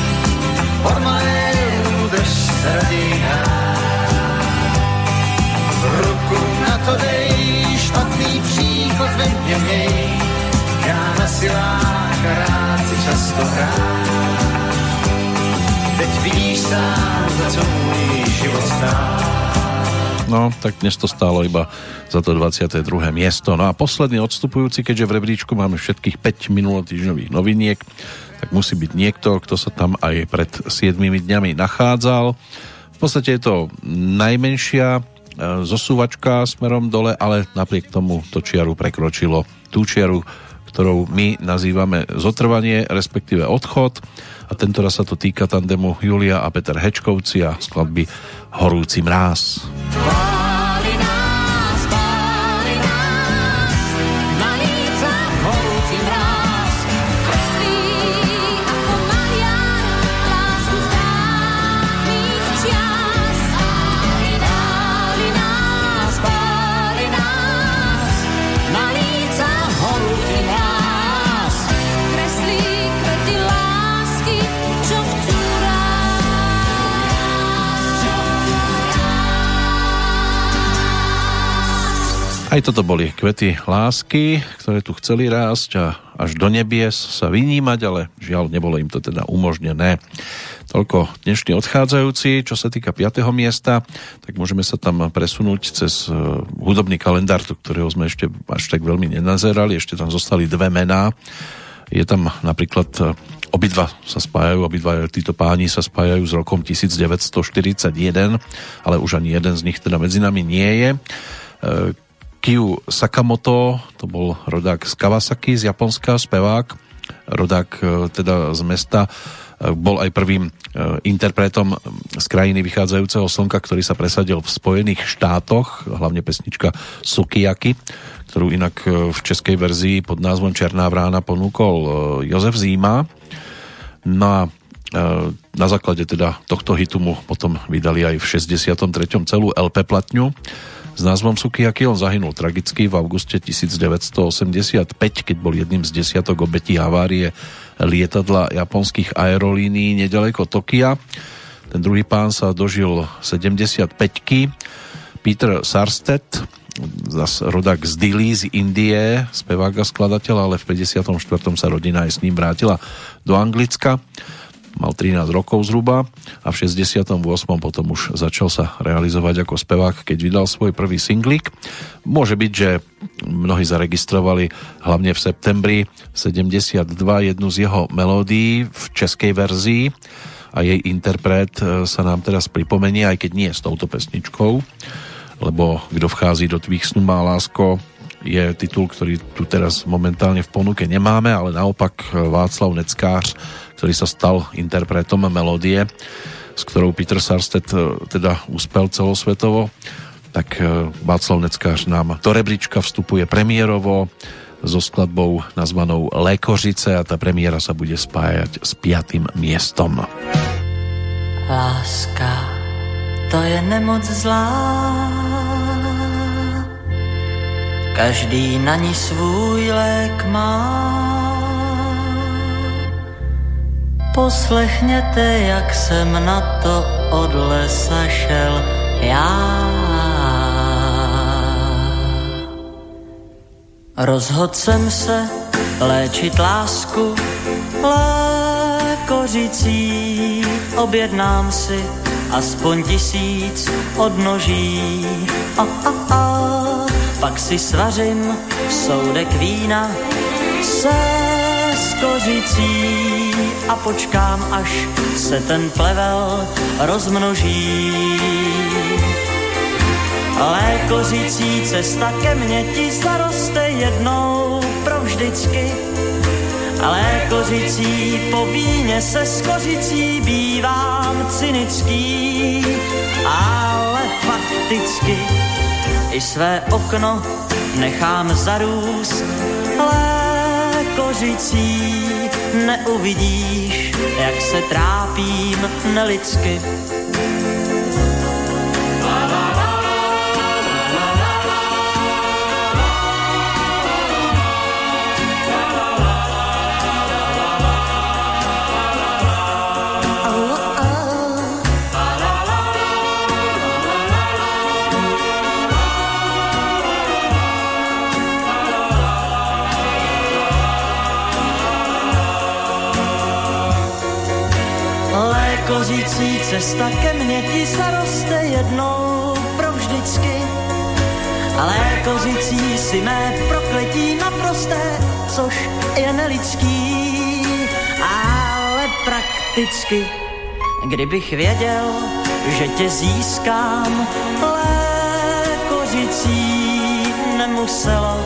silách a rád si často hrám. Teď vidíš sám, za co můj život stál. No, tak dnes to stálo iba za to 22. miesto. No a posledný odstupujúci, keďže v rebríčku máme všetkých 5 minulotýždňových noviniek, tak musí byť niekto, kto sa tam aj pred 7 dňami nachádzal. V podstate je to najmenšia e, zosúvačka smerom dole, ale napriek tomu to čiaru prekročilo tú čiaru, ktorou my nazývame zotrvanie, respektíve odchod a tento raz sa to týka tandemu Julia a Peter Hečkovci a skladby Horúci mráz. Wow. Aj toto boli kvety lásky, ktoré tu chceli rásť a až do nebies sa vynímať, ale žiaľ, nebolo im to teda umožnené. Toľko dnešní odchádzajúci. Čo sa týka 5. miesta, tak môžeme sa tam presunúť cez e, hudobný kalendár, do ktorého sme ešte až tak veľmi nenazerali. Ešte tam zostali dve mená. Je tam napríklad e, obidva sa spájajú, obidva títo páni sa spájajú s rokom 1941, ale už ani jeden z nich teda medzi nami nie je Kiu Sakamoto, to bol rodák z Kawasaki z Japonska, spevák, rodák e, teda z mesta, e, bol aj prvým e, interpretom z krajiny vychádzajúceho slnka, ktorý sa presadil v Spojených štátoch, hlavne pesnička Sukiyaki, ktorú inak v českej verzii pod názvom Černá vrána ponúkol Jozef Zíma. No a na základe teda tohto hitu mu potom vydali aj v 63. celú LP platňu s názvom Sukiyaki. On zahynul tragicky v auguste 1985, keď bol jedným z desiatok obetí havárie lietadla japonských aerolínií nedaleko Tokia. Ten druhý pán sa dožil 75 Peter Sarstedt, zas rodak z Dili z Indie, spevák a skladateľ, ale v 54. sa rodina aj s ním vrátila do Anglicka mal 13 rokov zhruba a v 68. potom už začal sa realizovať ako spevák, keď vydal svoj prvý singlik. Môže byť, že mnohí zaregistrovali hlavne v septembri 72 jednu z jeho melódií v českej verzii a jej interpret e, sa nám teraz pripomenie, aj keď nie s touto pesničkou, lebo kto vchází do tvých snú má lásko je titul, ktorý tu teraz momentálne v ponuke nemáme, ale naopak Václav Neckář ktorý sa stal interpretom melódie, s ktorou Peter Sarstedt e, teda uspel celosvetovo, tak e, Václav Neckář nám do rebríčka vstupuje premiérovo so skladbou nazvanou Lékořice a tá premiéra sa bude spájať s piatým miestom. Láska, to je nemoc zlá, každý na ní svůj lék má. Poslechněte, jak jsem na to od lesa šel já. Rozhodl jsem se léčit lásku lékořicí. Objednám si aspoň tisíc odnoží. A, a, a, pak si svařím soudek vína se kořicí a počkám, až se ten plevel rozmnoží. Lékořicí cesta ke mně ti zaroste jednou provždycky. Lékořicí po víně se s kořicí bývám cynický, ale fakticky i své okno nechám zarůst. Lékořicí kořicí neuvidíš, jak se trápím nelidsky. Cesta ke mně ti zaroste jednou provždy vždycky. Ale kozicí si mé prokletí naprosté, což je nelidský, ale prakticky. Kdybych věděl, že tě získám, kozicí nemuselo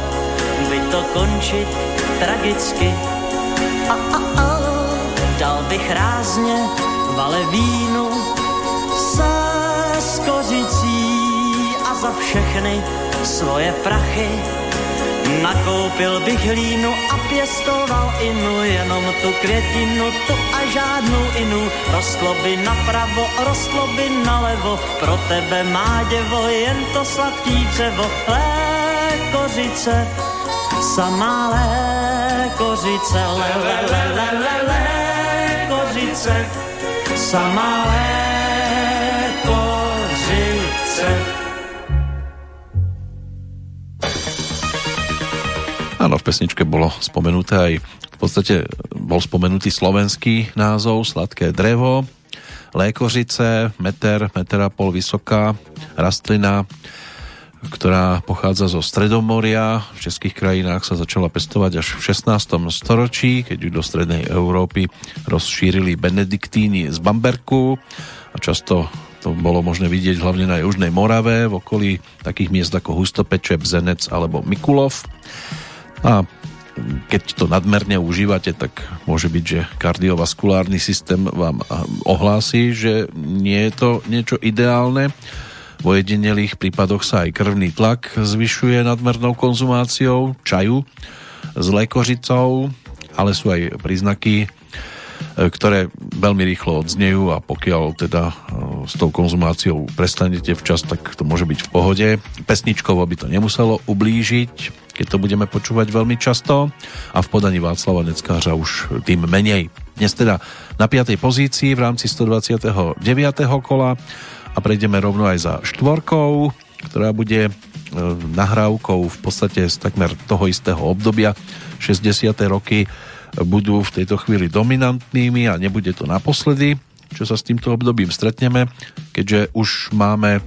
by to končit tragicky. A, a, a, dal bych rázně valevínu se skořicí a za všechny svoje prachy Nakoupil bych hlínu a pěstoval inu, jenom tu květinu, tu a žádnou inu. Rostlo by napravo, rostlo by nalevo, pro tebe má děvo, jen to sladký dřevo. Lékořice, samá lékořice, le, le, le, le, le, lékořice, samá lékořice. Áno, v pesničke bolo spomenuté aj v podstate bol spomenutý slovenský názov Sladké drevo, lékořice, meter, meter a pol vysoká rastlina, ktorá pochádza zo Stredomoria. V českých krajinách sa začala pestovať až v 16. storočí, keď ju do Strednej Európy rozšírili benediktíni z Bamberku a často to bolo možné vidieť hlavne na Južnej Morave, v okolí takých miest ako Hustopeče, Bzenec alebo Mikulov. A keď to nadmerne užívate, tak môže byť, že kardiovaskulárny systém vám ohlási, že nie je to niečo ideálne. V ojedinelých prípadoch sa aj krvný tlak zvyšuje nadmernou konzumáciou čaju s lékořicou, ale sú aj príznaky, e, ktoré veľmi rýchlo odznejú a pokiaľ teda e, s tou konzumáciou prestanete včas, tak to môže byť v pohode. Pesničkovo by to nemuselo ublížiť, keď to budeme počúvať veľmi často a v podaní Václava Neckářa už tým menej. Dnes teda na 5. pozícii v rámci 129. kola a prejdeme rovno aj za štvorkou, ktorá bude e, nahrávkou v podstate z takmer toho istého obdobia 60. roky budú v tejto chvíli dominantnými a nebude to naposledy, čo sa s týmto obdobím stretneme, keďže už máme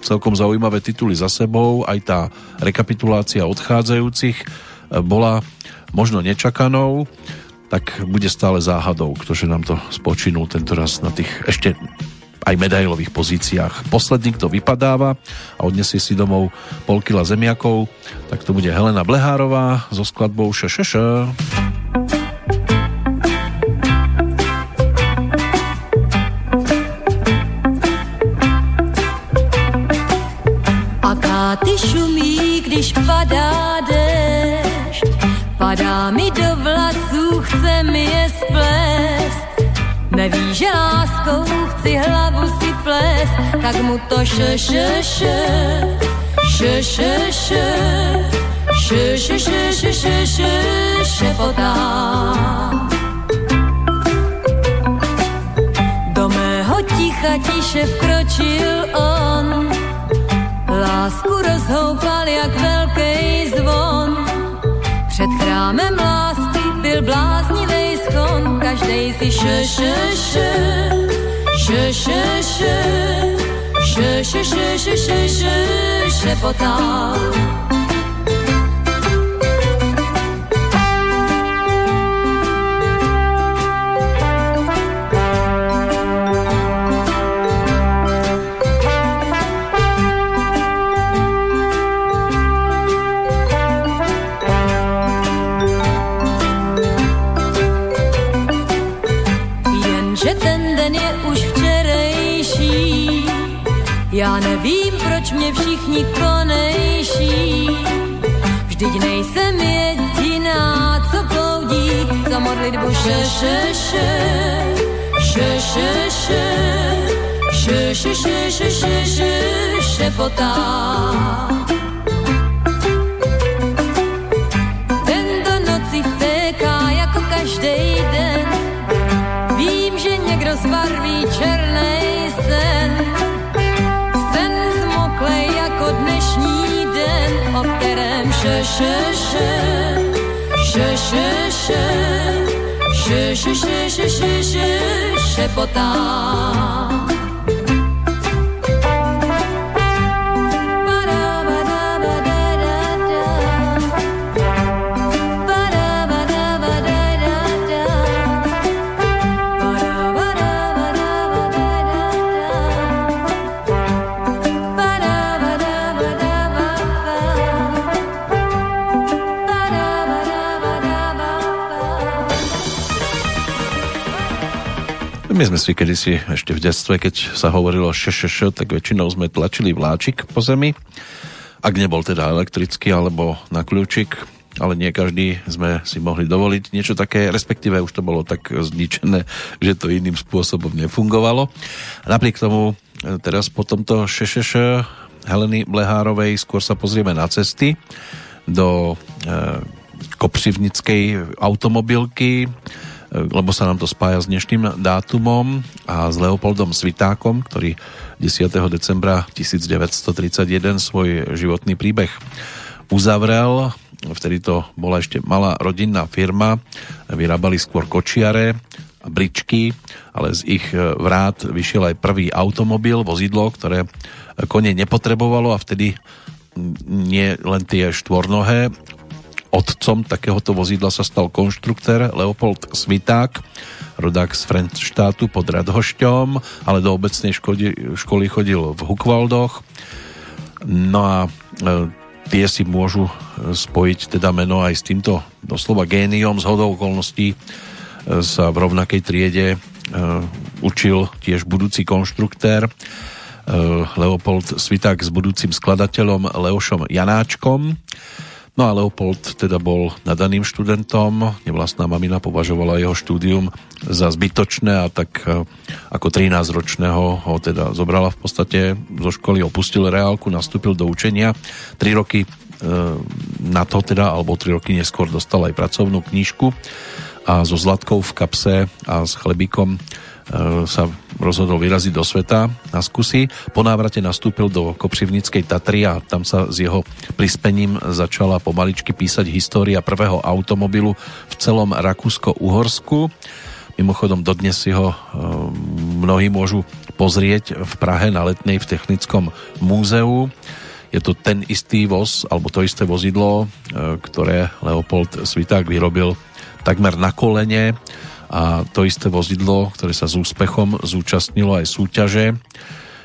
celkom zaujímavé tituly za sebou, aj tá rekapitulácia odchádzajúcich e, bola možno nečakanou, tak bude stále záhadou, ktože nám to spočinul tento raz na tých ešte aj medailových pozíciách. Posledný, kto vypadáva a odnesie si domov pol kila zemiakov, tak to bude Helena Blehárová so skladbou Šešeš. když padá déšť, padá mi do Neví, že láskou chci hlavu si plést, tak mu to še, še, še, še, še, še, še, še, še, še, še, še, šepotá. Do mého ticha tiše vkročil on, Lásku rozhoupal jak velký zvon. Před chrámem lásky byl bláznivý každej si še, še, še, še, še, še, še, še, še, še, še, še, šepotal. Já konejší. Vždyť nejsem jediná, co ploudí za modlitbu še, še, še, še, še, še, še, še, še, še, še, še, šepotá. Tento še, še, še, še, še, še, še, še, še, še, še, še, šepotá. My sme si kedysi ešte v detstve, keď sa hovorilo šešeš, tak väčšinou sme tlačili vláčik po zemi. Ak nebol teda elektrický alebo na kľúčik, ale nie každý sme si mohli dovoliť niečo také, respektíve už to bolo tak zničené, že to iným spôsobom nefungovalo. Napriek tomu e, teraz po tomto šešeš Heleny Blehárovej skôr sa pozrieme na cesty do e, kopřivnickej automobilky, lebo sa nám to spája s dnešným dátumom a s Leopoldom Svitákom, ktorý 10. decembra 1931 svoj životný príbeh uzavrel vtedy to bola ešte malá rodinná firma, vyrábali skôr kočiare a bričky, ale z ich e, vrát vyšiel aj prvý automobil, vozidlo, ktoré kone nepotrebovalo a vtedy nie len tie štvornohé. Otcom takéhoto vozidla sa stal konštruktér Leopold Sviták, rodák z Frenštátu pod Radhošťom, ale do obecnej školy, školy chodil v Hukvaldoch. No a e, tie si môžu e, spojiť teda meno aj s týmto doslova géniom z hodou okolností e, sa v rovnakej triede e, učil tiež budúci konštruktér Leopold Sviták s budúcim skladateľom Leošom Janáčkom. No a Leopold teda bol nadaným študentom, nevlastná mamina považovala jeho štúdium za zbytočné a tak ako 13-ročného ho teda zobrala v podstate zo školy, opustil reálku, nastúpil do učenia. 3 roky na to teda, alebo 3 roky neskôr dostal aj pracovnú knížku a so zlatkou v kapse a s chlebíkom E, sa rozhodol vyraziť do sveta na skúsi. Po návrate nastúpil do Kopřivnickej Tatry a tam sa s jeho prispením začala pomaličky písať história prvého automobilu v celom Rakúsko-Uhorsku. Mimochodom dodnes si ho e, mnohí môžu pozrieť v Prahe na letnej v Technickom múzeu. Je to ten istý voz, alebo to isté vozidlo, e, ktoré Leopold Sviták vyrobil takmer na kolene a to isté vozidlo, ktoré sa s úspechom zúčastnilo aj súťaže,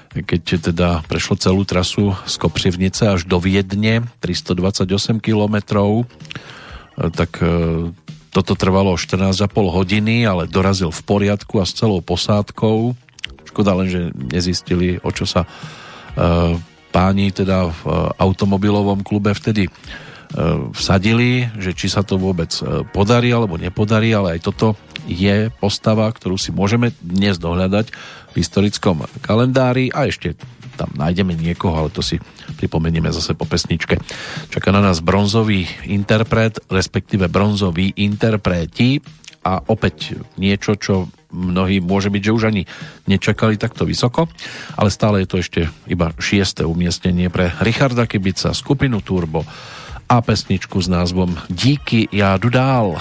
keď teda prešlo celú trasu z Kopřivnice až do Viedne, 328 km, tak e, toto trvalo 14,5 hodiny, ale dorazil v poriadku a s celou posádkou. Škoda len, že nezistili, o čo sa e, páni teda v automobilovom klube vtedy E, vsadili, že či sa to vôbec e, podarí alebo nepodarí, ale aj toto je postava, ktorú si môžeme dnes dohľadať v historickom kalendári a ešte tam nájdeme niekoho, ale to si pripomenieme zase po pesničke. Čaká na nás bronzový interpret, respektíve bronzový interpreti a opäť niečo, čo mnohí môže byť, že už ani nečakali takto vysoko, ale stále je to ešte iba šiesté umiestnenie pre Richarda Kibica, skupinu Turbo a pesničku s názvom Díky, já jdu dál.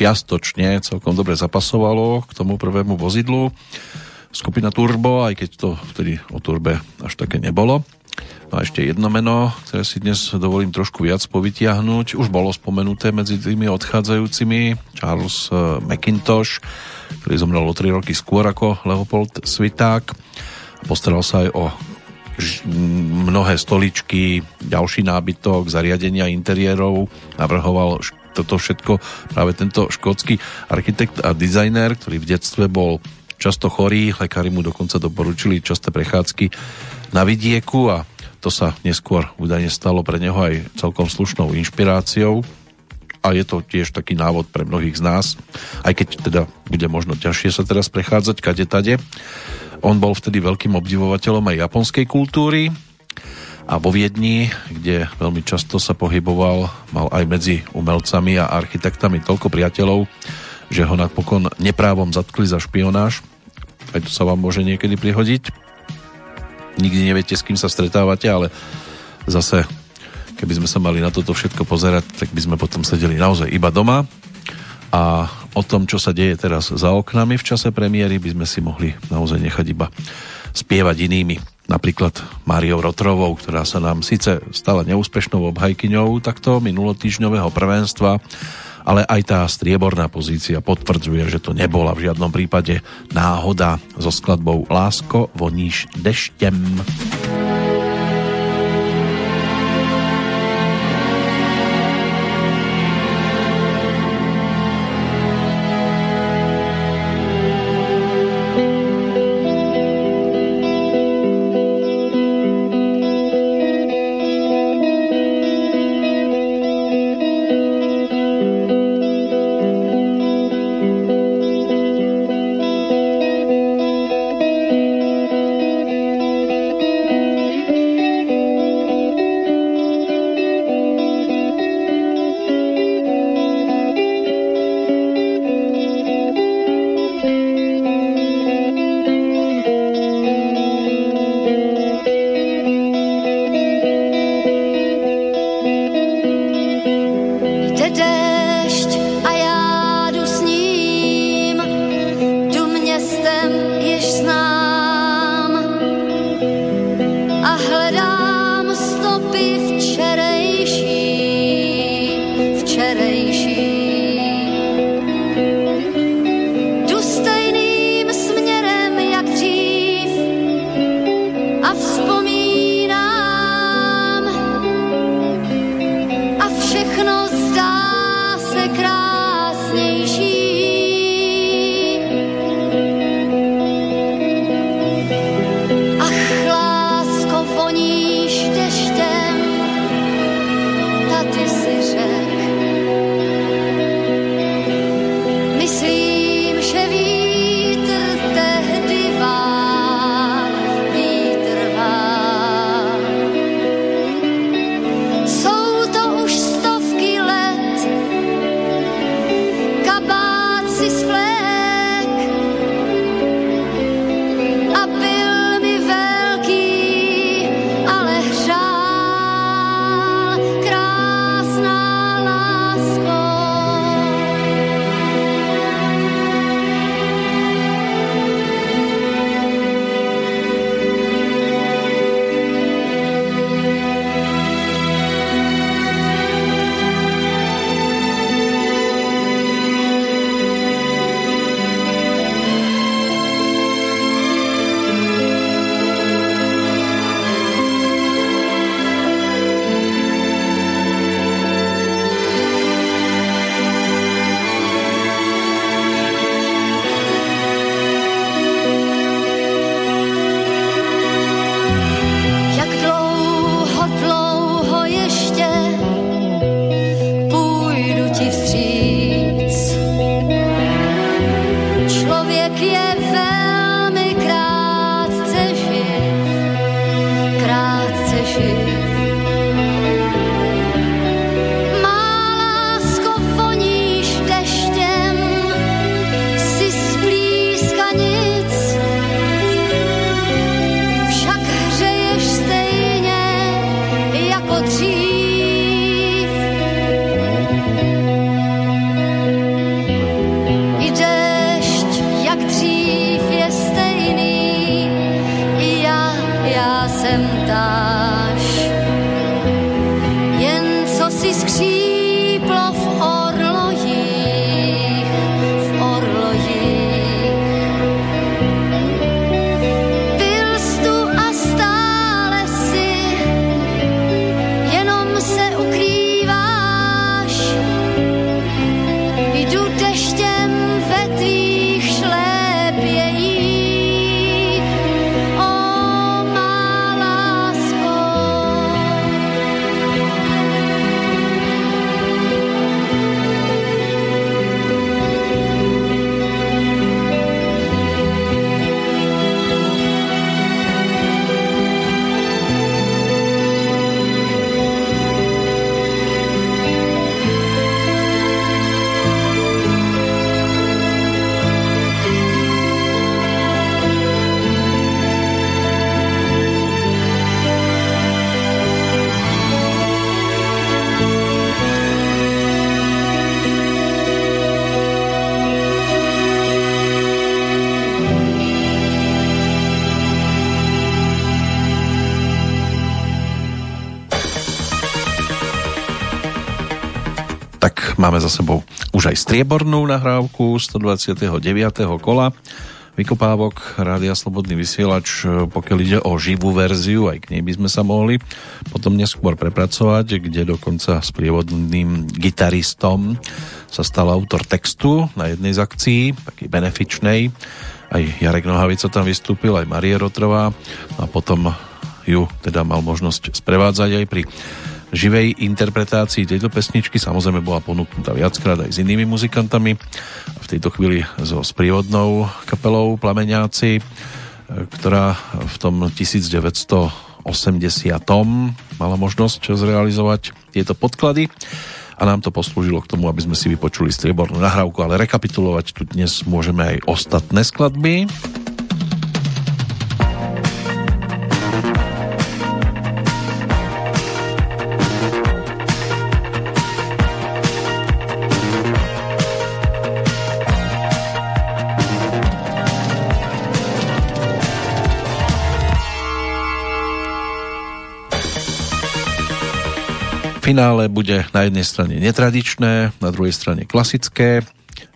Čiastočne celkom dobre zapasovalo k tomu prvému vozidlu. Skupina Turbo, aj keď to vtedy o Turbe až také nebolo. No a ešte jedno meno, ktoré si dnes dovolím trošku viac povytiahnuť. Už bolo spomenuté medzi tými odchádzajúcimi Charles eh, McIntosh, ktorý zomrel o 3 roky skôr ako Leopold Sviták. Postaral sa aj o mnohé stoličky, ďalší nábytok, zariadenia interiérov, navrhoval toto všetko práve tento škótsky architekt a dizajner, ktorý v detstve bol často chorý, lekári mu dokonca doporučili časté prechádzky na vidieku a to sa neskôr údajne stalo pre neho aj celkom slušnou inšpiráciou a je to tiež taký návod pre mnohých z nás, aj keď teda bude možno ťažšie sa teraz prechádzať kade tade. On bol vtedy veľkým obdivovateľom aj japonskej kultúry a vo Viedni, kde veľmi často sa pohyboval, mal aj medzi umelcami a architektami toľko priateľov, že ho napokon neprávom zatkli za špionáž. Aj to sa vám môže niekedy prihodiť nikdy neviete, s kým sa stretávate, ale zase, keby sme sa mali na toto všetko pozerať, tak by sme potom sedeli naozaj iba doma a o tom, čo sa deje teraz za oknami v čase premiéry, by sme si mohli naozaj nechať iba spievať inými. Napríklad Máriou Rotrovou, ktorá sa nám síce stala neúspešnou obhajkyňou takto minulotýžňového prvenstva, ale aj tá strieborná pozícia potvrdzuje, že to nebola v žiadnom prípade náhoda so skladbou Lásko voníš deštem. Máme za sebou už aj striebornú nahrávku 129. kola vykopávok Rádia Slobodný vysielač, pokiaľ ide o živú verziu, aj k nej by sme sa mohli potom neskôr prepracovať, kde dokonca s prievodným gitaristom sa stal autor textu na jednej z akcií, takej benefičnej. Aj Jarek Nohavica tam vystúpil, aj Marie Rotrová a potom ju teda mal možnosť sprevádzať aj pri živej interpretácii tejto pesničky. Samozrejme bola ponúknutá viackrát aj s inými muzikantami. V tejto chvíli so sprievodnou kapelou Plameňáci, e, ktorá v tom 1980 mala možnosť zrealizovať tieto podklady a nám to poslúžilo k tomu, aby sme si vypočuli striebornú nahrávku, ale rekapitulovať tu dnes môžeme aj ostatné skladby. Finále bude na jednej strane netradičné, na druhej strane klasické.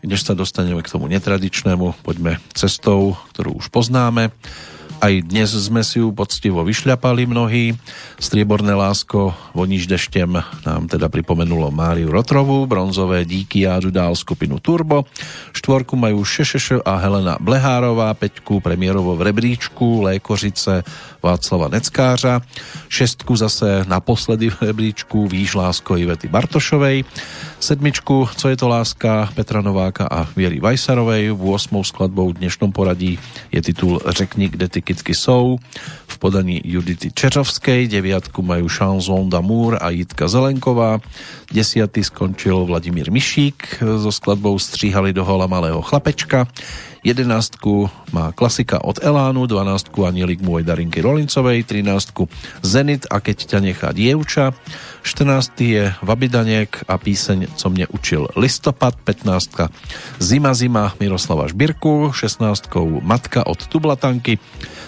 Než sa dostaneme k tomu netradičnému, poďme cestou, ktorú už poznáme. Aj dnes sme si ju poctivo vyšľapali mnohí. Strieborné lásko voníš deštem nám teda pripomenulo Máriu Rotrovú, bronzové díky Jádu dál skupinu Turbo, štvorku majú Šešeš a Helena Blehárová, peťku premiérovo v rebríčku, Lékořice Václava Neckářa, šestku zase naposledy v rebríčku Výš lásko Ivety Bartošovej, sedmičku Co je to láska Petra Nováka a Viery Vajsarovej, v 8. skladbou v dnešnom poradí je titul Řekni, kde ty kitky jsou. V podaní Judity Čeřovskej, deviatku majú Chanson d'amour a Jitka Zelenková, desiatý skončil Vladimír Mišík so skladbou Stříhali do hola malého chlapečka, jedenáctku má klasika od Elánu, dvanáctku Anielik môj Darinky Rolincovej, trináctku Zenit a keď ťa nechá dievča, 14. je Vabidaniek a píseň Co mne učil listopad, 15. Zima zima Miroslava Žbirku, 16. Matka od Tublatanky,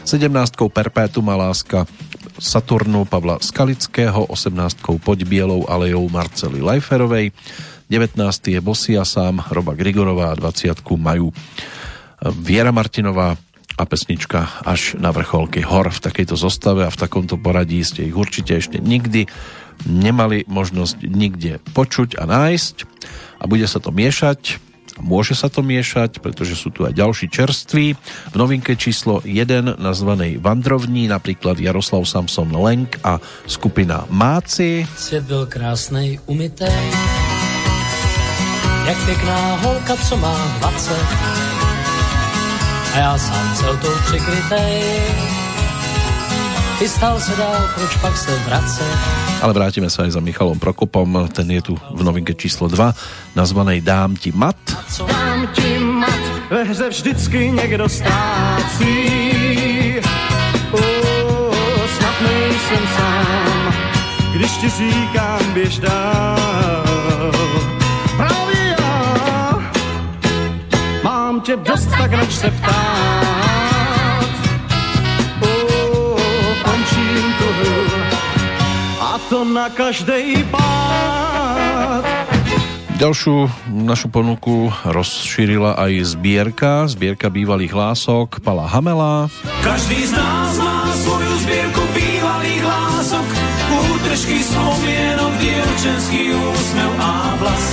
17. Perpétuma láska Saturnu Pavla Skalického, 18. Poď bielou alejou Marcely Lajferovej, 19. je Bosia sám Roba Grigorová a 20. majú Viera Martinová a pesnička až na vrcholky hor v takejto zostave a v takomto poradí ste ich určite ešte nikdy nemali možnosť nikde počuť a nájsť a bude sa to miešať môže sa to miešať, pretože sú tu aj ďalší čerství. V novinke číslo 1 nazvanej Vandrovní napríklad Jaroslav Samson Lenk a skupina Máci. Svět byl krásnej, umytej, jak pěkná holka, co má 20 a já sám celtou přikrytej. Chystal se dál, proč pak se vracet? Ale vrátime sa aj za Michalom Prokopom, ten je tu v novinke číslo 2, nazvanej Dám ti mat. Dám ti mat, ve hře vždycky někdo ztrácí. Snad nejsem sám, když ti říkám, běž dál. Právě já mám tě dost, tak nač se ptát. To na každej pád. Ďalšiu našu ponuku rozšírila aj zbierka, zbierka bývalých hlások Pala Hamela. Každý z nás má svoju zbierku bývalých hlások, útržky spomienok, dievčenský úsmev a vlas.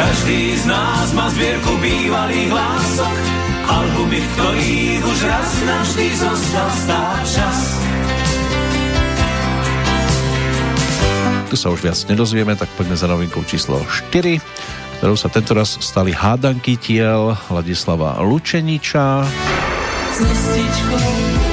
Každý z nás má zbierku bývalých hlások, albumy, v ktorých už raz navždy zostal stáť čas. Tu sa už viac nedozvieme, tak poďme za novinkou číslo 4, ktorou sa tentoraz stali hádanky tiel Ladislava Lučeniča. Cestičkou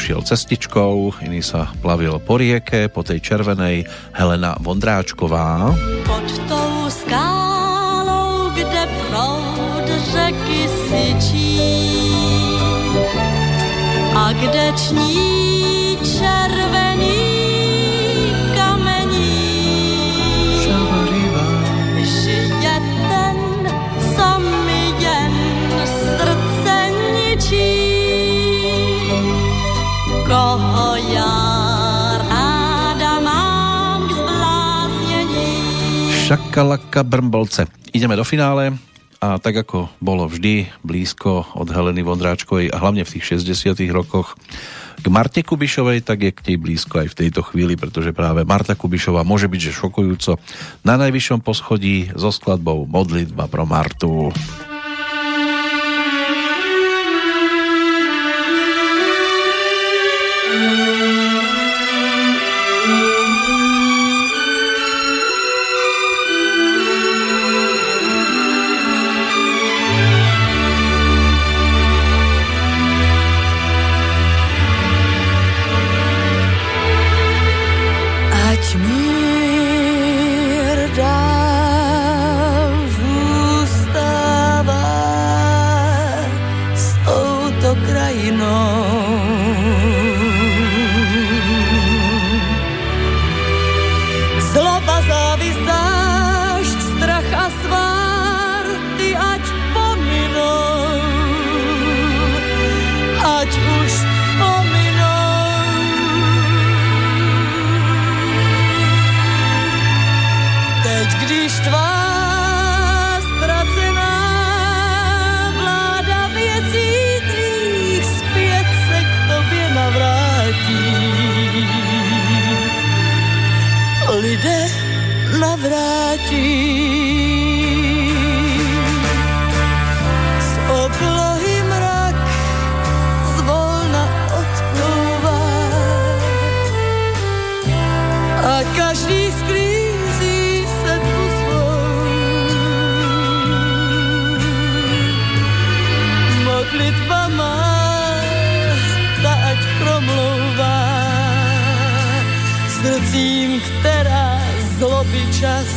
šiel cestičkou, iný sa plavil po rieke, po tej červenej Helena Vondráčková. Pod tou skálou, kde proud řeky sičí. a kde ční Šakalaka Brmbolce. Ideme do finále a tak ako bolo vždy blízko od Heleny Vondráčkovej a hlavne v tých 60 rokoch k Marte Kubišovej, tak je k tej blízko aj v tejto chvíli, pretože práve Marta Kubišová môže byť že šokujúco na najvyššom poschodí so skladbou Modlitba pro Martu. Čas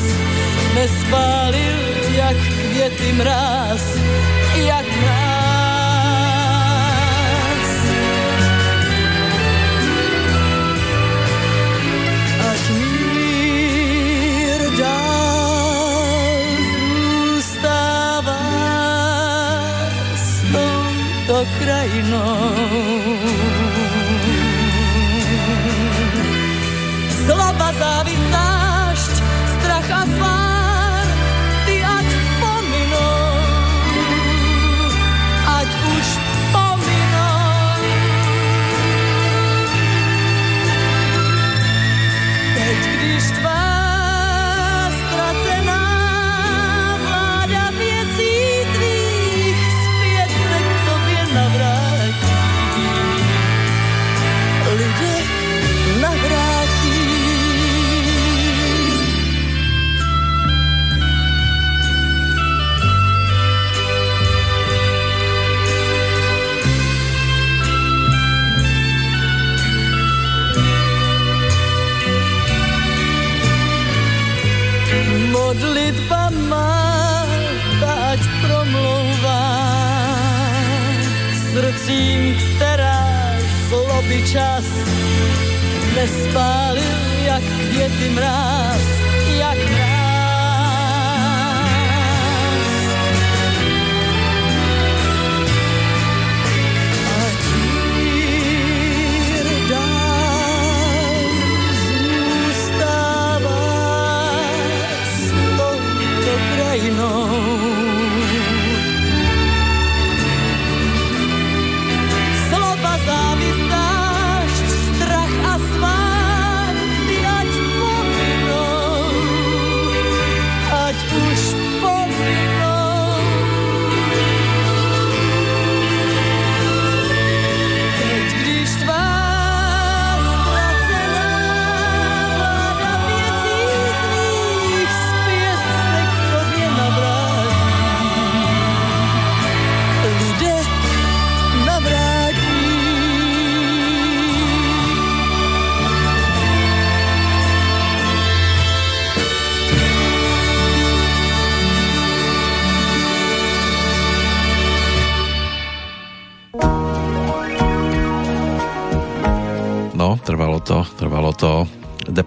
nespálil, jak květy mráz, jak mráz. Ať mír dál zůstává s touto krajinou. Zloba, závist,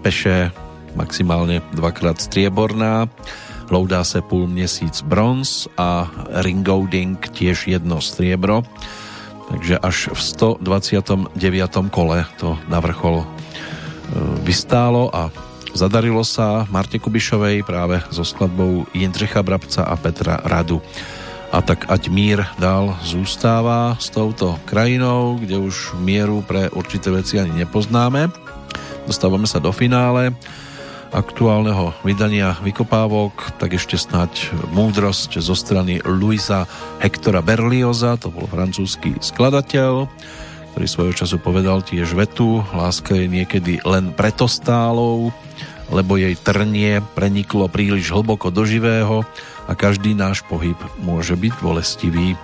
Depeše maximálne dvakrát strieborná, Loudá se půl měsíc bronz a Ringolding tiež jedno striebro. Takže až v 129. kole to na vrchol e, vystálo a zadarilo sa Marte Kubišovej práve so skladbou Jindřicha Brabca a Petra Radu. A tak ať mír dál zústáva s touto krajinou, kde už mieru pre určité veci ani nepoznáme. Dostávame sa do finále aktuálneho vydania Vykopávok, tak ešte snať múdrosť zo strany Luisa Hectora Berlioza, to bol francúzsky skladateľ, ktorý svojho času povedal tiež vetu, láska je niekedy len preto stálou, lebo jej trnie preniklo príliš hlboko do živého a každý náš pohyb môže byť bolestivý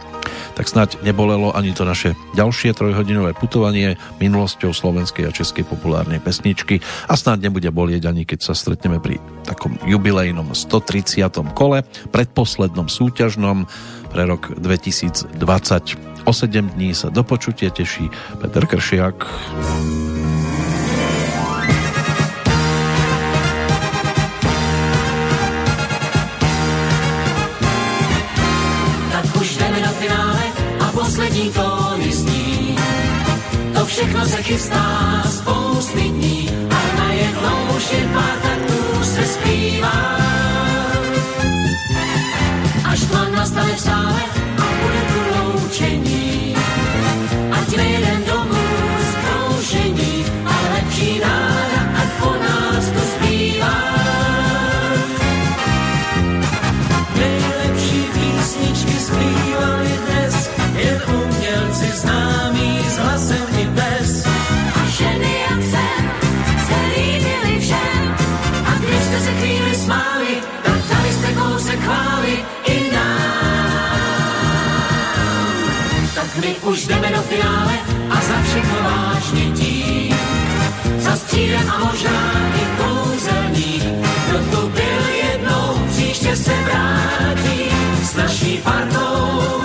tak snáď nebolelo ani to naše ďalšie trojhodinové putovanie minulosťou slovenskej a českej populárnej pesničky a snáď nebude bolieť ani keď sa stretneme pri takom jubilejnom 130. kole, predposlednom súťažnom pre rok 2020. O 7 dní sa do počutia teší Peter Kršiak. Všechno se chystá spousty dní a najednou už je pár taktů se zpívá. Až tma nastane v sále už jdeme do finále a za všechno vážně tím. Za střídem a možná i kouzelník, kdo tu byl jednou, příště se vrátí s naší partou.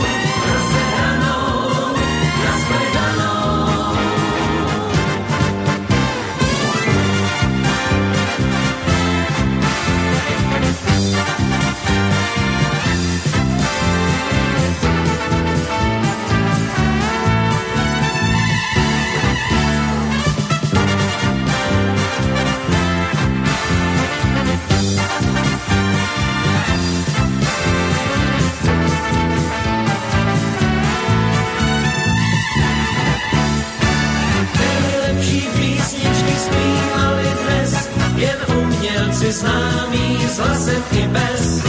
si známý s hlasem i bez.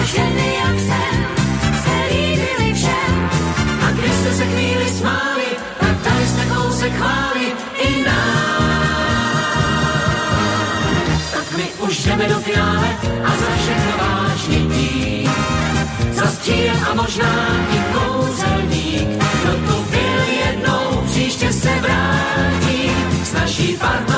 A ženy jak jsem se líbili všem. A když jste se chvíli smáli, tak dali jste kousek chvály i nám. Tak my už jdeme do finále a za všechno vážně dík. Za stíl a možná i kouzelník. Kdo tu byl jednou, příště se vrátí s naší partou.